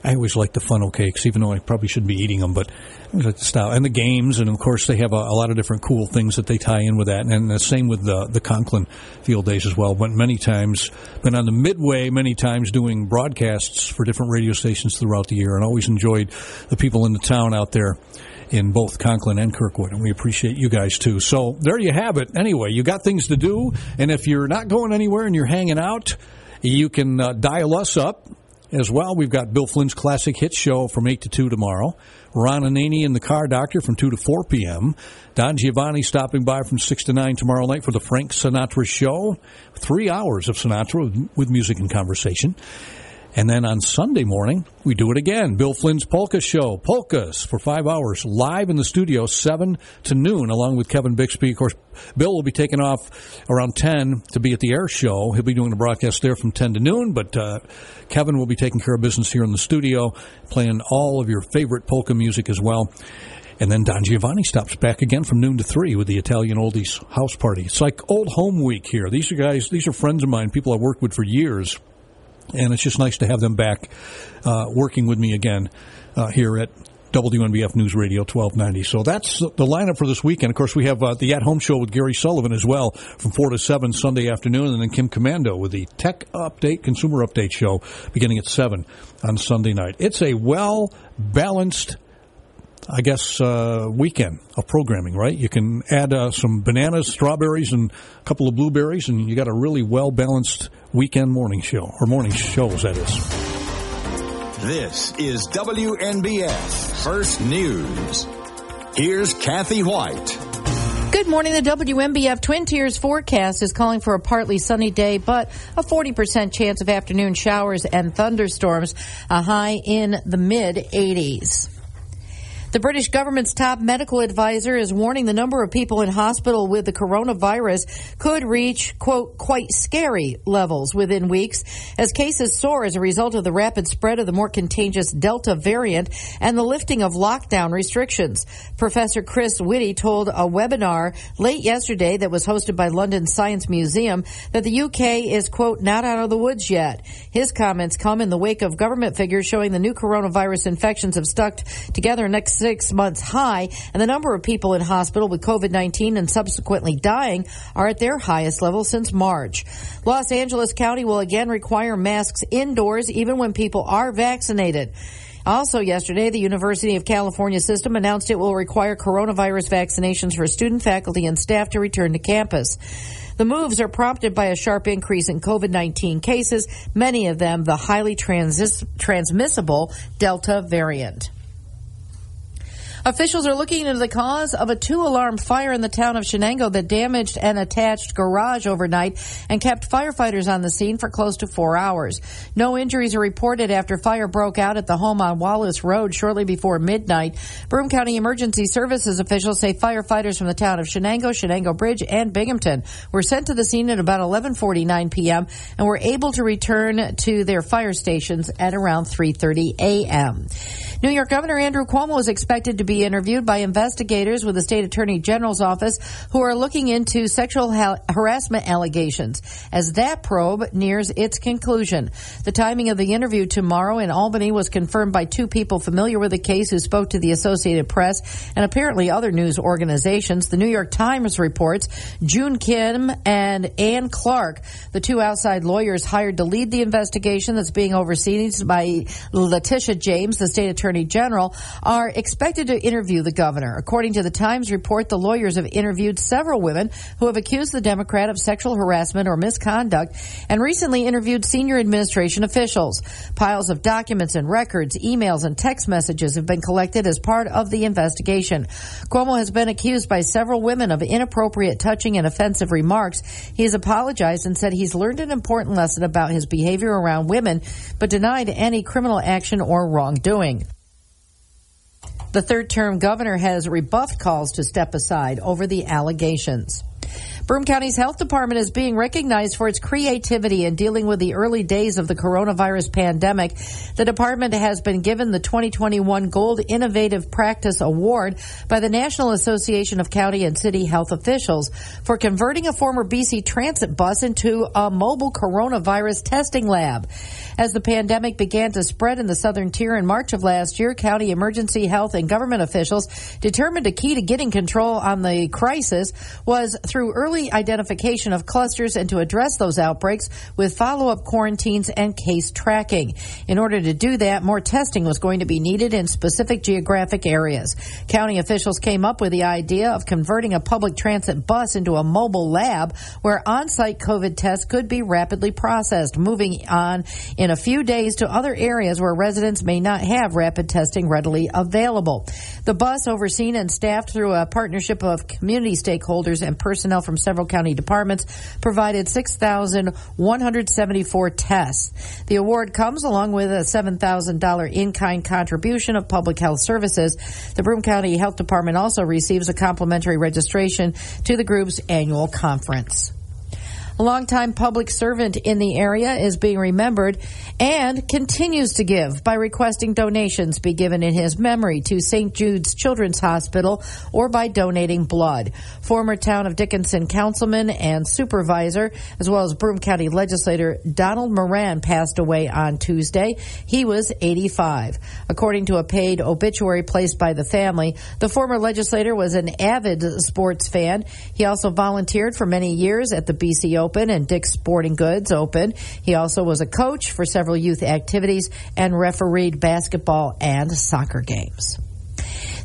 [SPEAKER 5] I always like the funnel cakes, even though I probably shouldn't be eating them. But I like the style and the games, and of course they have a, a, lot of different cool things that they tie in with that. And, and the same with the the Conklin Field Days as well. But many times been on the Midway, many times doing broadcasts for different radio stations throughout the year, and always enjoyed the people in the town out there in both Conklin and Kirkwood, and we appreciate you guys too. So there you have it. Anyway, you got things to do, and if you're not going anywhere and you're hanging out, you can uh, dial us up as well. We've got Bill Flynn's Classic Hit Show from 8 to 2 tomorrow. Ron Ananian and the Car Doctor from 2 to 4 p.m. Don Giovanni stopping by from 6 to 9 tomorrow night for the Frank Sinatra Show. Three hours of Sinatra with music and conversation. And then on Sunday morning, we do it again. Bill Flynn's Polka Show, Polkas for five hours, live in the studio, 7 to noon, along with Kevin Bixby. Of course, Bill will be taking off around 10 to be at the air show. He'll be doing the broadcast there from 10 to noon, but uh, Kevin will be taking care of business here in the studio, playing all of your favorite polka music as well. And then Don Giovanni stops back again from noon to three with the Italian Oldies House Party. It's like old home week here. These are guys, these are friends of mine, people I've worked with for years and it's just nice to have them back uh, working with me again uh, here at WNBF News Radio 1290. So that's the lineup for this weekend. Of course, we have uh, the At Home Show with Gary Sullivan as well from 4 to 7 Sunday afternoon, and then Kim Komando with the Tech Update, Consumer Update Show beginning at 7 on Sunday night. It's a well balanced I guess, uh, weekend of programming, right? You can add uh, some bananas, strawberries, and a couple of blueberries, and you got a really well balanced weekend morning show, or morning shows, that is.
[SPEAKER 2] This is WNBF First News. Here's Kathy Whyte.
[SPEAKER 3] Good morning. The WNBF Twin Tiers forecast is calling for a partly sunny day, but a 40% chance of afternoon showers and thunderstorms, a high in the mid 80s. The British government's top medical advisor is warning the number of people in hospital with the coronavirus could reach, quote, quite scary levels within weeks as cases soar as a result of the rapid spread of the more contagious Delta variant and the lifting of lockdown restrictions. Professor Chris Whitty told a webinar late yesterday that was hosted by London Science Museum that the UK is, quote, not out of the woods yet. His comments come in the wake of government figures showing the new coronavirus infections have stuck together next six months high, and the number of people in hospital with COVID-19 and subsequently dying are at their highest level since March. Los Angeles County will again require masks indoors even when people are vaccinated. Also yesterday, the University of California system announced it will require coronavirus vaccinations for student, faculty, and staff to return to campus. The moves are prompted by a sharp increase in COVID-19 cases, many of them the highly transmissible Delta variant. Officials are looking into the cause of a two-alarm fire in the town of Chenango that damaged an attached garage overnight and kept firefighters on the scene for close to four hours. No injuries are reported after fire broke out at the home on Wallace Road shortly before midnight. Broome County Emergency Services officials say firefighters from the town of Chenango, Chenango Bridge, and Binghamton were sent to the scene at about 11:49 p.m. and were able to return to their fire stations at around 3:30 a.m. New York Governor Andrew Cuomo is expected to be interviewed by investigators with the state attorney general's office who are looking into sexual ha- harassment allegations as that probe nears its conclusion. The timing of the interview tomorrow in Albany was confirmed by two people familiar with the case who spoke to the Associated Press and apparently other news organizations. The New York Times reports Joon Kim and Anne Clark, the two outside lawyers hired to lead the investigation that's being overseen by Letitia James, the state attorney general, are expected to interview the governor. According to the Times report, the lawyers have interviewed several women who have accused the Democrat of sexual harassment or misconduct and recently interviewed senior administration officials. Piles of documents and records, emails, and text messages have been collected as part of the investigation. Cuomo has been accused by several women of inappropriate, touching, and offensive remarks. He has apologized and said he's learned an important lesson about his behavior around women, but denied any criminal action or wrongdoing. The third term governor has rebuffed calls to step aside over the allegations. Broome County's health department is being recognized for its creativity in dealing with the early days of the coronavirus pandemic. The department has been given the 2021 Gold Innovative Practice Award by the National Association of County and City Health Officials for converting a former BC Transit bus into a mobile coronavirus testing lab. As the pandemic began to spread in the southern tier in March of last year, county emergency health and government officials determined a key to getting control on the crisis was through early identification of clusters and to address those outbreaks with follow-up quarantines and case tracking. In order to do that, more testing was going to be needed in specific geographic areas. County officials came up with the idea of converting a public transit bus into a mobile lab where on-site COVID tests could be rapidly processed, moving on in a few days to other areas where residents may not have rapid testing readily available. The bus, overseen and staffed through a partnership of community stakeholders and personnel from several county departments, provided 6,174 tests. The award comes along with a $7,000 in-kind contribution of public health services. The Broome County Health Department also receives a complimentary registration to the group's annual conference. A longtime public servant in the area is being remembered and continues to give by requesting donations be given in his memory to St. Jude's Children's Hospital or by donating blood. Former town of Dickinson councilman and supervisor, as well as Broome County legislator Donald Moran passed away on Tuesday. He was 85. According to a paid obituary placed by the family, the former legislator was an avid sports fan. He also volunteered for many years at the BC Open and Dick's Sporting Goods Open. He also was a coach for several youth activities and refereed basketball and soccer games.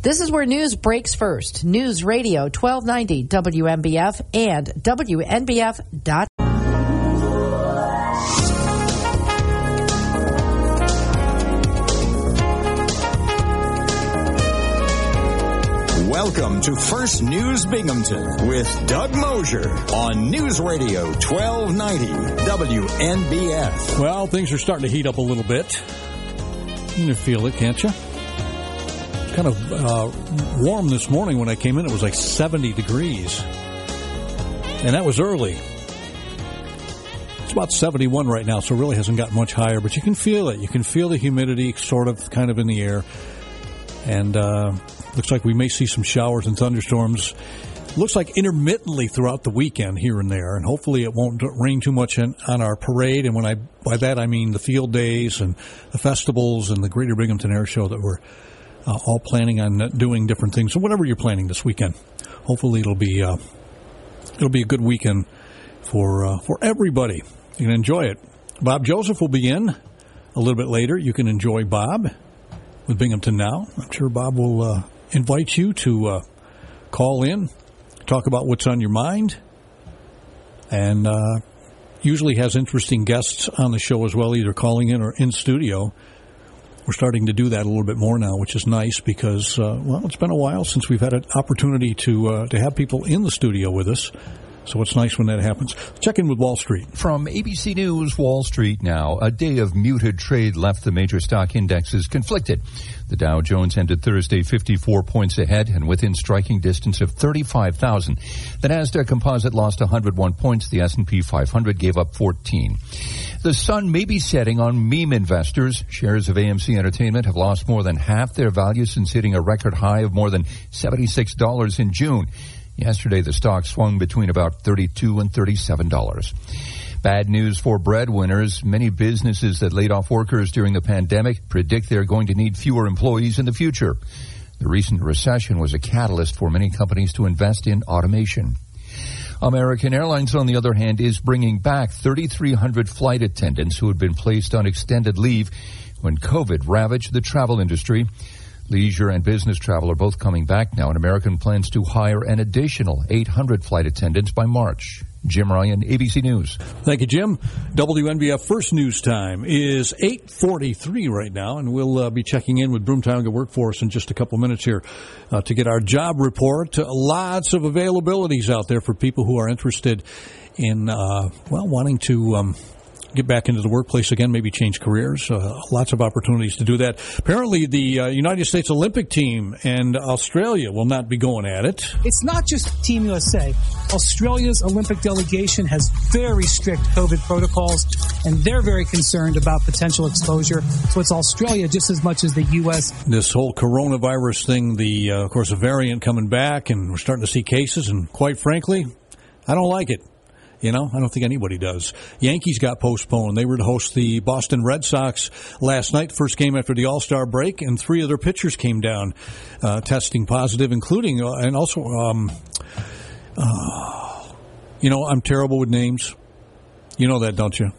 [SPEAKER 3] This is where news breaks first. News Radio 1290 WNBF and WNBF.com.
[SPEAKER 2] Welcome to First News Binghamton with Doug Mosher on News Radio 1290 WNBF.
[SPEAKER 5] Well, things are starting to heat up a little bit. You can feel it, can't you? Kind of uh, warm this morning when I came in. It was like 70 degrees. And that was early. It's about 71 right now, so it really hasn't gotten much higher, but you can feel it. You can feel the humidity sort of kind of in the air. And uh, looks like we may see some showers and thunderstorms. Looks like intermittently throughout the weekend here and there, and hopefully it won't rain too much in, on our parade. And when I by that I mean the field days and the festivals and the Greater Binghamton Air Show that we're uh, all planning on doing different things. So whatever you're planning this weekend, hopefully it'll be uh, it'll be a good weekend for uh, for everybody. You can enjoy it. Bob Joseph will be in a little bit later. You can enjoy Bob with Binghamton Now. I'm sure Bob will uh, invite you to uh, call in, talk about what's on your mind, and uh, usually has interesting guests on the show as well, either calling in or in studio. We're starting to do that a little bit more now, which is nice because uh, well, it's been a while since we've had an opportunity to uh, to have people in the studio with us. So it's nice when that happens. Check in with Wall Street.
[SPEAKER 22] From ABC News, Wall Street now. A day of muted trade left the major stock indexes conflicted. The Dow Jones ended Thursday 54 points ahead and within striking distance of 35,000. The Nasdaq Composite lost 101 points. The S&P 500 gave up 14. The sun may be setting on meme investors. Shares of AMC Entertainment have lost more than half their value since hitting a record high of more than $76 in June. Yesterday, the stock swung between about 32 and $37. Bad news for breadwinners. Many businesses that laid off workers during the pandemic predict they're going to need fewer employees in the future. The recent recession was a catalyst for many companies to invest in automation. American Airlines, on the other hand, is bringing back 3,300 flight attendants who had been placed on extended leave when COVID ravaged the travel industry. Leisure and business travel are both coming back now, and American plans to hire an additional 800 flight attendants by March. Jim Ryan, ABC News.
[SPEAKER 5] Thank you, Jim. WNBF First News Time is 8:43 right now, and we'll uh, be checking in with Broomtown Workforce in just a couple minutes here uh, to get our job report. Lots of availabilities out there for people who are interested in uh, well wanting to. Um, get back into the workplace again, maybe change careers. Uh, lots of opportunities to do that. Apparently, the uh, United States Olympic team and Australia will not be going at it.
[SPEAKER 38] It's not just Team USA. Australia's Olympic delegation has very strict COVID protocols, and they're very concerned about potential exposure. So it's Australia just as much as the U.S.
[SPEAKER 5] This whole coronavirus thing, the uh, of course a variant coming back, and we're starting to see cases, and quite frankly, I don't like it. You know, I don't think anybody does. Yankees got postponed. They were to host the Boston Red Sox last night, first game after the All Star break, and three of their pitchers came down uh, testing positive, including uh, and also, um, uh, you know, I'm terrible with names. You know that, don't you?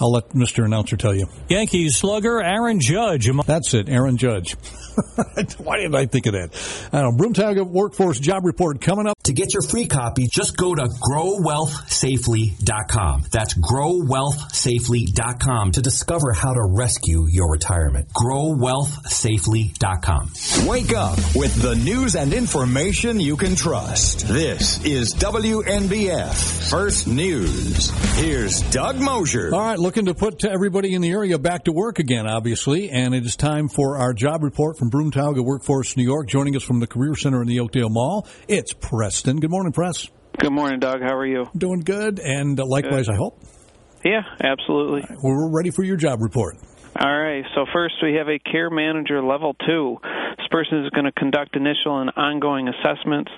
[SPEAKER 5] I'll let Mr. Announcer tell you.
[SPEAKER 18] Yankees slugger Aaron Judge.
[SPEAKER 5] That's it, Aaron Judge. Why didn't I think of that? I don't know. Broome-Tioga Workforce Job Report coming up.
[SPEAKER 39] To get your free copy, just go to growwealthsafely.com. That's growwealthsafely.com to discover how to rescue your retirement. Growwealthsafely.com.
[SPEAKER 2] Wake up with the news and information you can trust. This is WNBF First News. Here's Doug Mosher.
[SPEAKER 5] All right, looking to put everybody in the area back to work again, obviously, and it is time for our job report from Broome-Tioga Workforce New York. Joining us from the Career Center in the Oakdale Mall, it's Preston. Good morning, Press.
[SPEAKER 40] Good morning, Doug. How are you?
[SPEAKER 5] Doing good, and likewise,
[SPEAKER 40] Good.
[SPEAKER 5] I hope.
[SPEAKER 40] Yeah, absolutely.
[SPEAKER 5] Well, we're ready for your job report.
[SPEAKER 40] All right. So first, we have a care manager level two. This person is going to conduct initial and ongoing assessments,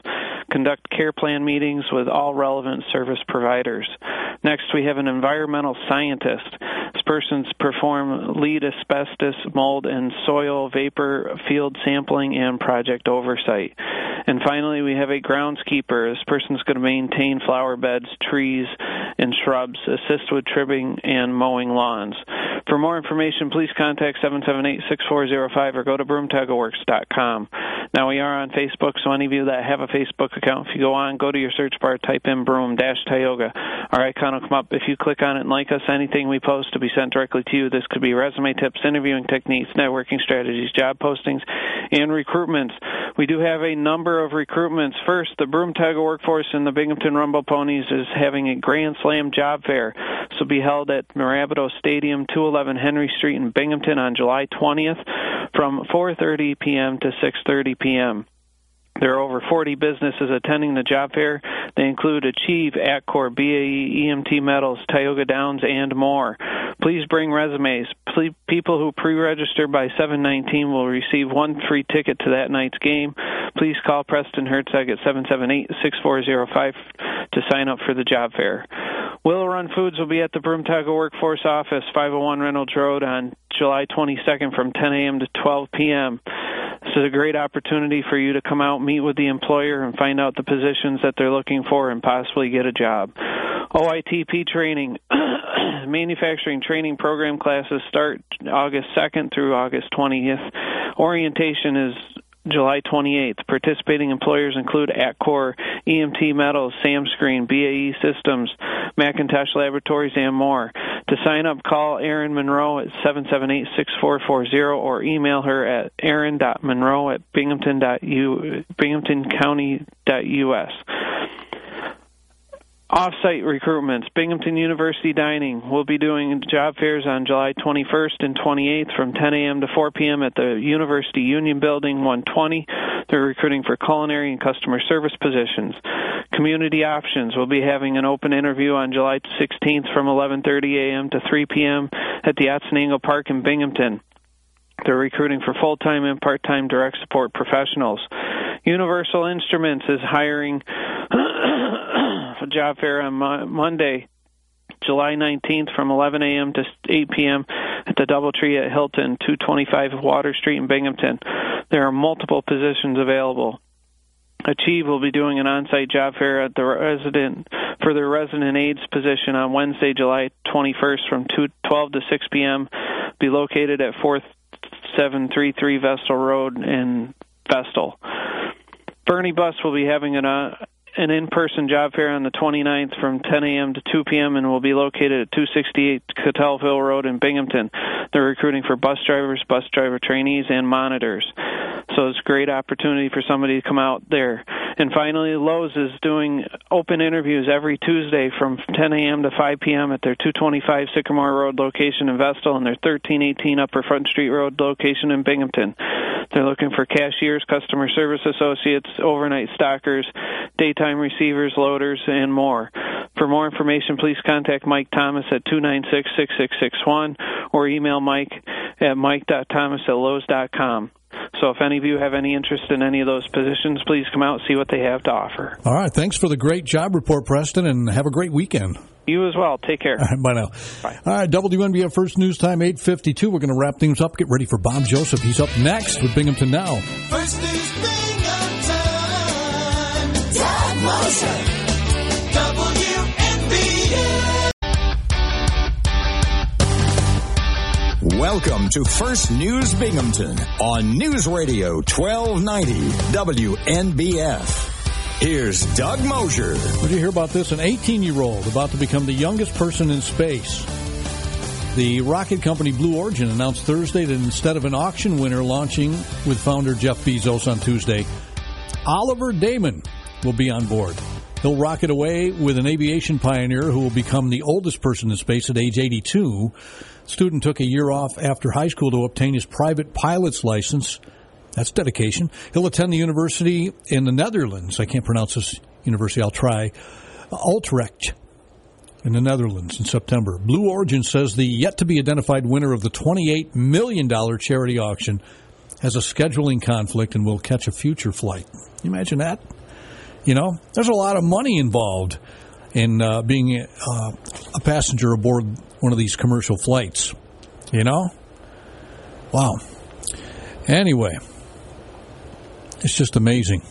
[SPEAKER 40] conduct care plan meetings with all relevant service providers. Next, we have an environmental scientist. This person's perform lead asbestos, mold, and soil vapor field sampling and project oversight. And finally, we have a groundskeeper. This person's going to maintain flower beds, trees, and shrubs, assist with trimming and mowing lawns. For more information, please contact 778-6405 or go to broometiogaworks.com. Now we are on Facebook, so any of you that have a Facebook account, if you go on, go to your search bar, type in broom dash Tioga. Our icon will come up. If you click on it and like us, anything we post to be sent directly to you. This could be resume tips, interviewing techniques, networking strategies, job postings, and recruitments. We do have a number of recruitments. First, the Broome-Tioga Workforce in the Binghamton Rumble Ponies is having a Grand Slam job fair. This will be held at Mirabito Stadium, 211 Henry Street in Binghamton on July 20th from 4:30 p.m. to 6:30 p.m. There are over 40 businesses attending the job fair. They include Achieve, Atcor, BAE, EMT Metals, Tioga Downs, and more. Please bring resumes. Please, people who pre-register by 719 will receive one free ticket to that night's game. Please call Preston Herzog at 778-6405 to sign up for the job fair. Willow Run Foods will be at the Broome-Tioga Workforce Office, 501 Reynolds Road on July 22nd from 10 a.m. to 12 p.m. This is a great opportunity for you to come out, meet with the employer, and find out the positions that they're looking for and possibly get a job. OITP training, manufacturing training program classes start August 2nd through August 20th. Orientation is July 28th. Participating employers include Atcor, EMT Metals, Samscreen, BAE Systems, McIntosh Laboratories, and more. To sign up, call Erin Monroe at 778-6440 or email her at erin.monroe at binghamton.u, binghamtoncounty.us. Off-site recruitments. Binghamton University Dining will be doing job fairs on July 21st and 28th from 10 a.m. to 4 p.m. at the University Union Building 120. They're recruiting for culinary and customer service positions. Community Options will be having an open interview on July 16th from 11:30 a.m. to 3 p.m. at the Otsiningo Park in Binghamton. They're recruiting for full-time and part-time direct support professionals. Universal Instruments is hiring a job fair on Mo- Monday, July 19th from 11 a.m. to 8 p.m. at the Doubletree at Hilton, 225 Water Street in Binghamton. There are multiple positions available. Achieve will be doing an on-site job fair at the resident for their resident aides position on Wednesday, July 21st from 2, 12 to 6 p.m. Be located at 4733 Vestal Road in Vestal. Birnie Bus will be having an uh, an in-person job fair on the 29th from 10 a.m. to 2 p.m. and will be located at 268 Catalville Road in Binghamton. They're recruiting for bus drivers, bus driver trainees, and monitors. So it's a great opportunity for somebody to come out there. And finally, Lowe's is doing open interviews every Tuesday from 10 a.m. to 5 p.m. at their 225 Sycamore Road location in Vestal and their 1318 Upper Front Street Road location in Binghamton. They're looking for cashiers, customer service associates, overnight stockers, daytime receivers, loaders, and more. For more information, please contact Mike Thomas at 296 6661 or email Mike at mike.thomas at lowe's.com. So if any of you have any interest in any of those positions, please come out and see what they have to offer.
[SPEAKER 5] All right. Thanks for the great job report, Preston, and have a great weekend.
[SPEAKER 40] You as well. Take care.
[SPEAKER 5] All right, bye now.
[SPEAKER 40] Bye.
[SPEAKER 5] All right, WNBF First News Time, 852. We're going to wrap things up. Get ready for Bob Joseph. He's up next with Binghamton Now.
[SPEAKER 27] First News Doug Mosher. WNBF.
[SPEAKER 2] Welcome to First News Binghamton on News Radio 1290 WNBF. Here's Doug Mosher.
[SPEAKER 5] Did you hear about this? An 18 year old about to become the youngest person in space. The rocket company Blue Origin announced Thursday that instead of an auction winner launching with founder Jeff Bezos on Tuesday, Oliver Daemen will be on board. He'll rocket away with an aviation pioneer who will become the oldest person in space at age 82. Student took a year off after high school to obtain his private pilot's license. That's dedication. He'll attend the university in the Netherlands. I can't pronounce this university. I'll try. Utrecht in the Netherlands in September. Blue Origin says the yet to be identified winner of the $28 million charity auction has a scheduling conflict and will catch a future flight. Imagine that? You know, there's a lot of money involved in uh, being uh, a passenger aboard one of these commercial flights. You know? Wow. Anyway, it's just amazing.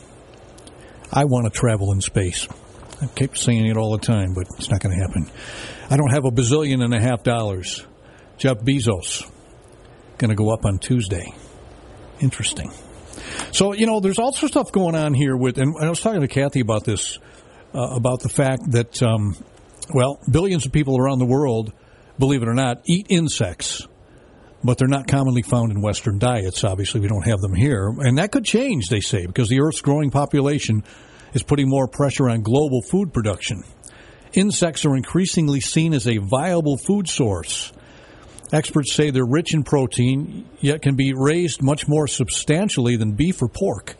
[SPEAKER 5] I want to travel in space. I keep saying it all the time, but it's not going to happen. I don't have a bazillion and a half dollars. Jeff Bezos going to go up on Tuesday. Interesting. So you know, there's also stuff going on here with, and I was talking to Kathy about this, uh, about the fact that, um, well, billions of people around the world, believe it or not, eat insects, but they're not commonly found in Western diets. Obviously, we don't have them here, and that could change, they say, because the Earth's growing population is putting more pressure on global food production. Insects are increasingly seen as a viable food source. Experts say they're rich in protein, yet can be raised much more substantially than beef or pork.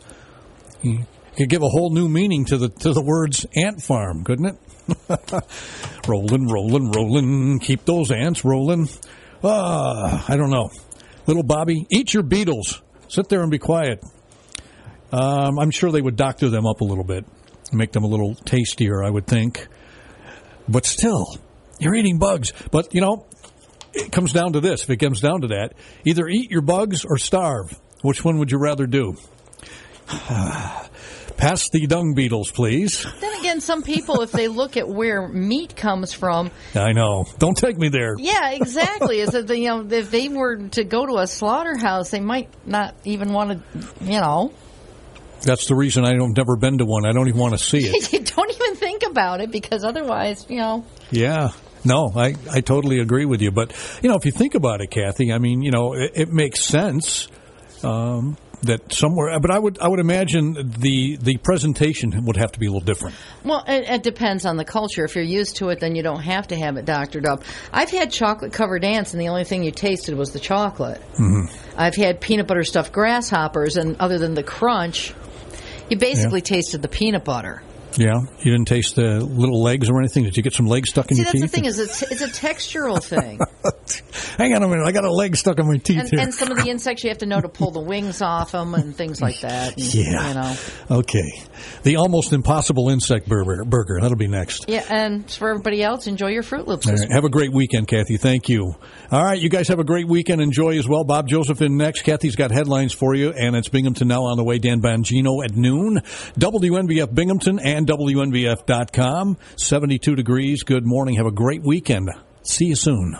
[SPEAKER 5] You could give a whole new meaning to the to the words ant farm, couldn't it? rolling, rolling, rolling. Keep those ants rolling. Ah, I don't know. Little Bobby, eat your beetles. Sit there and be quiet. Um, I'm sure they would doctor them up a little bit, make them a little tastier, I would think. But still, you're eating bugs. But, you know, it comes down to this. If it comes down to that, either eat your bugs or starve. Which one would you rather do? Pass the dung beetles, please.
[SPEAKER 3] Then again, some people, if they look at where meat comes from,
[SPEAKER 5] I know. Don't take me there.
[SPEAKER 3] yeah, exactly. Is that you know, if they were to go to a slaughterhouse, they might not even want to, you know,
[SPEAKER 5] That's the reason I don't never been to one. I don't even want to see it.
[SPEAKER 3] you don't even think about it because otherwise, you know,
[SPEAKER 5] Yeah. No, I, I totally agree with you. But, you know, if you think about it, Kathy, I mean, you know, it, it makes sense um, that somewhere, but I would I would imagine the the presentation would have to be a little different.
[SPEAKER 3] Well, it, it depends on the culture. If you're used to it, then you don't have to have it doctored up. I've had chocolate covered ants, and the only thing you tasted was the chocolate.
[SPEAKER 5] Mm-hmm.
[SPEAKER 3] I've had peanut butter stuffed grasshoppers, and other than the crunch, you basically tasted the peanut butter.
[SPEAKER 5] Yeah. You didn't taste the little legs or anything? Did you get some legs stuck in
[SPEAKER 3] See,
[SPEAKER 5] your
[SPEAKER 3] that's the thing is, it's it's a textural thing,
[SPEAKER 5] Hang on a minute. I got a leg stuck in my teeth
[SPEAKER 3] and,
[SPEAKER 5] here.
[SPEAKER 3] and some of the insects you have to know to pull the wings off them and things like that. And,
[SPEAKER 5] Yeah.
[SPEAKER 3] you know.
[SPEAKER 5] Okay. The almost impossible insect burger. burger. That'll be next.
[SPEAKER 3] Yeah, and for everybody else, enjoy your Froot Loops.
[SPEAKER 5] All right. Have a great weekend, Kathy. Thank you. All right. You guys have a great weekend. Enjoy as well. Bob Joseph in next. Kathy's got headlines for you, and it's Binghamton now on the way. Dan Bongino at noon. WNBF Binghamton and WNBF.com. 72 degrees. Good morning. Have a great weekend. See you soon.